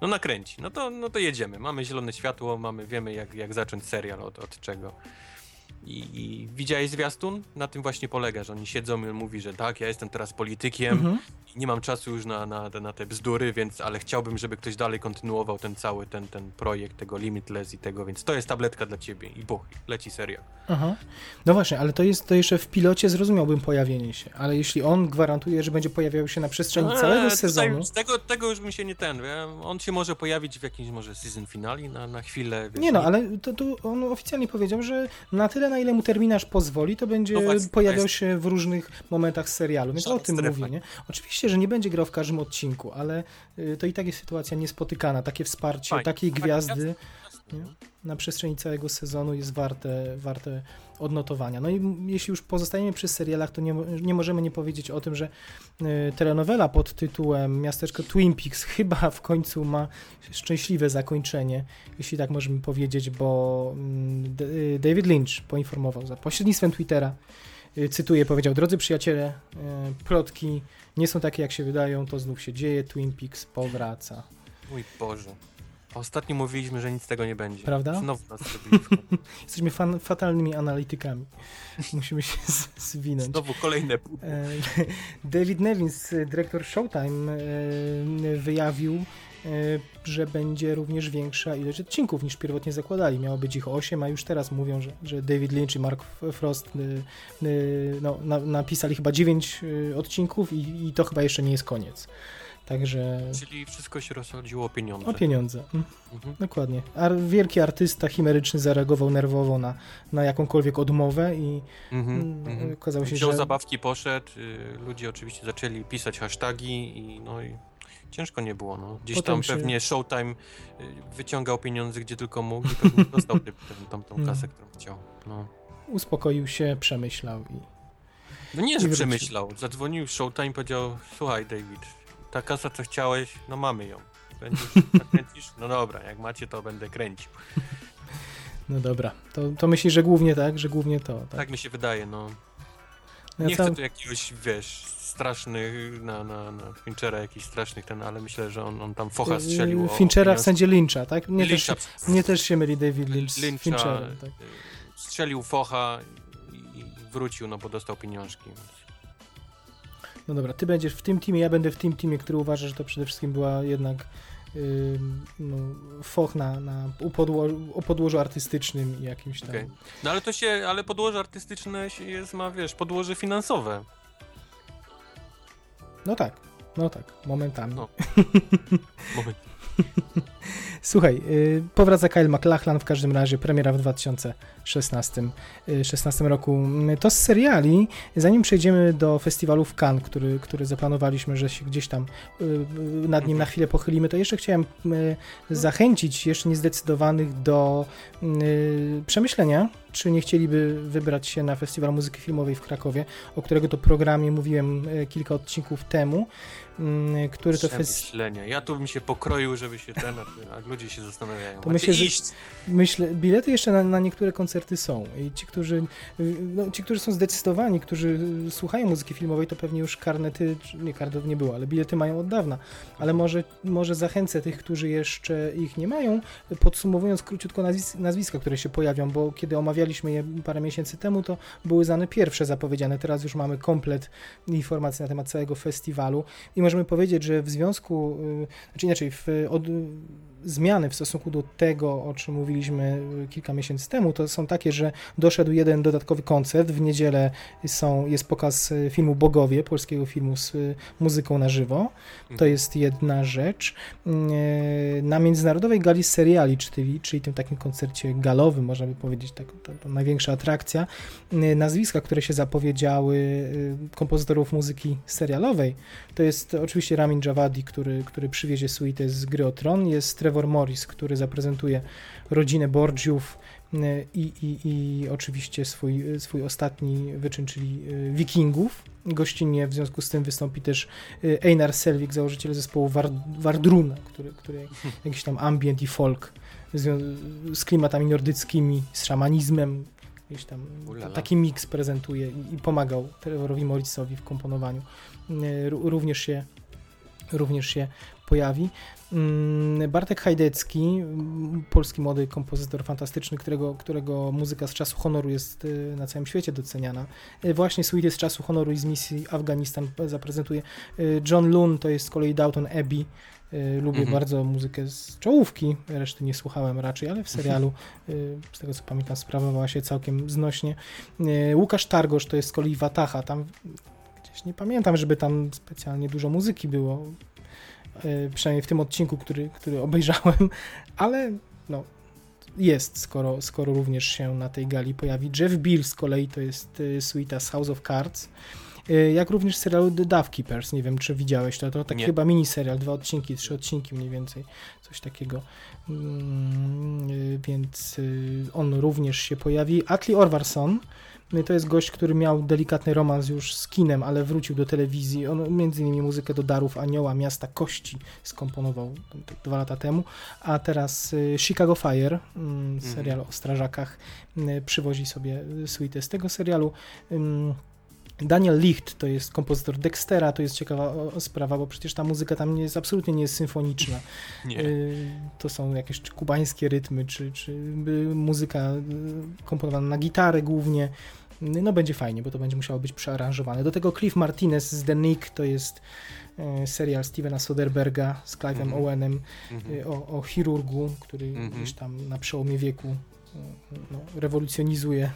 No nakręci, no to, no to jedziemy. Mamy zielone światło, mamy, wiemy jak, jak zacząć serial, od, od czego. I, I widziałeś zwiastun? Na tym właśnie polega, że oni siedzą i on mówi, że tak, ja jestem teraz politykiem Mhm. Nie mam czasu już na, na, na te bzdury, więc, ale chciałbym, żeby ktoś dalej kontynuował ten cały, ten, ten projekt, tego Limitless i tego, więc to jest tabletka dla ciebie i buch, leci serial. Aha. No właśnie, ale to jest to jeszcze w pilocie zrozumiałbym pojawienie się, ale jeśli on gwarantuje, że będzie pojawiał się na przestrzeni Eee, całego sezonu, Z tego, tego już bym się nie ten, wie, on się może pojawić w jakimś może season finale na, na chwilę. Wiesz, Nie no, ale to, to on oficjalnie powiedział, że na tyle, na ile mu terminarz pozwoli, to będzie No właśnie, pojawiał jest- się w różnych momentach serialu, więc o tym strefa. mówię, nie? Oczywiście, że nie będzie grał w każdym odcinku, ale y, to i tak jest sytuacja niespotykana. Takie wsparcie, Fajnie. takiej Tak, gwiazdy nie? na przestrzeni całego sezonu jest warte, warte odnotowania. No i jeśli już pozostajemy przy serialach, to nie, nie możemy nie powiedzieć o tym, że y, telenowela pod tytułem Miasteczko Twin Peaks chyba w końcu ma szczęśliwe zakończenie, jeśli tak możemy powiedzieć, bo mm, y, David Lynch poinformował za pośrednictwem Twittera, cytuję, powiedział, drodzy przyjaciele, y, plotki nie są takie jak się wydają, to znów się dzieje, Twin Peaks powraca. Mój Boże. Ostatnio mówiliśmy, że nic z tego nie będzie. Prawda? Znowu nas. Jesteśmy fan, fatalnymi analitykami. Musimy się zwinąć. Znowu kolejne E, David Nevins, dyrektor Showtime, e, wyjawił, że będzie również większa ilość odcinków niż pierwotnie zakładali. Miało być ich 8, a już teraz mówią, że, że David Lynch i Mark Frost e, e, no, na, napisali chyba 9 e, odcinków i, i to chyba jeszcze nie jest koniec. Także Czyli wszystko się rozchodziło o pieniądze. o pieniądze. Mm, Mhm. Dokładnie. Ar wielki artysta chimeryczny zareagował nerwowo na, na jakąkolwiek odmowę i Mhm. mm, Mhm. okazało się, Wziął że zabawki, poszedł, y, ludzie oczywiście zaczęli pisać hasztagi i no i ciężko nie było, no. Gdzieś Potem tam się- pewnie Showtime y, wyciągał pieniądze gdzie tylko mógł i pewnie dostał tę- tą, tą No. kasę, którą chciał, no. uspokoił się, przemyślał i No nie, że przemyślał, zadzwonił Showtime i powiedział, słuchaj David, ta kasa co chciałeś, no mamy ją. Będziesz? No dobra, jak macie to będę kręcił. no dobra. To, to myślisz, że głównie tak, że głównie to. Tak. Tak mi się wydaje, no. Ja Nie chcę tu jakiegoś, wiesz, strasznych, na, na, na Finchera jakichś strasznych ten, ale myślę, że on, on tam focha strzelił o, Finchera o w sędzie Lyncha, tak? Mnie, Lyncha, też, mnie też się myli David Lynch z Lyncha, Fincherem. Tak. y, strzelił focha i, wrócił, no bo dostał pieniążki. No dobra, ty będziesz w tym teamie, ja będę w tym teamie, który uważa, że to przede wszystkim była jednak no, foch na, na u podło- o podłożu artystycznym i jakimś tam. Okej. No ale to się, ale podłoże artystyczne jest, ma, wiesz, podłoże finansowe. No tak, no tak, momentami. No. Moment. Słuchaj, yy, powraca Kyle MacLachlan w każdym razie, premiera w 2016 yy, 16 roku. Yy, To z seriali, zanim przejdziemy do festiwalu w Cannes, który, który zaplanowaliśmy, że się gdzieś tam yy, yy, nad nim na chwilę pochylimy, to jeszcze chciałem yy, zachęcić jeszcze niezdecydowanych do przemyślenia, czy nie chcieliby wybrać się na Festiwal Muzyki Filmowej w Krakowie, o którego to programie mówiłem kilka odcinków temu, który to festiwal. Ja tu bym się pokroił, żeby się ten, a- ludzie się zastanawiają. To myślę, że-. Myślę, bilety jeszcze na, na niektóre koncerty są. I ci którzy, y, no, ci, którzy są zdecydowani, którzy y, słuchają muzyki filmowej, to pewnie już karnety, nie karnetów nie było, ale bilety mają od dawna, ale może, może zachęcę tych, którzy jeszcze ich nie mają, podsumowując króciutko nazwis nazwiska, które się pojawią, bo kiedy omawialiśmy je parę miesięcy temu, to były znane pierwsze zapowiedziane, teraz już mamy komplet informacji na temat całego festiwalu. I możemy powiedzieć, że w związku, y, znaczy inaczej, w, od, zmiany w stosunku do tego, o czym mówiliśmy y, kilka miesięcy temu, to są takie, że doszedł jeden dodatkowy koncert. W niedzielę są, jest pokaz y, filmu Bogowie, polskiego filmu z y, muzyką na żywo. To Mhm. jest jedna rzecz. Na Międzynarodowej Gali Seriali, czyli, czyli tym takim koncercie galowym, można by powiedzieć, tak, to, największa atrakcja, nazwiska, które się zapowiedziały kompozytorów muzyki serialowej, to jest oczywiście Ramin Djawadi, który, który przywiezie suite z gry o Tron, jest Trevor Morris, który zaprezentuje rodzinę Borgiów y, i, i, i oczywiście swój, swój ostatni wyczyn, czyli y, Wikingów. Gościnnie w związku z tym wystąpi też y, Einar Selvik, założyciel zespołu War, Wardruna, który, który jakiś tam ambient i folk z klimatami nordyckimi, z szamanizmem, gdzieś tam Ulala. taki miks prezentuje i, i pomagał Trevorowi Morrisowi w komponowaniu. Ró- Również się, również się pojawi. Mm, Bartek Hajdecki, mm, polski młody kompozytor fantastyczny, którego, którego muzyka z czasu honoru jest y, na całym świecie doceniana. Y, Właśnie suite z czasu honoru i z misji Afganistan zaprezentuje. Y, John Loon to jest z kolei Downton Abbey. Lubię Mhm. bardzo muzykę z czołówki, reszty nie słuchałem raczej, ale w serialu, y, z tego co pamiętam, sprawowała się całkiem znośnie. Łukasz Targosz to jest z kolei Wataha. Tam gdzieś nie pamiętam, żeby tam specjalnie dużo muzyki było. Y, Przynajmniej w tym odcinku, który, który obejrzałem, ale no, jest, skoro, skoro również się na tej gali pojawi. Jeff Bill z kolei to jest y, suita z House of Cards. Y, Jak również serialu The Dove Keepers, nie wiem czy widziałeś to, to taki Nie. chyba miniserial, dwa odcinki, trzy odcinki mniej więcej, coś takiego. Mm, Więc on również się pojawi. Atli Orvarson y, to jest gość, który miał delikatny romans już z kinem, ale wrócił do telewizji. On między innymi muzykę do Darów Anioła, Miasta Kości skomponował dwa lata temu, a teraz y, Chicago Fire, mm, serial o strażakach, y, przywozi sobie suite z tego serialu. Daniel Licht to jest kompozytor Dextera, to jest ciekawa sprawa, bo przecież ta muzyka tam nie jest, absolutnie nie jest symfoniczna. Nie. Y, To są jakieś kubańskie rytmy, czy, czy muzyka y, komponowana na gitarę głównie. Y, No będzie fajnie, bo to będzie musiało być przearanżowane. Do tego Cliff Martinez z The Nick, to jest serial Stevena Soderberga z Clive'em Mhm. Owenem Mhm. y, o, o chirurgu, który Mhm. gdzieś tam na przełomie wieku no, rewolucjonizuje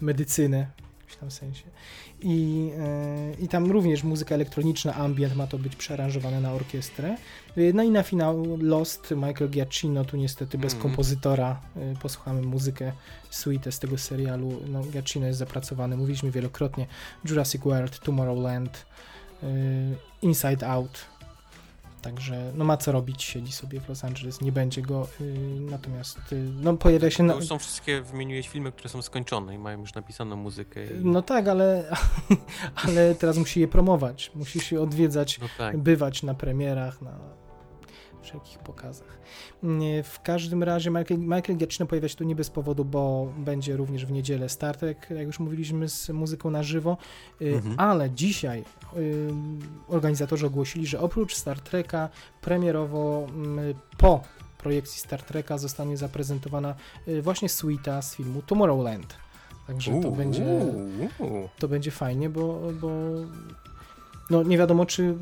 medycynę. Jakimś tam sensie. I, e, I tam również muzyka elektroniczna, ambient ma to być przearanżowane na orkiestrę. No i na finał Lost, Michael Giacchino, tu niestety bez Mhm. kompozytora. E, Posłuchamy muzykę, suite z tego serialu. No, Giacchino jest zapracowany, mówiliśmy wielokrotnie. Jurassic World, Tomorrowland, e, Inside Out. Także no ma co robić, siedzi sobie w Los Angeles, nie będzie go, y, natomiast y, no pojawia się... To Na, już są wszystkie, wymieniłeś filmy, które są skończone i mają już napisaną muzykę. I... no tak, ale, ale teraz musi je promować, musi się odwiedzać, No tak. bywać na premierach, na wszelkich pokazach. Nie, W każdym razie Michael, Michael Giacchino pojawia się tu nie bez powodu, bo będzie również w niedzielę Star Trek, jak już mówiliśmy, z muzyką na żywo, y, Mhm. ale dzisiaj y, organizatorzy ogłosili, że oprócz Star Treka premierowo mm, po projekcji Star Treka zostanie zaprezentowana właśnie suita z filmu Tomorrowland. Także to Uuu, będzie uuu. to będzie fajnie, bo, bo no nie wiadomo, czy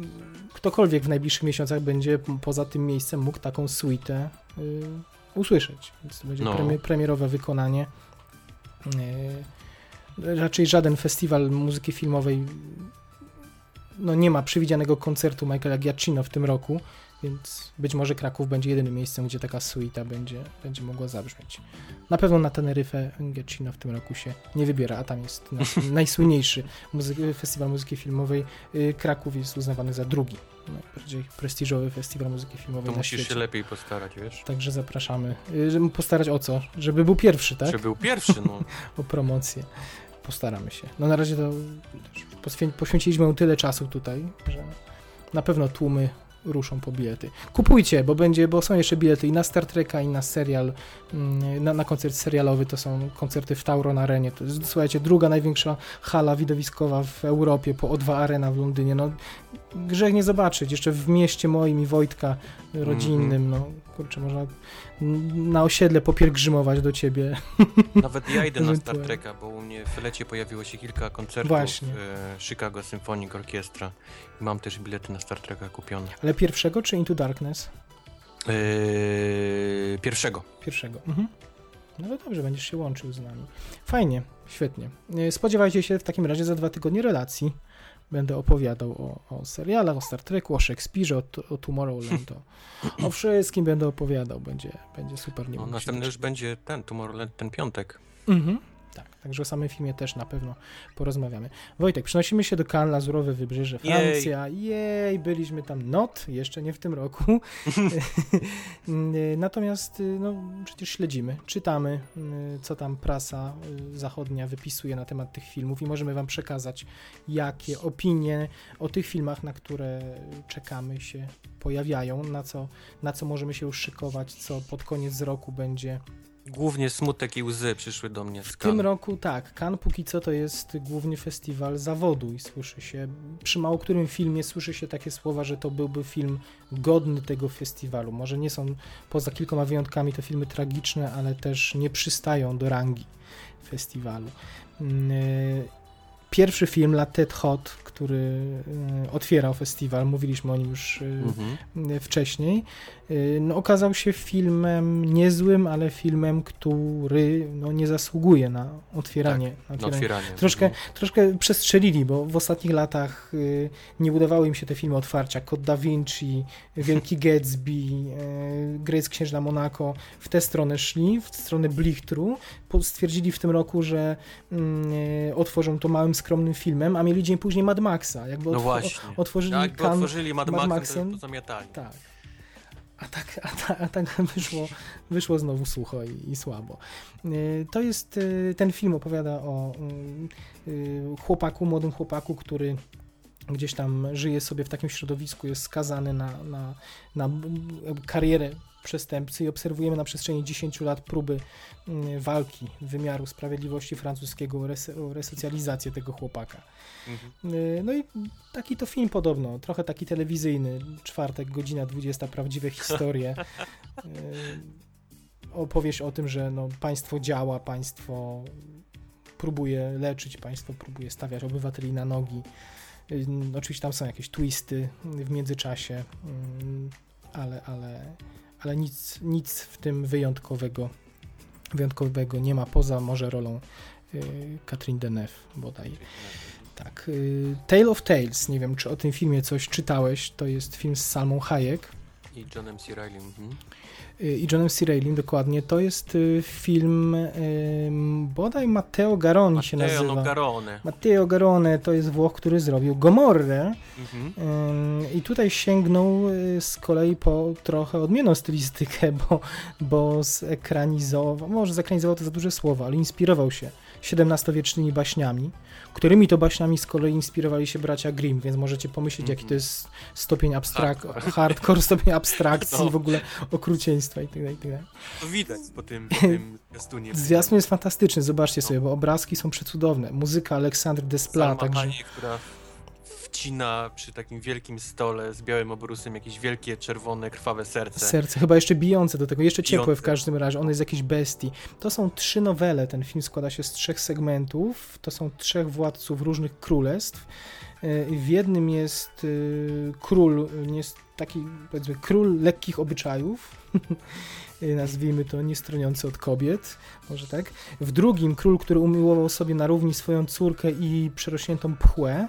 ktokolwiek w najbliższych miesiącach będzie poza tym miejscem mógł taką suitę y, usłyszeć. Więc to będzie No. premie, premierowe wykonanie. Y, raczej żaden festiwal muzyki filmowej no nie ma przewidzianego koncertu Michaela Giacchino w tym roku, więc być może Kraków będzie jedynym miejscem, gdzie taka suita będzie, będzie mogła zabrzmieć. Na pewno na Teneryfę Giacchino w tym roku się nie wybiera, a tam jest najsłynniejszy muzy- festiwal muzyki filmowej. Y, Kraków jest uznawany za drugi, najbardziej prestiżowy festiwal muzyki filmowej To na musisz świecie. się lepiej postarać, wiesz? Także zapraszamy. Y, Żeby postarać o co? Żeby był pierwszy, tak? Czy był pierwszy, no. o promocję. Postaramy się. No na razie to poświę- poświęciliśmy mu tyle czasu tutaj, że na pewno tłumy ruszą po bilety. Kupujcie, bo będzie, bo są jeszcze bilety i na Star Treka, i na serial, mm, na, na koncert serialowy, to są koncerty w Tauron Arenie. To jest, słuchajcie, druga największa hala widowiskowa w Europie, po O2 Arena w Londynie. No, grzech nie zobaczyć. Jeszcze w mieście moim i Wojtka rodzinnym, no kurczę, można na osiedle popielgrzymować do ciebie. Nawet ja idę na Star. Treka, bo u mnie w lecie pojawiło się kilka koncertów Właśnie. e, Chicago Symphonic Orchestra. I mam też bilety na Star Treka kupione. Ale pierwszego czy Into Darkness? E, pierwszego. Pierwszego. Mhm. No to dobrze, będziesz się łączył z nami. Fajnie, świetnie. E, Spodziewajcie się w takim razie za dwa tygodnie relacji. Będę opowiadał o, o serialach, o Star Treku, o Szekspirze, o, o Tomorrowland, o, o wszystkim będę opowiadał. Będzie, będzie super. Nie No, następny już będzie ten, Tomorrowland, ten piątek. Mhm. Tak, także o samym filmie też na pewno porozmawiamy. Wojtek, przenosimy się do Cannes, Lazurowe Wybrzeże, Jej. Francja. Jej, byliśmy tam not, jeszcze nie w tym roku. Natomiast no, przecież śledzimy, czytamy, co tam prasa y, zachodnia wypisuje na temat tych filmów i możemy wam przekazać, jakie opinie o tych filmach, na które czekamy się pojawiają, na co, na co możemy się już szykować, co pod koniec roku będzie Głównie smutek i łzy przyszły do mnie w tym roku tak, Cannes póki co to jest główny festiwal zawodu i słyszy się, przy mało którym filmie słyszy się takie słowa, że to byłby film godny tego festiwalu. Może nie są, poza kilkoma wyjątkami, to filmy tragiczne, ale też nie przystają do rangi festiwalu. Mm, y, Pierwszy film, La Tête Hot, który y, otwierał festiwal, mówiliśmy o nim już y, Mhm. wcześniej, no, okazał się filmem niezłym, ale filmem, który no, nie zasługuje na otwieranie. na Na otwieranie. otwieranie. Troszkę, Mhm. troszkę przestrzelili, bo w ostatnich latach y, nie udawały im się te filmy otwarcia. Kod Da Vinci, Wielki Gatsby, y, Grace Księżna Monaco w tę stronę szli, w stronę Blichtru. Stwierdzili w tym roku, że mm, y, otworzą to małym, skromnym filmem, a mieli dzień później Mad Maxa. Jakby No właśnie. otworzyli otworzyli Mad, Mad Maxem, Maxem. to, to zamiatali. tak. A tak, a, ta, a tak wyszło, wyszło znowu sucho i, i słabo. Y, To jest, y, ten film opowiada o y, y, chłopaku, młodym chłopaku, który gdzieś tam żyje sobie w takim środowisku, jest skazany na, na, na karierę przestępcy i obserwujemy na przestrzeni 10 lat próby y, walki wymiaru sprawiedliwości francuskiego o, res, o resocjalizację tego chłopaka. Mhm. Y, No i taki to film podobno, trochę taki telewizyjny, czwartek, godzina 20, prawdziwe historie. Y, Opowieść o tym, że no, państwo działa, państwo próbuje leczyć, państwo próbuje stawiać obywateli na nogi. Y, Oczywiście tam są jakieś twisty w międzyczasie, y, ale, ale, ale nic, nic w tym wyjątkowego, wyjątkowego nie ma, poza może rolą Catherine Deneuve bodaj. Tak. y, Tale of Tales, nie wiem czy o tym filmie coś czytałeś, to jest film z Salmą Hayek I Johnem C. Reilly. Mhm. Y, i Johnem C. Reillym dokładnie. To jest y, film bodaj Matteo Garoni się Matteo nazywa. Garone. Matteo Garone to jest Włoch, który zrobił Gomorrę Mhm. I tutaj sięgnął y, z kolei po trochę odmienną stylistykę, bo, bo zekranizował, może zekranizował to za duże słowo, ale inspirował się XVII-wiecznymi baśniami, którymi to baśniami z kolei inspirowali się bracia Grimm, więc możecie pomyśleć, jaki to jest stopień abstrak Hardcore. hardcore, stopień abstrakcji, No. w ogóle okrucieństwa i tak dalej, i tak. To widać po tym, po tym zwiastunie. Zwiastun jest fantastyczny, zobaczcie sobie, bo obrazki są przecudowne. Muzyka Aleksandr Desplat, także... Hayek, która wcina przy takim wielkim stole z białym obrusem jakieś wielkie, czerwone, krwawe serce. Serce, chyba jeszcze bijące do tego, jeszcze ciepłe w Bijące. każdym razie, on jest jakiś bestii. To są trzy nowele, ten film składa się z trzech segmentów, to są trzech władców różnych królestw. Yy, W jednym jest yy, król, nie jest taki powiedzmy król lekkich obyczajów, nazwijmy to niestroniący od kobiet, może tak. W drugim król, który umiłował sobie na równi swoją córkę i przerośniętą pchłę,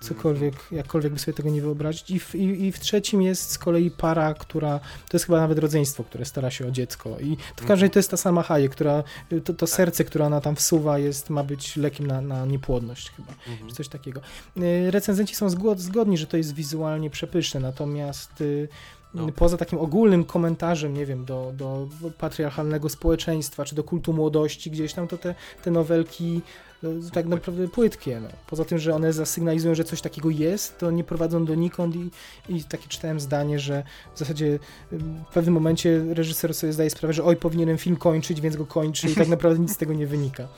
cokolwiek, jakkolwiek by sobie tego nie wyobrazić. I w, i, I w trzecim jest z kolei para, która, to jest chyba nawet rodzeństwo, które stara się o dziecko. I to w każdym razie to jest ta sama Haje, która, to, to serce, które ona tam wsuwa jest, ma być lekiem na, na niepłodność chyba, Mhm. czy coś takiego. Y, Recenzenci są zgod, zgodni, że to jest wizualnie przepyszne, natomiast y, No. poza takim ogólnym komentarzem, nie wiem, do, do patriarchalnego społeczeństwa, czy do kultu młodości gdzieś tam, to te, te nowelki no, tak płytkie. naprawdę płytkie. No. Poza tym, że one zasygnalizują, że coś takiego jest, to nie prowadzą donikąd i, i takie czytałem zdanie, że w zasadzie w pewnym momencie reżyser sobie zdaje sprawę, że oj, powinienem film kończyć, więc go kończy i tak naprawdę nic z tego nie wynika.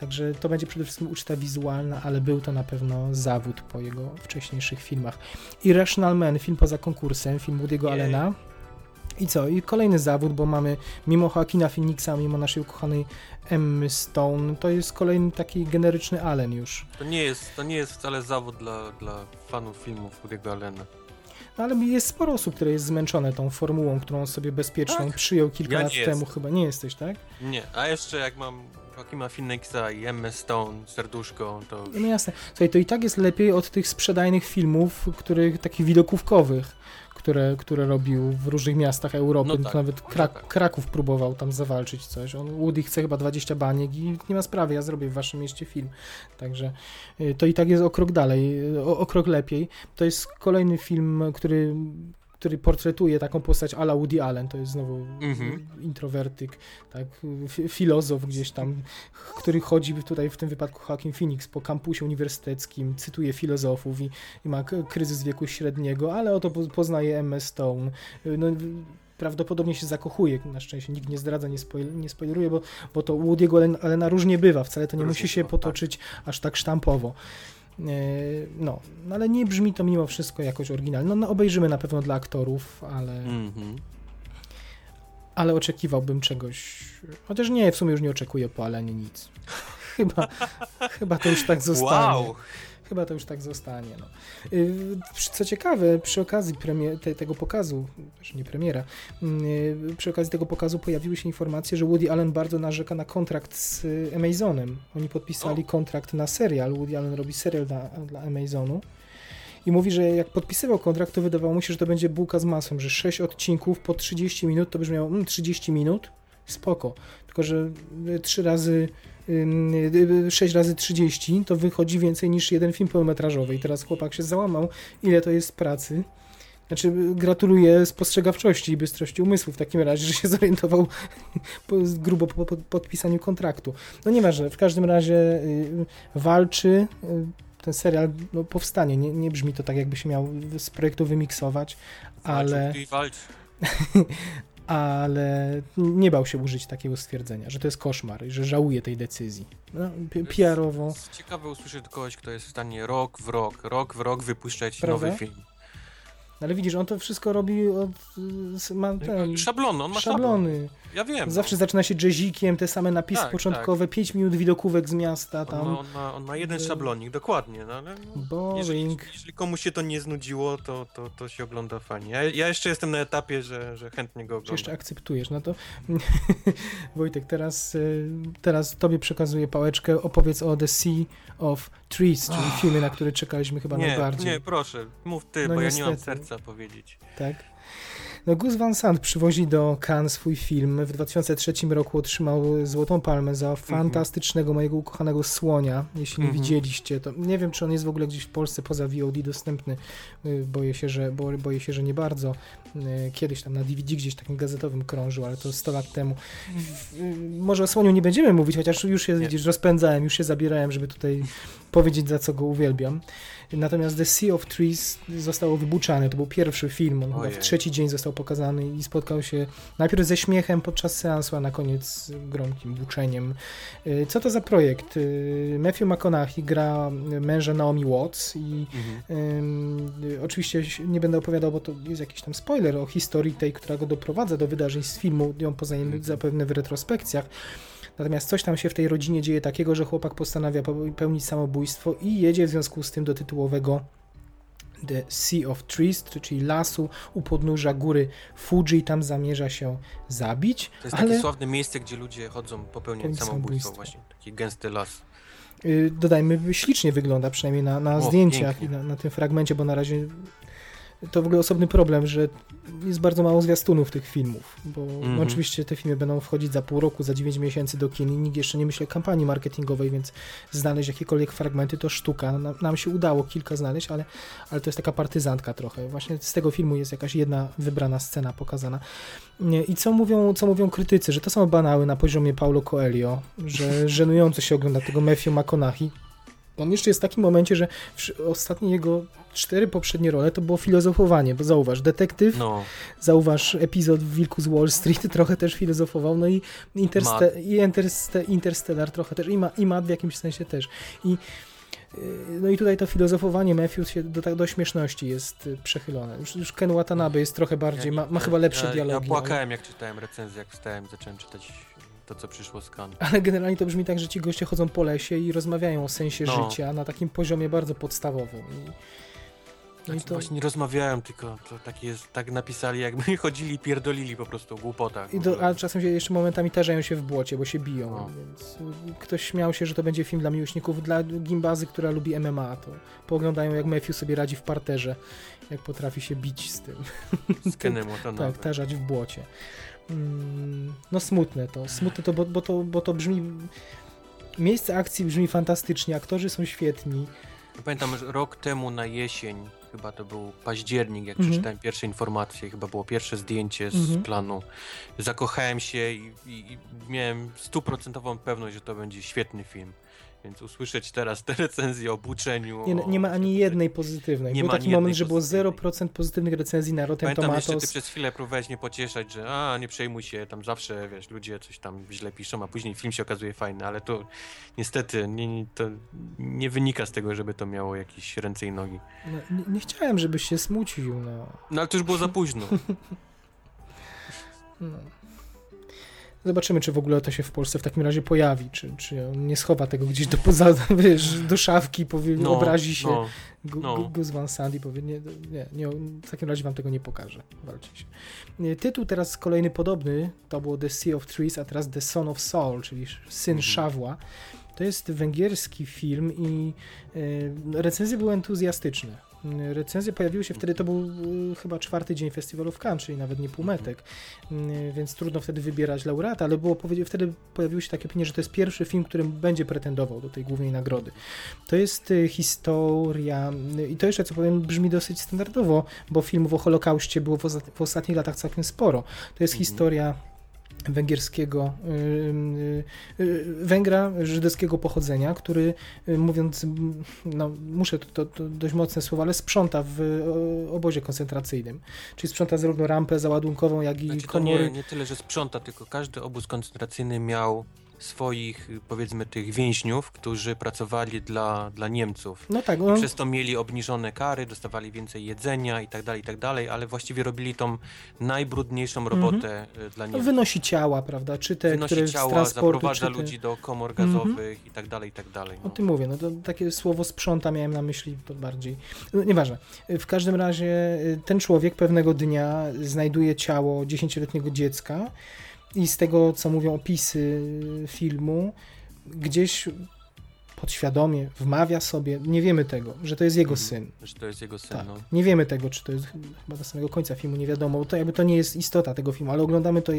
Także to będzie przede wszystkim uczta wizualna, ale był to na pewno zawód po jego wcześniejszych filmach. Irrational Man, film poza konkursem, film Woody'ego. Allena. I co? I kolejny zawód, bo mamy mimo Joaquina Phoenixa, mimo naszej ukochanej Emmy Stone, to jest kolejny taki generyczny Allen już. To nie jest, to nie jest wcale zawód dla, dla fanów filmów Woody'ego Allena. No, ale jest sporo osób, które jest zmęczone tą formułą, którą sobie bezpieczną Tak? przyjął kilka Ja lat temu. Chyba nie jesteś, tak? Nie, a jeszcze jak mam Joaquina Phoenixa i Emma Stone, serduszko, to No jasne. Słuchaj, to i tak jest lepiej od tych sprzedajnych filmów, których takich widokówkowych, które, które robił w różnych miastach Europy. No tak, Nawet Krak- tak. Kraków próbował tam zawalczyć coś. On, Woody chce chyba 20 baniek i nie ma sprawy, ja zrobię w waszym mieście film. Także y, to i tak jest o krok dalej, y, o, o krok lepiej. To jest kolejny film, który który portretuje taką postać ala Woody Allen, to jest znowu Mhm. introwertyk, tak, fi- filozof gdzieś tam, który chodzi tutaj w tym wypadku Joaquin Phoenix po kampusie uniwersyteckim, cytuje filozofów i, i ma kryzys wieku średniego, ale oto po- poznaje Emma Stone. No, prawdopodobnie się zakochuje, na szczęście nikt nie zdradza, nie, spoil, nie spoileruje, bo, bo to u Woody'ego Allen- Allena różnie bywa, wcale to nie Różnie musi się bywa, potoczyć aż tak sztampowo. E, No, no, ale nie brzmi to mimo wszystko jakoś oryginalnie. No, no obejrzymy na pewno dla aktorów, ale, Mhm. ale oczekiwałbym czegoś. Chociaż nie, w sumie już nie oczekuję po Alenie nic. Chyba, chyba to już tak zostanie. Wow! Chyba to już tak zostanie. No. Y, Co ciekawe, przy okazji premie- te, tego pokazu, znaczy nie premiera, y, przy okazji tego pokazu pojawiły się informacje, że Woody Allen bardzo narzeka na kontrakt z y, Amazonem. Oni podpisali kontrakt na serial. Woody Allen robi serial dla, dla Amazonu. I mówi, że jak podpisywał kontrakt, to wydawało mu się, że to będzie bułka z masłem, że 6 odcinków po 30 minut to brzmiało mm, 30 minut, spoko. Tylko, że 3 razy 6 razy 30 to wychodzi więcej niż jeden film pełnometrażowy. I teraz chłopak się załamał, ile to jest pracy. Znaczy, y, gratuluję spostrzegawczości i bystrości umysłu w takim razie, że się zorientował grubo po, po podpisaniu kontraktu. No nieważne, w każdym razie y, walczy. Y, ten serial no, powstanie. Nie, nie brzmi to tak, jakby się miał z projektu wymiksować, ale, walczy. ale nie bał się użyć takiego stwierdzenia, że to jest koszmar i że żałuje tej decyzji. No, PR-owo. Jest ciekawe usłyszeć od kogoś, kto jest w stanie rok w rok, rok w rok wypuszczać Prawda? nowy film. Ale widzisz, on to wszystko robi od... Ma ten, Szablony, on ma szablon. szablony. Ja wiem. Zawsze no. zaczyna się jazzikiem, te same napisy Tak, początkowe, 5 minut widokówek z miasta On tam. ma, on, ma, on ma jeden szablonik, dokładnie, no ale no, jeżeli, Boring. jeżeli komuś się to nie znudziło, to, to, to się ogląda fajnie. Ja, ja jeszcze jestem na etapie, że, że chętnie go oglądam. jeszcze akceptujesz? No to Wojtek, teraz, y, teraz tobie przekazuję pałeczkę. Opowiedz o The Sea of Trees, czyli filmie, na który czekaliśmy chyba Nie, najbardziej. nie, proszę, mów ty, No bo ja nie mam niestety. serca powiedzieć. Tak. No Gus Van Sant przywozi do Cannes swój film. W 2003 roku otrzymał Złotą Palmę za fantastycznego, mojego ukochanego słonia. Jeśli nie Mhm. widzieliście, to nie wiem, czy on jest w ogóle gdzieś w Polsce poza VOD dostępny. Y, Boję się, że, bo, boję się, że nie bardzo. Y, Kiedyś tam na DVD gdzieś takim gazetowym krążył, ale to 100 lat temu. Y, Może o słoniu nie będziemy mówić, chociaż już się widzisz, rozpędzałem, już się zabierałem, żeby tutaj powiedzieć, za co go uwielbiam. Natomiast The Sea of Trees zostało wybuczane. To był pierwszy film. On chyba w trzeci dzień został pokazany i spotkał się najpierw ze śmiechem podczas seansu, a na koniec z gromkim buczeniem. Y, Co to za projekt? Y, Matthew McConaughey gra męża Naomi Watts i Mhm. Y, oczywiście nie będę opowiadał, bo to jest jakiś tam spoiler o historii tej, która go doprowadza do wydarzeń z filmu, ją poznajemy Mhm. zapewne w retrospekcjach. Natomiast coś tam się w tej rodzinie dzieje takiego, że chłopak postanawia popełnić samobójstwo i jedzie w związku z tym do tytułowego The Sea of Trees, czyli lasu u podnóża góry Fuji i tam zamierza się zabić. To jest ale takie sławne miejsce, gdzie ludzie chodzą popełniać samobójstwo. właśnie. Taki gęsty las. y, dodajmy, ślicznie wygląda, przynajmniej na, na O, zdjęciach pięknie. i na, na tym fragmencie, bo na razie to w ogóle osobny problem, że jest bardzo mało zwiastunów tych filmów, bo Mhm. no, oczywiście te filmy będą wchodzić za pół roku, za 9 miesięcy do kin i nikt jeszcze nie myśli o kampanii marketingowej, więc znaleźć jakiekolwiek fragmenty to sztuka. Nam, nam się udało kilka znaleźć, ale, ale to jest taka partyzantka trochę. Właśnie z tego filmu jest jakaś jedna wybrana scena pokazana. I co mówią, co mówią krytycy, że to są banały na poziomie Paulo Coelho, że żenująco się ogląda tego Matthew McConaughey. On jeszcze jest w takim momencie, że ostatnie jego cztery poprzednie role to było filozofowanie, bo zauważ, detektyw, No, zauważ epizod w Wilku z Wall Street, trochę też filozofował, no i, Interste- i Interste- Interstellar trochę też, i, ma, i Matt w jakimś sensie też. I yy, no i tutaj to filozofowanie Matthews się do, tak do śmieszności jest y, przechylone. Już, już Ken Watanabe jest trochę bardziej, ma, ma chyba lepsze ja, dialogi. Ja ale- płakałem, jak czytałem recenzję, jak wstałem, zacząłem czytać to, co przyszło z Kan. Ale generalnie to brzmi tak, że ci goście chodzą po lesie i rozmawiają o sensie No. życia na takim poziomie bardzo podstawowym. I, no i Znaczy, to, Właśnie nie rozmawiałem, tylko to tak jest, tak napisali, jakby chodzili i pierdolili po prostu o głupotach. i do, a czasem się jeszcze momentami tarzają się w błocie, bo się biją. No. Więc y, ktoś śmiał się, że to będzie film dla miłośników, dla gimbazy, która lubi MMA. To pooglądają, jak Matthew sobie radzi w parterze, jak potrafi się bić z tym. Z Kenem Watanabe. Tak, tarzać w błocie. Mm, No smutne to, smutne to, bo, bo to, bo to brzmi... Miejsce akcji brzmi fantastycznie, aktorzy są świetni. Pamiętam, że rok temu na jesień, chyba to był październik, jak Mhm. przeczytałem pierwsze informacje, chyba było pierwsze zdjęcie z Mhm. planu. Zakochałem się i, i, i miałem stuprocentową pewność, że to będzie świetny film. Więc usłyszeć teraz te recenzje o buczeniu. Nie, o, nie ma ani jednej pozytywnej. Nie Był taki moment, że było pozytywnej. 0% pozytywnych recenzji na Rotten Pamiętam jeszcze, ty Tomatoes. przez chwilę próbowałeś mnie pocieszać, że a, nie przejmuj się, tam zawsze, wiesz, ludzie coś tam źle piszą, a później film się okazuje fajny, ale to niestety nie, nie, to nie wynika z tego, żeby to miało jakieś ręce i nogi. No, nie, nie chciałem, żebyś się smucił. No. No ale to już było za późno. No. Zobaczymy, czy w ogóle to się w Polsce w takim razie pojawi, czy, czy on nie schowa tego gdzieś do, poza, wiesz, do szafki, powie, No, obrazi się No, Gu- no. Gu- Gus Van Sant i powie, nie, nie, nie, w takim razie wam tego nie pokażę, walcie się. Tytuł teraz kolejny podobny, to było The Sea of Trees, a teraz The Son of Saul, czyli Syn Mhm. Szawła. To jest węgierski film i e, recenzje były entuzjastyczne. Recenzje pojawiły się wtedy, to był e, chyba czwarty dzień festiwalu w Cannes, czyli nawet nie półmetek, E, więc trudno wtedy wybierać laureata, ale było wtedy pojawiły się takie opinie, że to jest pierwszy film, który będzie pretendował do tej głównej nagrody. To jest y, historia, y, i to jeszcze co powiem, brzmi dosyć standardowo, bo filmów o Holokauście było w ostatnich latach całkiem sporo. To jest Mhm. historia węgierskiego y, y, y, Węgra żydowskiego pochodzenia, który mówiąc, no muszę to, to, to dość mocne słowa, ale sprząta w obozie koncentracyjnym. Czyli sprząta zarówno rampę załadunkową, jak i Znaczy, to komory. nie, nie tyle, że sprząta, tylko każdy obóz koncentracyjny miał swoich, powiedzmy, tych więźniów, którzy pracowali dla, dla Niemców. No tak, I no, przez to mieli obniżone kary, dostawali więcej jedzenia i tak dalej, i tak dalej, ale właściwie robili tą najbrudniejszą robotę y, dla Niemców. wynosi ciała, prawda? Czy te, Wynosi które ciała, zaprowadza te... ludzi do komor gazowych i tak dalej, i tak dalej. O No. tym mówię, no to takie słowo sprząta miałem na myśli to bardziej. No, nieważne. W każdym razie y, ten człowiek pewnego dnia znajduje ciało dziesięcioletniego dziecka i z tego, co mówią opisy filmu, gdzieś podświadomie wmawia sobie, nie wiemy tego, że to jest jego Mhm. syn. Że to jest jego syn, Tak. no. Nie wiemy tego, czy to jest chyba do samego końca filmu, nie wiadomo, bo to jakby to nie jest istota tego filmu, ale oglądamy to,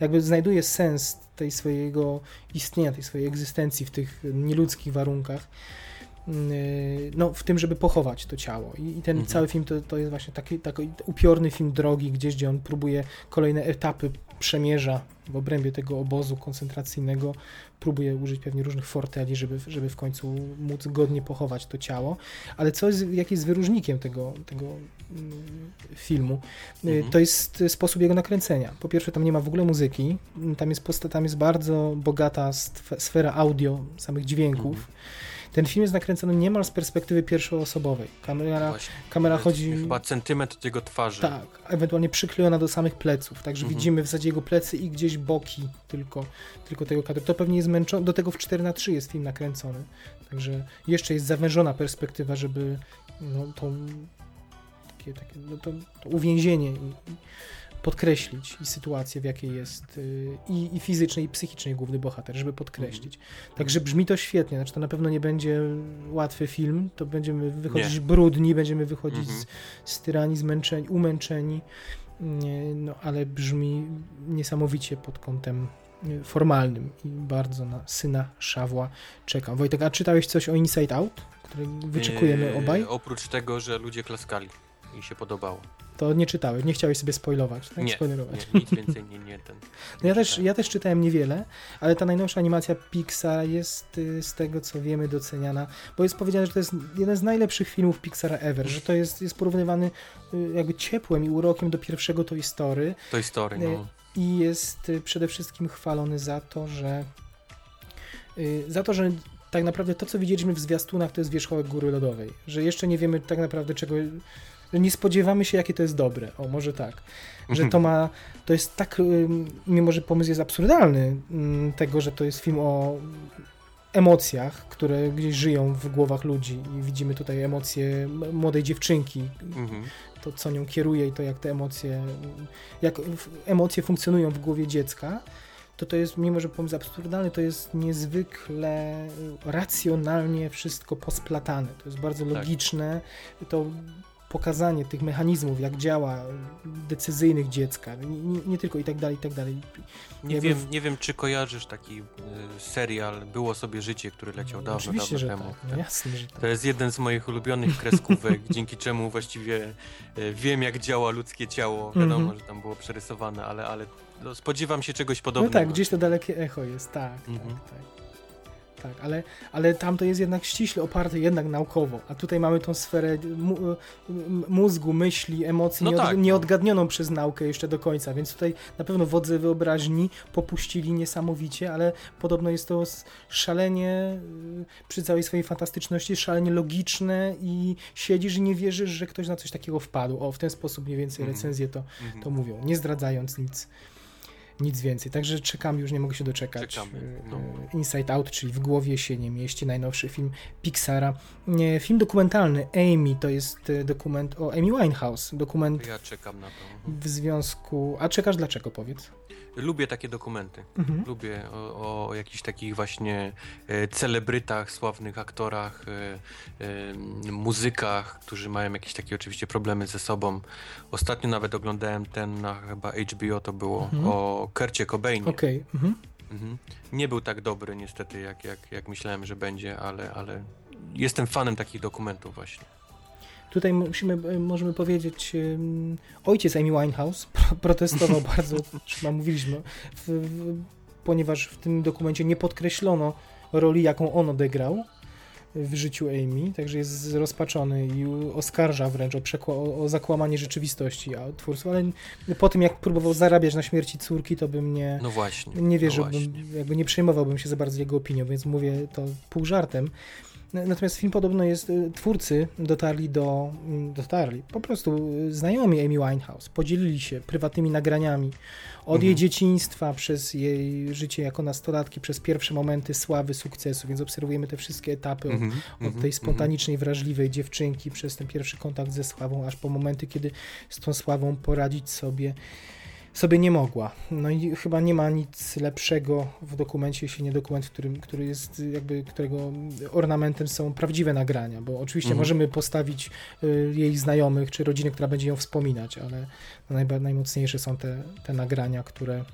jakby znajduje sens tej swojego istnienia, tej swojej egzystencji w tych nieludzkich warunkach. Yy, No, w tym, żeby pochować to ciało. I, i ten Mhm. cały film to, to jest właśnie taki, taki upiorny film drogi, gdzieś, gdzie on próbuje kolejne etapy przemierza w obrębie tego obozu koncentracyjnego, próbuje użyć pewnie różnych forteli, żeby, żeby w końcu móc godnie pochować to ciało. Ale co jest, jaki jest wyróżnikiem tego, tego mm, filmu? Y, Mhm. To jest sposób jego nakręcenia. Po pierwsze, tam nie ma w ogóle muzyki, tam jest, posta- tam jest bardzo bogata sfera audio, samych dźwięków. Mhm. Ten film jest nakręcony niemal z perspektywy pierwszoosobowej. Kamera, Właśnie. kamera jest chodzi... Chyba centymetr od jego twarzy. Tak, ewentualnie przyklejona do samych pleców, także Mhm. widzimy w zasadzie jego plecy i gdzieś boki tylko, tylko tego kadru. To pewnie jest męczone, do tego w 4 na 3 jest film nakręcony, także jeszcze jest zawężona perspektywa, żeby no, tą, takie, takie, no, to, to uwięzienie i, i podkreślić i sytuację, w jakiej jest y, i, i fizycznej, i psychicznej główny bohater, żeby podkreślić. Także brzmi to świetnie, znaczy to na pewno nie będzie łatwy film, to będziemy wychodzić Nie. brudni, będziemy wychodzić Mhm. z, styrani, zmęczeni, umęczeni, no ale brzmi niesamowicie pod kątem e, formalnym i bardzo na syna Szawła czekam. Wojtek, a czytałeś coś o Inside Out, który wyczekujemy Eee, obaj? Oprócz tego, że ludzie klaskali i się podobało. To nie czytałeś, nie chciałeś sobie spoilować, tak? Nie, Spoilerować. nie, nic więcej nie, nie ten. No ja, też, czytałem. ja też czytałem niewiele, ale ta najnowsza animacja Pixar jest y, z tego co wiemy doceniana, bo jest powiedziane, że to jest jeden z najlepszych filmów Pixara ever, że to jest, jest porównywany y, jakby ciepłem i urokiem do pierwszego Toy Story To story, no. i jest y, przede wszystkim chwalony za to, że y, za to, że tak naprawdę to, co widzieliśmy w zwiastunach, to jest wierzchołek góry lodowej, że jeszcze nie wiemy tak naprawdę czego, że nie spodziewamy się, jakie to jest dobre, o może tak, że to ma, to jest tak, mimo że pomysł jest absurdalny, tego, że to jest film o emocjach, które gdzieś żyją w głowach ludzi i widzimy tutaj emocje młodej dziewczynki, Mhm. to co nią kieruje i to jak te emocje, jak emocje funkcjonują w głowie dziecka, to to jest, mimo że pomysł absurdalny, to jest niezwykle y, racjonalnie wszystko posplatane. To jest bardzo Tak. logiczne. To pokazanie tych mechanizmów, jak działa, decyzyjnych dziecka, nie, nie, tylko i tak dalej, i tak dalej. Nie, wiem, w- nie wiem, czy kojarzysz taki y, serial Było sobie życie, który leciał dawno, Oczywiście, dawno że temu. tak. No jasne, że tak. To jest jeden z moich ulubionych kreskówek, dzięki czemu właściwie e, wiem, jak działa ludzkie ciało. Wiadomo, Mhm. że tam było przerysowane, ale, ale no, spodziewam się czegoś No podobnego. tak, gdzieś to dalekie echo jest, tak, Mhm. tak, tak. Tak, ale, ale tam to jest jednak ściśle oparte jednak naukowo, a tutaj mamy tą sferę mózgu, myśli, emocji No tak, no. nieodgadnioną przez naukę jeszcze do końca, więc tutaj na pewno wodze wyobraźni popuścili niesamowicie, ale podobno jest to szalenie y, przy całej swojej fantastyczności, szalenie logiczne i siedzisz i nie wierzysz, że ktoś na coś takiego wpadł. O, w ten sposób mniej więcej Mhm. recenzje to, Mhm. to mówią, nie zdradzając nic, nic więcej. Także czekam, już nie mogę się doczekać. Czekamy, Y, no. Inside Out, czyli W głowie się nie mieści, najnowszy film Pixara. Nie, Film dokumentalny Amy to jest y, dokument o Amy Winehouse. Dokument Ja czekam na to. w związku. A czekasz dlaczego powiedz? Lubię takie dokumenty. Mhm. Lubię o, o jakichś takich właśnie e, celebrytach, sławnych aktorach, e, e, muzykach, którzy mają jakieś takie oczywiście problemy ze sobą. Ostatnio nawet oglądałem ten na chyba HBO to było Mhm. o Kercie Cobainie. Okej. Mhm. Mhm. Nie był tak dobry niestety, jak, jak, jak myślałem, że będzie, ale, ale jestem fanem takich dokumentów właśnie. Tutaj musimy, y, możemy powiedzieć, ojciec Amy Winehouse pro- protestował bardzo, chyba mówiliśmy, w, w, ponieważ w tym dokumencie nie podkreślono roli, jaką on odegrał w życiu Amy, także jest zrozpaczony i oskarża wręcz o, przekła- o zakłamanie rzeczywistości a twórców, ale po tym jak próbował zarabiać na śmierci córki, to bym nie, No właśnie. nie no wierzyłbym, właśnie. jakby nie przejmowałbym się za bardzo jego opinią, więc mówię to pół żartem. Natomiast film podobno jest, y, twórcy dotarli do, mm, dotarli, po prostu y, znajomi Amy Winehouse, podzielili się prywatnymi nagraniami od jej Mhm. dzieciństwa, przez jej życie jako nastolatki, przez pierwsze momenty sławy, sukcesu, więc obserwujemy te wszystkie etapy od, Mhm, od mhm, tej spontanicznej, wrażliwej dziewczynki, przez ten pierwszy kontakt ze sławą, aż po momenty, kiedy z tą sławą poradzić sobie sobie nie mogła. No i chyba nie ma nic lepszego w dokumencie, jeśli nie dokument, w którym, który jest jakby, którego ornamentem są prawdziwe nagrania, bo oczywiście Mhm. możemy postawić y, jej znajomych czy rodzinę, która będzie ją wspominać, ale najmocniejsze są te, te nagrania, które,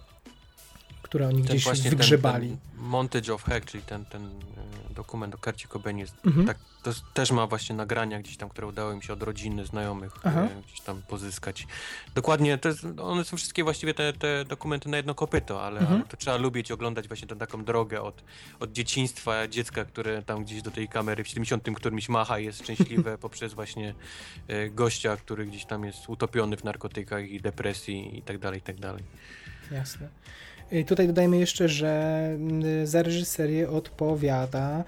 które oni Ten gdzieś właśnie wygrzebali. Ten, ten Montage of Heck, czyli ten, ten e, dokument o Kercie Cobainie, jest Mhm. tak, to też ma właśnie nagrania gdzieś tam, które udało im się od rodziny, znajomych Aha. e, gdzieś tam pozyskać. Dokładnie, to jest, one są wszystkie właściwie te, te dokumenty na jedno kopyto, ale, Mhm. ale to trzeba lubić oglądać właśnie tę taką drogę od, od dzieciństwa dziecka, które tam gdzieś do tej kamery w 70 którymś macha i jest szczęśliwe, poprzez właśnie e, gościa, który gdzieś tam jest utopiony w narkotykach i depresji i tak dalej, i tak dalej. Jasne. Y, Tutaj dodajmy jeszcze, że y, za reżyserię odpowiada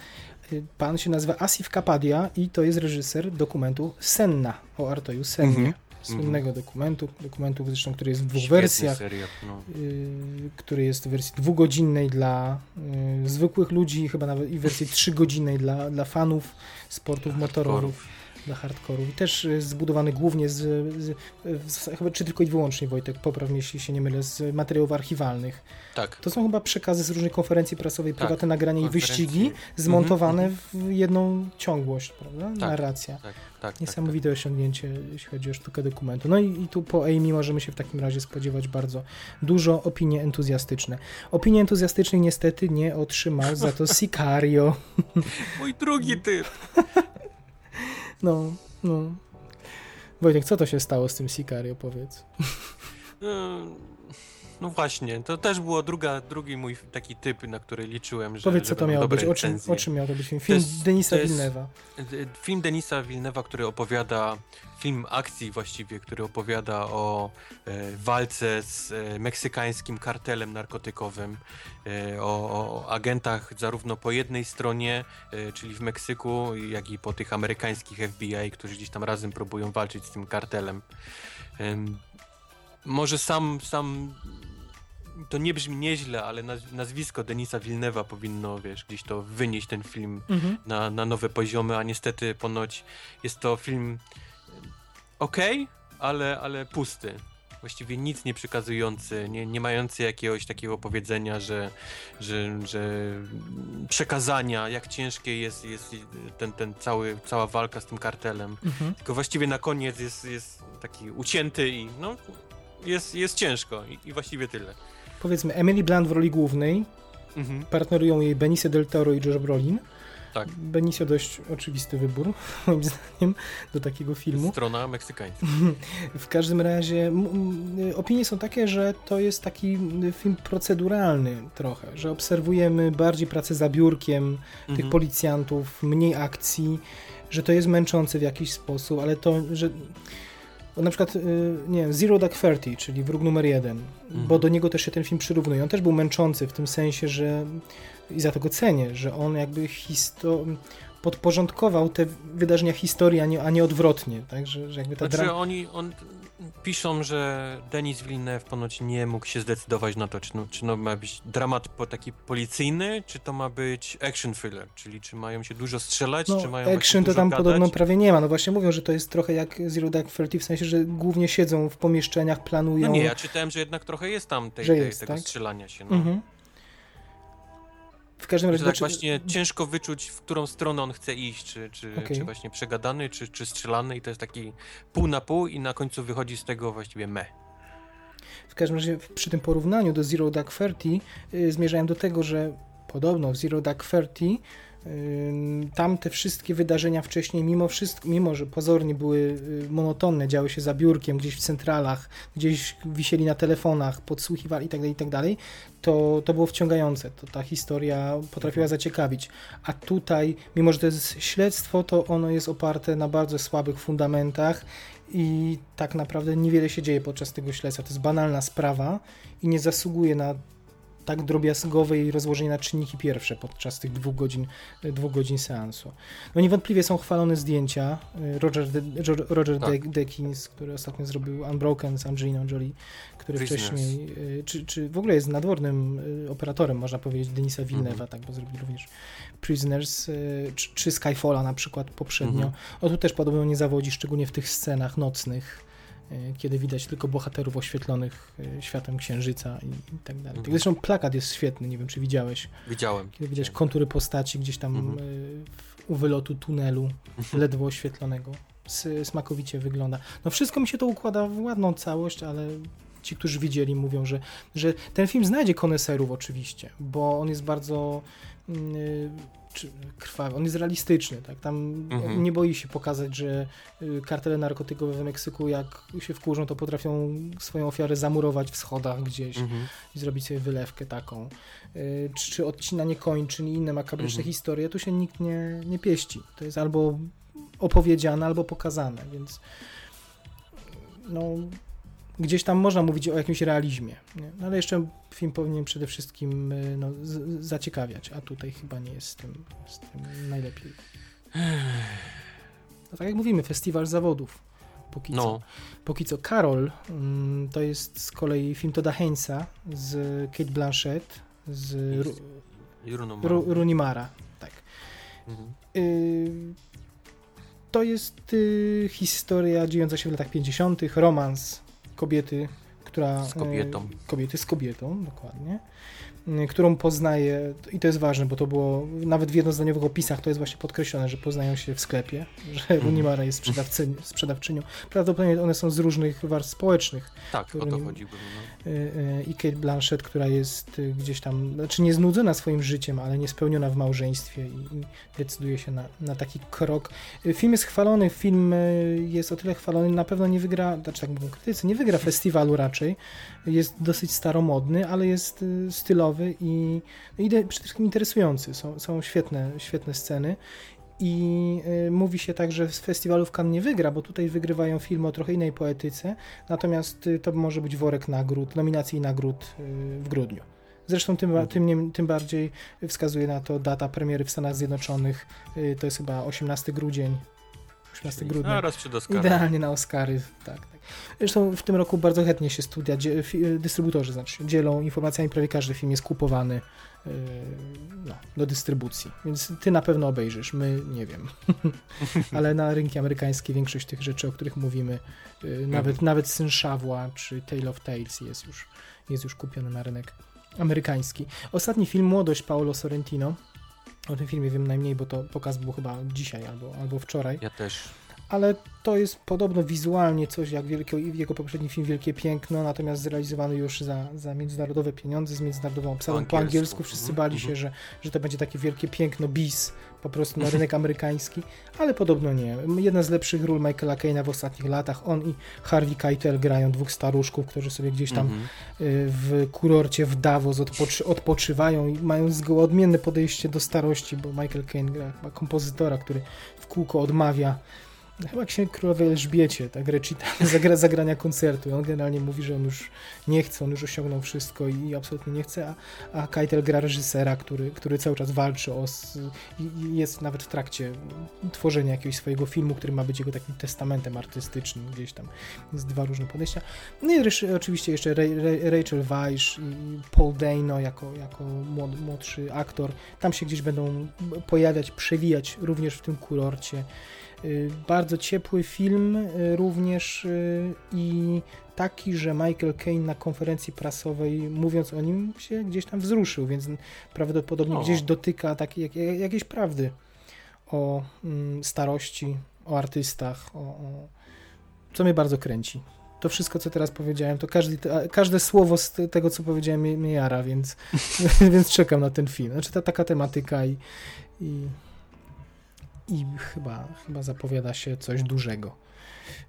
y, pan się nazywa Asif Kapadia i to jest reżyser dokumentu Senna o Artoju Sennie. Mhm. Słynnego dokumentu, dokumentu zresztą, który jest w dwóch Świetny wersjach, serial, no. który jest w wersji dwugodzinnej dla zwykłych ludzi, chyba nawet i w wersji trzygodzinnej dla, dla fanów sportów motorowych dla hardkorów. I też y, zbudowany głównie z, z, z, chyba czy tylko i wyłącznie Wojtek, popraw jeśli się nie mylę, z materiałów archiwalnych. Tak. To są chyba przekazy z różnych konferencji prasowej, Tak, prywatne nagrania i wyścigi zmontowane Mhm, w jedną ciągłość, prawda? Narracja. Tak, tak. Niesamowite osiągnięcie, jeśli chodzi o sztukę dokumentu. No i, i tu po Amy możemy się w takim razie spodziewać bardzo dużo opinie entuzjastyczne. Opinii entuzjastycznej niestety nie otrzymał za to Sicario. Tak. Mój drugi typ. No, no. Wojtek, co to się stało z tym Sicario, powiedz? No, właśnie, to też było druga, drugi mój taki typ, na który liczyłem, że Powiedz, co to miało być, o czym, o czym miał to być film? Film Denisa to jest- Villeneuve'a. D- Film Denisa Villeneuve'a, który opowiada, film akcji właściwie, który opowiada o e, walce z e, meksykańskim kartelem narkotykowym, e, o, o agentach zarówno po jednej stronie, e, czyli w Meksyku, jak i po tych amerykańskich FBI, którzy gdzieś tam razem próbują walczyć z tym kartelem. Może sam, sam to nie brzmi nieźle, ale naz- nazwisko Denisa Villeneuve'a powinno, wiesz, gdzieś to wynieść ten film Mhm. na, na nowe poziomy, a niestety ponoć jest to film ok, ale, ale pusty. Właściwie nic nie przekazujący, nie, nie mający jakiegoś takiego powiedzenia, że, że, że przekazania, jak ciężkie jest, jest ten, ten cały, cała walka z tym kartelem. Mhm. Tylko właściwie na koniec jest, jest taki ucięty i no, jest, jest ciężko i, i właściwie tyle. Powiedzmy, Emily Blunt w roli głównej, Mhm. partnerują jej Benicio del Toro i Josh Brolin. Tak. Benicio dość oczywisty wybór, moim zdaniem, do takiego filmu. Strona meksykańska. W każdym razie opinie są takie, że to jest taki film proceduralny trochę, że obserwujemy bardziej pracę za biurkiem tych Mhm. policjantów, mniej akcji, że to jest męczące w jakiś sposób, ale to, że na przykład, y, nie wiem, Zero Dark Thirty, czyli Wróg numer jeden, Mhm. bo do niego też się ten film przyrównuje. On też był męczący w tym sensie, że i za to go cenię, że on jakby histo podporządkował te wydarzenia historii, a nie, a nie odwrotnie, tak, że, że jakby ta Znaczy drama... oni on, piszą, że Denis Villeneuve ponoć nie mógł się zdecydować na to, czy, no, czy no ma być dramat po taki policyjny, czy to ma być action thriller, czyli czy mają się dużo strzelać, No, czy mają action to tam gadać. podobno prawie nie ma. No właśnie mówią, że to jest trochę jak Zero Dark Thirty, w sensie, że głównie siedzą w pomieszczeniach, planują. No nie, ja czytałem, że jednak trochę jest tam tej, tej, jest, tego tak? strzelania się. No. Mhm. W każdym razie... tak znaczy- właśnie ciężko wyczuć, w którą stronę on chce iść, czy, czy, Okej. czy właśnie przegadany, czy, czy strzelany i to jest taki pół na pół i na końcu wychodzi z tego właściwie me. W każdym razie przy tym porównaniu do Zero Dark Thirty y, zmierzałem do tego, że podobno w Zero Dark Thirty Tam te wszystkie wydarzenia wcześniej, mimo wszystko, mimo że pozornie były y, monotonne, działy się za biurkiem, gdzieś w centralach, gdzieś wisieli na telefonach, podsłuchiwali itd., tak itd., tak to, to było wciągające. To ta historia potrafiła zaciekawić. A tutaj, mimo że to jest śledztwo, to ono jest oparte na bardzo słabych fundamentach i tak naprawdę niewiele się dzieje podczas tego śledztwa. To jest banalna sprawa i nie zasługuje na tak drobiazgowe i rozłożenie na czynniki pierwsze podczas tych dwóch godzin, dwóch godzin seansu. No niewątpliwie są chwalone zdjęcia. Roger, De, Roger tak. Deakins, który ostatnio zrobił Unbroken z Angeliną Jolie, który Prisoners. wcześniej, y, czy, czy w ogóle jest nadwornym y, operatorem, można powiedzieć, Denisa Villeneuve'a, mm -hmm. tak, bo zrobił również Prisoners, y, czy, czy Skyfalla na przykład poprzednio. Mm -hmm. O tu też podobno nie zawodzi, szczególnie w tych scenach nocnych kiedy widać tylko bohaterów oświetlonych e, światem księżyca i, tak dalej. Mhm. Zresztą plakat jest świetny, nie wiem czy widziałeś. Widziałem. Kiedy widać kontury postaci gdzieś tam mhm. E, u wylotu tunelu, ledwo oświetlonego. Smakowicie wygląda. No wszystko mi się to układa w ładną całość, ale ci, którzy widzieli, mówią, że, że ten film znajdzie koneserów oczywiście, bo on jest bardzo mm, krwawy, on jest realistyczny, tak? Tam mhm. nie boi się pokazać, że y, kartele narkotykowe w Meksyku, jak się wkurzą, to potrafią swoją ofiarę zamurować w schodach gdzieś mhm. i zrobić sobie wylewkę taką. Y, czy, czy odcinanie koń, czy inne makabryczne mhm. historie, tu się nikt nie, nie pieści. To jest albo opowiedziane, albo pokazane, więc no, gdzieś tam można mówić o jakimś realizmie? No, ale jeszcze film powinien przede wszystkim y, no, zaciekawiać, a tutaj chyba nie jest z tym, z tym najlepiej. No, tak jak mówimy, festiwal zawodów. Póki no. co. Póki co Karol mm, to jest z kolei film Toda Heinza z Kate Blanchett z Ru, Runimara. Tak. Mhm. Y, to jest y, historia dziejąca się w latach 50., romans kobiety, która... Z kobietą. E, kobiety z kobietą, dokładnie. Y, którą poznaje, i to jest ważne, bo to było nawet w jednozdaniowych opisach to jest właśnie podkreślone, że poznają się w sklepie, że mhm. Runimara jest sprzedawczynią. Prawdopodobnie one są z różnych warstw społecznych. Tak, o to. No. Y, y, I Kate Blanchett, która jest gdzieś tam, znaczy nie znudzona swoim życiem, ale niespełniona w małżeństwie i, decyduje się na, na taki krok. Film jest chwalony, film jest o tyle chwalony, na pewno nie wygra, znaczy tak mówią krytycy, nie wygra festiwalu raczej, jest dosyć staromodny, ale jest stylowy i, no i przede wszystkim interesujący. Są, są świetne, świetne sceny. I y, mówi się tak, że z festiwalu w Cannes nie wygra, bo tutaj wygrywają filmy o trochę innej poetyce, natomiast y, to może być worek nagród, nominacji i nagród y, w grudniu. Zresztą tym, tym, nie, tym bardziej wskazuje na to data premiery w Stanach Zjednoczonych, y, to jest chyba 18 grudzień 18 grudnia. Raz przed Oscarem. Idealnie na Oscary, tak, tak. Zresztą w tym roku bardzo chętnie się studia, dystrybutorzy znaczy, dzielą informacjami, prawie każdy film jest kupowany yy, no, do dystrybucji, więc ty na pewno obejrzysz, my nie wiem. Ale na rynki amerykańskie większość tych rzeczy, o których mówimy, yy, nawet, mhm. nawet Syn Szawła czy Tale of Tales jest już, jest już kupiony na rynek amerykański. Ostatni film Młodość Paolo Sorrentino o tym filmie wiem najmniej, bo to pokaz był chyba dzisiaj albo, albo wczoraj. Ja też. Ale to jest podobno wizualnie coś jak wielkie, jego poprzedni film Wielkie Piękno, natomiast zrealizowany już za, za międzynarodowe pieniądze, z międzynarodową obsadą po angielsku. Wszyscy mhm, bali się, mhm. że, że to będzie takie wielkie piękno bis po prostu na rynek amerykański, ale podobno nie. Jedna z lepszych ról Michaela Caina w ostatnich latach. On i Harvey Keitel grają dwóch staruszków, którzy sobie gdzieś tam mm -hmm. w kurorcie w Davos odpoczy odpoczywają i mają zgoła odmienne podejście do starości, bo Michael Caine gra chyba kompozytora, który w kółko odmawia chyba księg królowej Elżbiecie, tak, recita, zagra, zagrania koncertu. I on generalnie mówi, że on już nie chce, on już osiągnął wszystko i, absolutnie nie chce, a, a Keitel gra reżysera, który, który cały czas walczy o, i jest nawet w trakcie tworzenia jakiegoś swojego filmu, który ma być jego takim testamentem artystycznym, gdzieś tam jest dwa różne podejścia. No i oczywiście jeszcze Rachel Weisz i Paul Dano jako, jako młodszy aktor, tam się gdzieś będą pojawiać, przewijać również w tym kurorcie. Y, bardzo ciepły film y, również y, i taki, że Michael Caine na konferencji prasowej, mówiąc o nim, się gdzieś tam wzruszył, więc prawdopodobnie o. gdzieś dotyka takiej jak, jakiejś prawdy o mm, starości, o artystach, o, o, co mnie bardzo kręci. To wszystko, co teraz powiedziałem, to każdy, każde słowo z tego, co powiedziałem, mnie, mnie jara, więc, więc czekam na ten film. Znaczy ta taka tematyka i, i, i chyba, chyba zapowiada się coś dużego.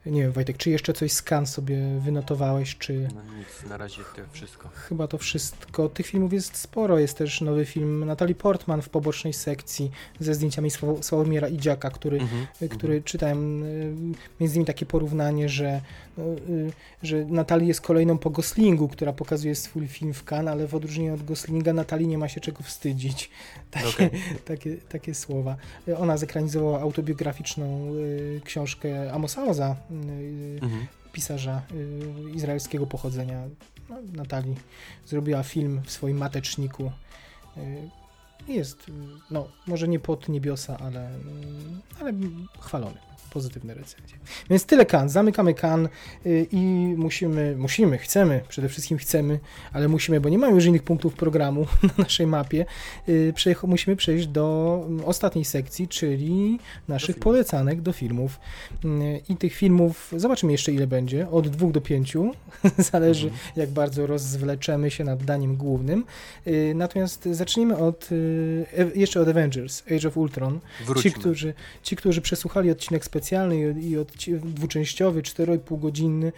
Nie wiem, Wojtek, czy jeszcze coś skan sobie wynotowałeś, czy... No nic, na razie to wszystko. Chyba to wszystko. Tych filmów jest sporo. Jest też nowy film Natalie Portman w pobocznej sekcji ze zdjęciami Sław- Sławomira Idziaka, który, Mhm, który czytałem y, między innymi takie porównanie, że, że Natalie jest kolejną po Goslingu, która pokazuje swój film w Cannes, ale w odróżnieniu od Goslinga Natalie nie ma się czego wstydzić. Takie, Okej. takie, takie słowa. Y, Ona zekranizowała autobiograficzną y, książkę Amosa Oza, y, Mhm. pisarza y, izraelskiego pochodzenia, no, Natalii, zrobiła film w swoim mateczniku. Y, jest, y, no, może nie pod niebiosa, ale, y, ale chwalony. Pozytywne recenzje. Więc tyle kan. Zamykamy kan y, i musimy, musimy, chcemy, przede wszystkim chcemy, ale musimy, bo nie mamy już innych punktów programu na naszej mapie. y, musimy przejść do mm, ostatniej sekcji, czyli naszych filmów. polecanek do filmów. Y, I tych filmów, zobaczymy jeszcze ile będzie, od dwóch do pięciu. Zależy, Mhm. jak bardzo rozwleczemy się nad daniem głównym. Natomiast zacznijmy od, e- jeszcze od Avengers, Age of Ultron. Ci którzy, ci, którzy przesłuchali odcinek specjalny i, i odci- dwuczęściowy, 4,5 godzinny,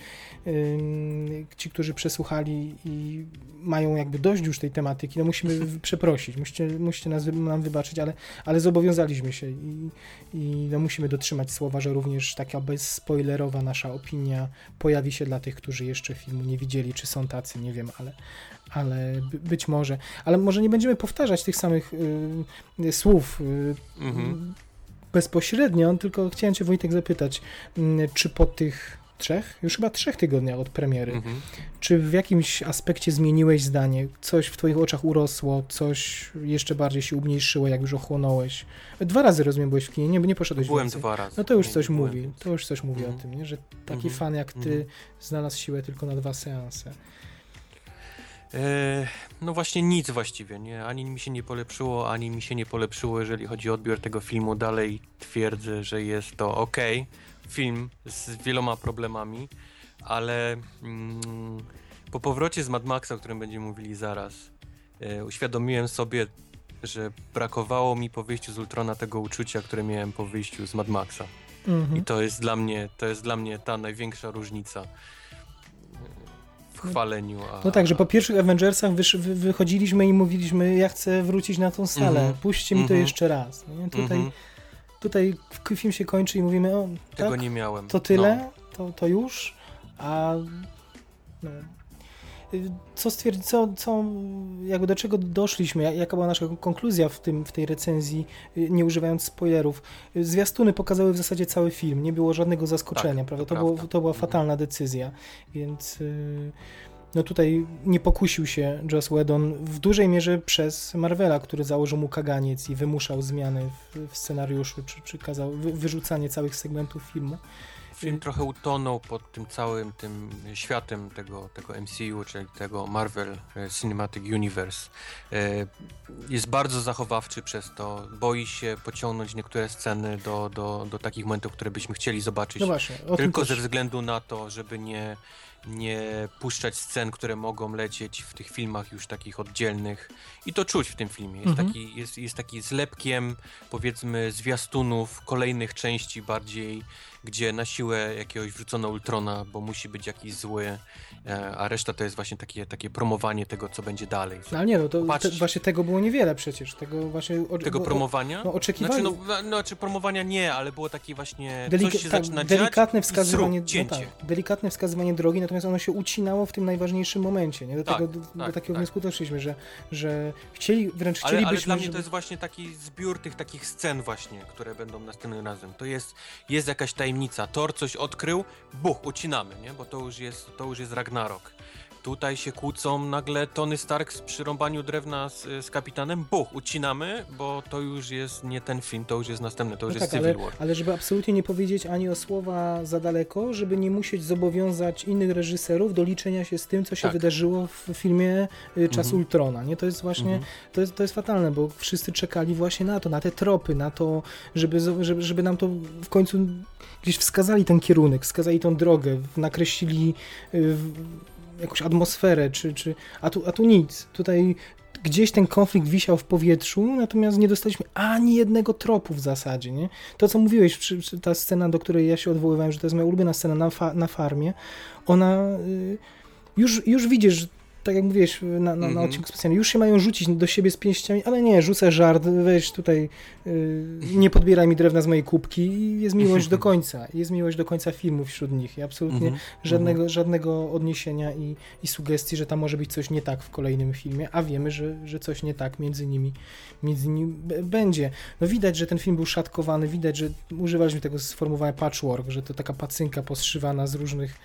ci, którzy przesłuchali i mają jakby dość już tej tematyki, no musimy przeprosić, musicie, musicie nas, nam wybaczyć, ale, ale zobowiązaliśmy się i, i no musimy dotrzymać słowa, że również taka bezspoilerowa nasza opinia pojawi się dla tych, którzy jeszcze filmu nie widzieli, czy są tacy, nie wiem, ale, ale by, być może. Ale może nie będziemy powtarzać tych samych y, y, słów y, Mhm. Bezpośrednio, tylko chciałem Cię Wojtek zapytać, mm, czy po tych trzech, już chyba trzech tygodniach od premiery, Mhm. czy w jakimś aspekcie zmieniłeś zdanie? Coś w Twoich oczach urosło, coś jeszcze bardziej się umniejszyło, jak już ochłonąłeś? Dwa razy rozumiem, byłeś w kinie, nie, nie poszedłeś Byłem więcej. dwa razy. No to już Nie, coś mówi, to już coś mówi o Mhm. tym, nie? że taki Mhm. fan jak Ty Mhm. znalazł siłę tylko na dwa seanse. E, no właśnie nic właściwie, nie? Ani mi się nie polepszyło, ani mi się nie polepszyło, jeżeli chodzi o odbiór tego filmu. Dalej twierdzę, że jest to ok, film z wieloma problemami, ale mm, po powrocie z Mad Maxa, o którym będziemy mówili zaraz, e, uświadomiłem sobie, że brakowało mi po wyjściu z Ultrona tego uczucia, które miałem po wyjściu z Mad Maxa. I Mhm. to jest dla mnie, to jest dla mnie ta największa różnica w chwaleniu. A, No tak, że po pierwszych Avengersach wysz, wy, wychodziliśmy i mówiliśmy, ja chcę wrócić na tą salę, Mhm. puśćcie mi to Mhm. jeszcze raz. Nie? Tutaj, Mhm, tutaj k- film się kończy i mówimy, o, tego tak, nie miałem. to tyle, to, to już, a no, co stwierdzi, co, co, jakby do czego doszliśmy, jak- jaka była nasza konkluzja w, tym, w tej recenzji, y, nie używając spoilerów. Y, Zwiastuny pokazały w zasadzie cały film, nie było żadnego zaskoczenia, Tak, prawda? to było, to była Mhm. fatalna decyzja, więc y, no tutaj nie pokusił się Joss Whedon w dużej mierze przez Marvela, który założył mu kaganiec i wymuszał zmiany w, w scenariuszu, czy, czy kazał wy, wyrzucanie całych segmentów filmu. Film trochę utonął pod tym całym tym światem tego, tego MCU, czyli tego Marvel e, Cinematic Universe. E, Jest bardzo zachowawczy przez to, boi się pociągnąć niektóre sceny do, do, do takich momentów, które byśmy chcieli zobaczyć. No właśnie, Tylko ze względu na to, żeby nie, nie puszczać scen, które mogą lecieć w tych filmach już takich oddzielnych. I to czuć w tym filmie. Jest, Mhm. taki, jest, jest taki zlepkiem, powiedzmy, zwiastunów kolejnych części bardziej, gdzie na siłę jakiegoś wrzucono Ultrona, bo musi być jakiś zły, e, a reszta to jest właśnie takie, takie promowanie tego, co będzie dalej. No ale nie, no to te, właśnie tego było niewiele przecież, tego właśnie... o- Tego bo- promowania? no, oczekiwali- Znaczy, no, no, znaczy promowania nie, ale było takie właśnie, Delika- coś się tak, zaczyna delikatne wskazywanie, zrób, no tak, delikatne wskazywanie drogi, natomiast ono się ucinało w tym najważniejszym momencie. Nie? Do, Tak, tego, do, do tak, takiego tak. wniosku doszliśmy, że, że chcieli, wręcz Ale, ale chcielibyśmy... dla mnie żeby- to jest właśnie taki zbiór tych takich scen właśnie, które będą następnym razem. To jest, jest jakaś tajemnica. Thor coś odkrył, buch, ucinamy, nie? Bo to już jest, to już jest Ragnarok. Tutaj się kłócą nagle Tony Stark z przyrąbaniu drewna z, z kapitanem, buch, ucinamy, bo to już jest nie ten film, to już jest następny, to już No jest tak, Civil ale, War. ale żeby absolutnie nie powiedzieć ani o słowa za daleko, żeby nie musieć zobowiązać innych reżyserów do liczenia się z tym, co się Tak. wydarzyło w filmie y, Czas Mhm. Ultrona. Nie? To jest właśnie, Mhm. to, jest, to jest fatalne, bo wszyscy czekali właśnie na to, na te tropy, na to, żeby, żeby, żeby nam to w końcu gdzieś wskazali ten kierunek, wskazali tą drogę, nakreślili y, w- jakąś atmosferę, czy, czy, a, tu, a tu nic. Tutaj gdzieś ten konflikt wisiał w powietrzu, natomiast nie dostaliśmy ani jednego tropu w zasadzie, nie? To, co mówiłeś, przy, przy, ta scena, do której ja się odwoływałem, że to jest moja ulubiona scena na, fa na farmie, ona... Y, już, już widzisz, tak jak mówiłeś na, na, na Mhm. odcinku specjalnym, już się mają rzucić do siebie z pięściami, ale nie, rzucę żart, weź tutaj, y, nie podbieraj mi drewna z mojej kubki i jest miłość do końca, jest miłość do końca filmu wśród nich i absolutnie Mhm. żadnego, żadnego odniesienia i, i sugestii, że tam może być coś nie tak w kolejnym filmie, a wiemy, że, że coś nie tak między nimi, między nimi będzie. No widać, że ten film był szatkowany, widać, że używaliśmy tego sformułowania patchwork, że to taka pacynka poszywana z różnych,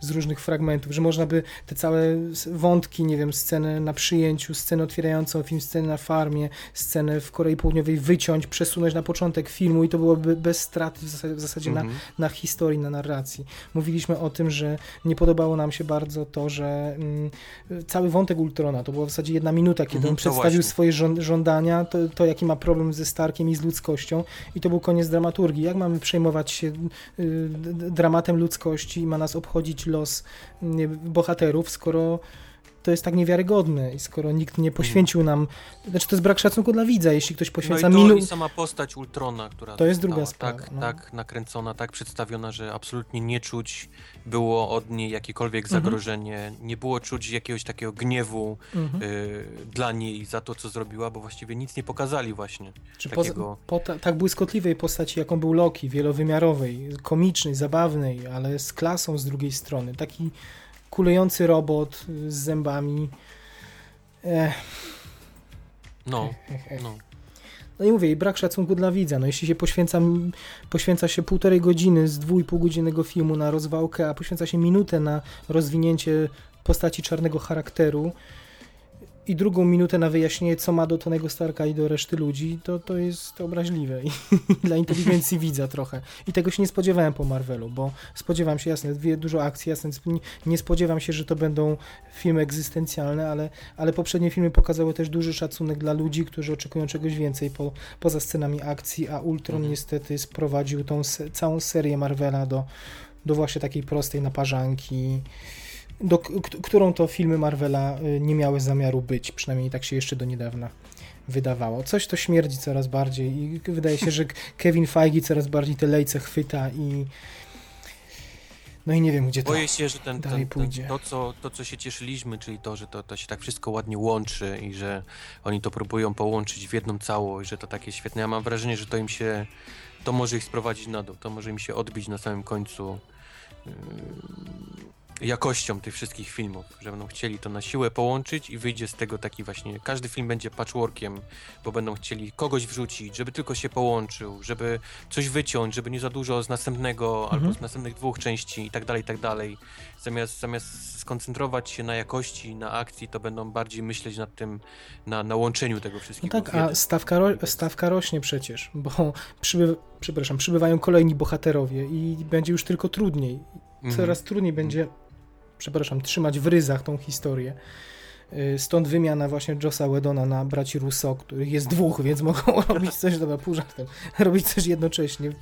z różnych fragmentów, że można by te całe s- wątki, nie wiem, scenę na przyjęciu, scenę otwierającą film, scenę na farmie, scenę w Korei Południowej wyciąć, przesunąć na początek filmu i to byłoby bez straty w zasadzie, w zasadzie na, Mhm. na historii, na narracji. Mówiliśmy o tym, że nie podobało nam się bardzo to, że mm, cały wątek Ultrona to była w zasadzie jedna minuta, kiedy Mhm, on to przedstawił właśnie. swoje żąd- żądania, to, to jaki ma problem ze Starkiem i z ludzkością i to był koniec dramaturgii. Jak mamy przejmować się y, dramatem ludzkości i ma nas obchodzić los nie, bohaterów, skoro to jest tak niewiarygodne i skoro nikt nie poświęcił nam, znaczy to jest brak szacunku dla widza, jeśli ktoś No i poświęca to i sama postać Ultrona, która To jest druga sprawa, Tak, no. tak nakręcona, tak przedstawiona, że absolutnie nie czuć było od niej jakiekolwiek Mhm. zagrożenie, nie było czuć jakiegoś takiego gniewu Mhm. y, dla niej za to, co zrobiła, bo właściwie nic nie pokazali właśnie. Czy takiego- po, po ta, tak błyskotliwej postaci, jaką był Loki, wielowymiarowej, komicznej, zabawnej, ale z klasą z drugiej strony. Taki kulejący robot z zębami. Ech, No, ech, ech. no. No i mówię, i brak szacunku dla widza. No jeśli się poświęca, poświęca się półtorej godziny z dwu i pół godzinnego filmu na rozwałkę, a poświęca się minutę na rozwinięcie postaci czarnego charakteru i drugą minutę na wyjaśnienie, co ma do Tonego Starka i do reszty ludzi, to, to jest obraźliwe i dla inteligencji widza trochę. I tego się nie spodziewałem po Marvelu, bo spodziewam się, jasne, dużo akcji, jasne, nie- nie spodziewam się, że to będą filmy egzystencjalne, ale, ale poprzednie filmy pokazały też duży szacunek dla ludzi, którzy oczekują czegoś więcej po, poza scenami akcji, a Ultron Mhm. niestety sprowadził tą se, całą serię Marvela do, do właśnie takiej prostej naparzanki, do, którą to filmy Marvela y, nie miały zamiaru być, przynajmniej tak się jeszcze do niedawna wydawało. Coś to śmierdzi coraz bardziej i wydaje się, że Kevin Feige coraz bardziej te lejce chwyta i no i nie wiem, gdzie to Boję się, że ten, dalej ten, pójdzie. ten, to, co, to, co się cieszyliśmy, czyli to, że to, to się tak wszystko ładnie łączy i że oni to próbują połączyć w jedną całość, że to takie świetne. Ja mam wrażenie, że to im się, to może ich sprowadzić na dół, to może im się odbić na samym końcu yy, jakością tych wszystkich filmów, że będą chcieli to na siłę połączyć i wyjdzie z tego taki właśnie, każdy film będzie patchworkiem, bo będą chcieli kogoś wrzucić, żeby tylko się połączył, żeby coś wyciąć, żeby nie za dużo z następnego Mhm. albo z następnych dwóch części i tak dalej, i tak dalej. Zamiast, zamiast skoncentrować się na jakości, na akcji, to będą bardziej myśleć nad tym, na, na łączeniu tego No wszystkiego. tak, w jeden. a stawka, ro, stawka rośnie przecież, bo przyby, przepraszam, przybywają kolejni bohaterowie i będzie już tylko trudniej. Mhm. Coraz trudniej będzie, przepraszam, trzymać w ryzach tą historię. Y, Stąd wymiana właśnie Josa Wedona na braci Russo, których jest dwóch, więc mogą robić coś, dobra, pół żartem, robić coś jednocześnie,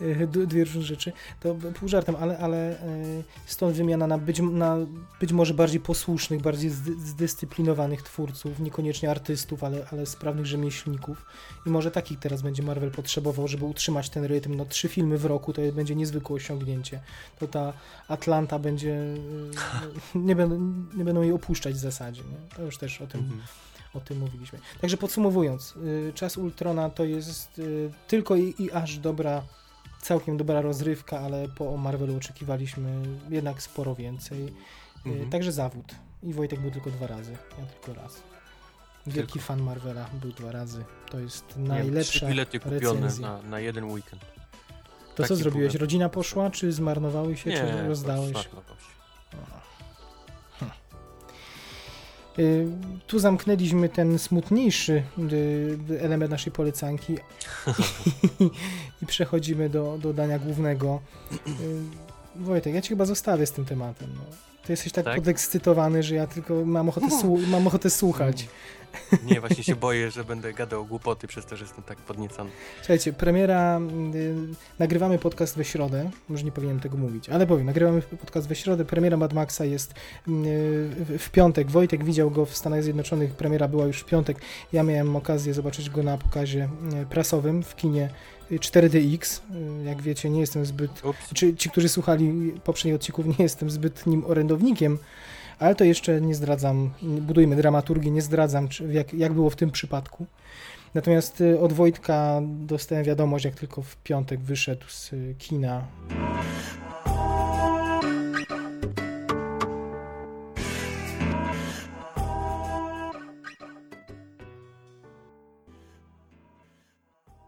Y, dwie różne rzeczy, to pół żartem, ale, ale y, stąd wymiana na być, na być może bardziej posłusznych, bardziej zdy, zdyscyplinowanych twórców, niekoniecznie artystów, ale, ale sprawnych rzemieślników. I może takich teraz będzie Marvel potrzebował, żeby utrzymać ten rytm, no trzy filmy w roku to będzie niezwykłe osiągnięcie, to ta Atlanta będzie, nie będą, nie będą jej opuszczać w zasadzie, nie? to już też o tym Mhm. o tym mówiliśmy. Także podsumowując, y, czas Ultrona to jest y, tylko i, i aż dobra, całkiem dobra rozrywka, ale po Marvelu oczekiwaliśmy jednak sporo więcej. Y, Mhm. Także zawód. I Wojtek był tylko dwa razy, ja tylko raz. Wielki Tylko. fan Marvela był dwa razy. To jest Nie najlepsza Trzy bilety kupione recenzja. na, na jeden weekend. To co taki zrobiłeś? byłem. Rodzina poszła, czy zmarnowały się, czy to rozdałeś? się. Y, Tu zamknęliśmy ten smutniejszy y, element naszej polecanki i przechodzimy do, do dania głównego. Y, Wojtek, ja ci chyba zostawię z tym tematem. No. Ty jesteś tak, Tak? podekscytowany, że ja tylko mam ochotę, mam ochotę słuchać. Nie, właśnie się boję, że będę gadał głupoty przez to, że jestem tak podniecony. Słuchajcie, premiera, y, nagrywamy podcast we środę, może nie powinienem tego mówić, ale powiem, nagrywamy podcast we środę, premiera Mad Maxa jest y, w, piątek, Wojtek widział go w Stanach Zjednoczonych, premiera była już w piątek, ja miałem okazję zobaczyć go na pokazie y, prasowym w kinie y, 4DX, Y, jak wiecie, nie jestem zbyt Ups. czy ci, którzy słuchali poprzednich odcinków, nie jestem zbytnim orędownikiem, ale to jeszcze nie zdradzam, budujmy dramaturgię, nie zdradzam czy, jak, jak było w tym przypadku. Natomiast y, od Wojtka dostałem wiadomość, jak tylko w piątek wyszedł z y, kina.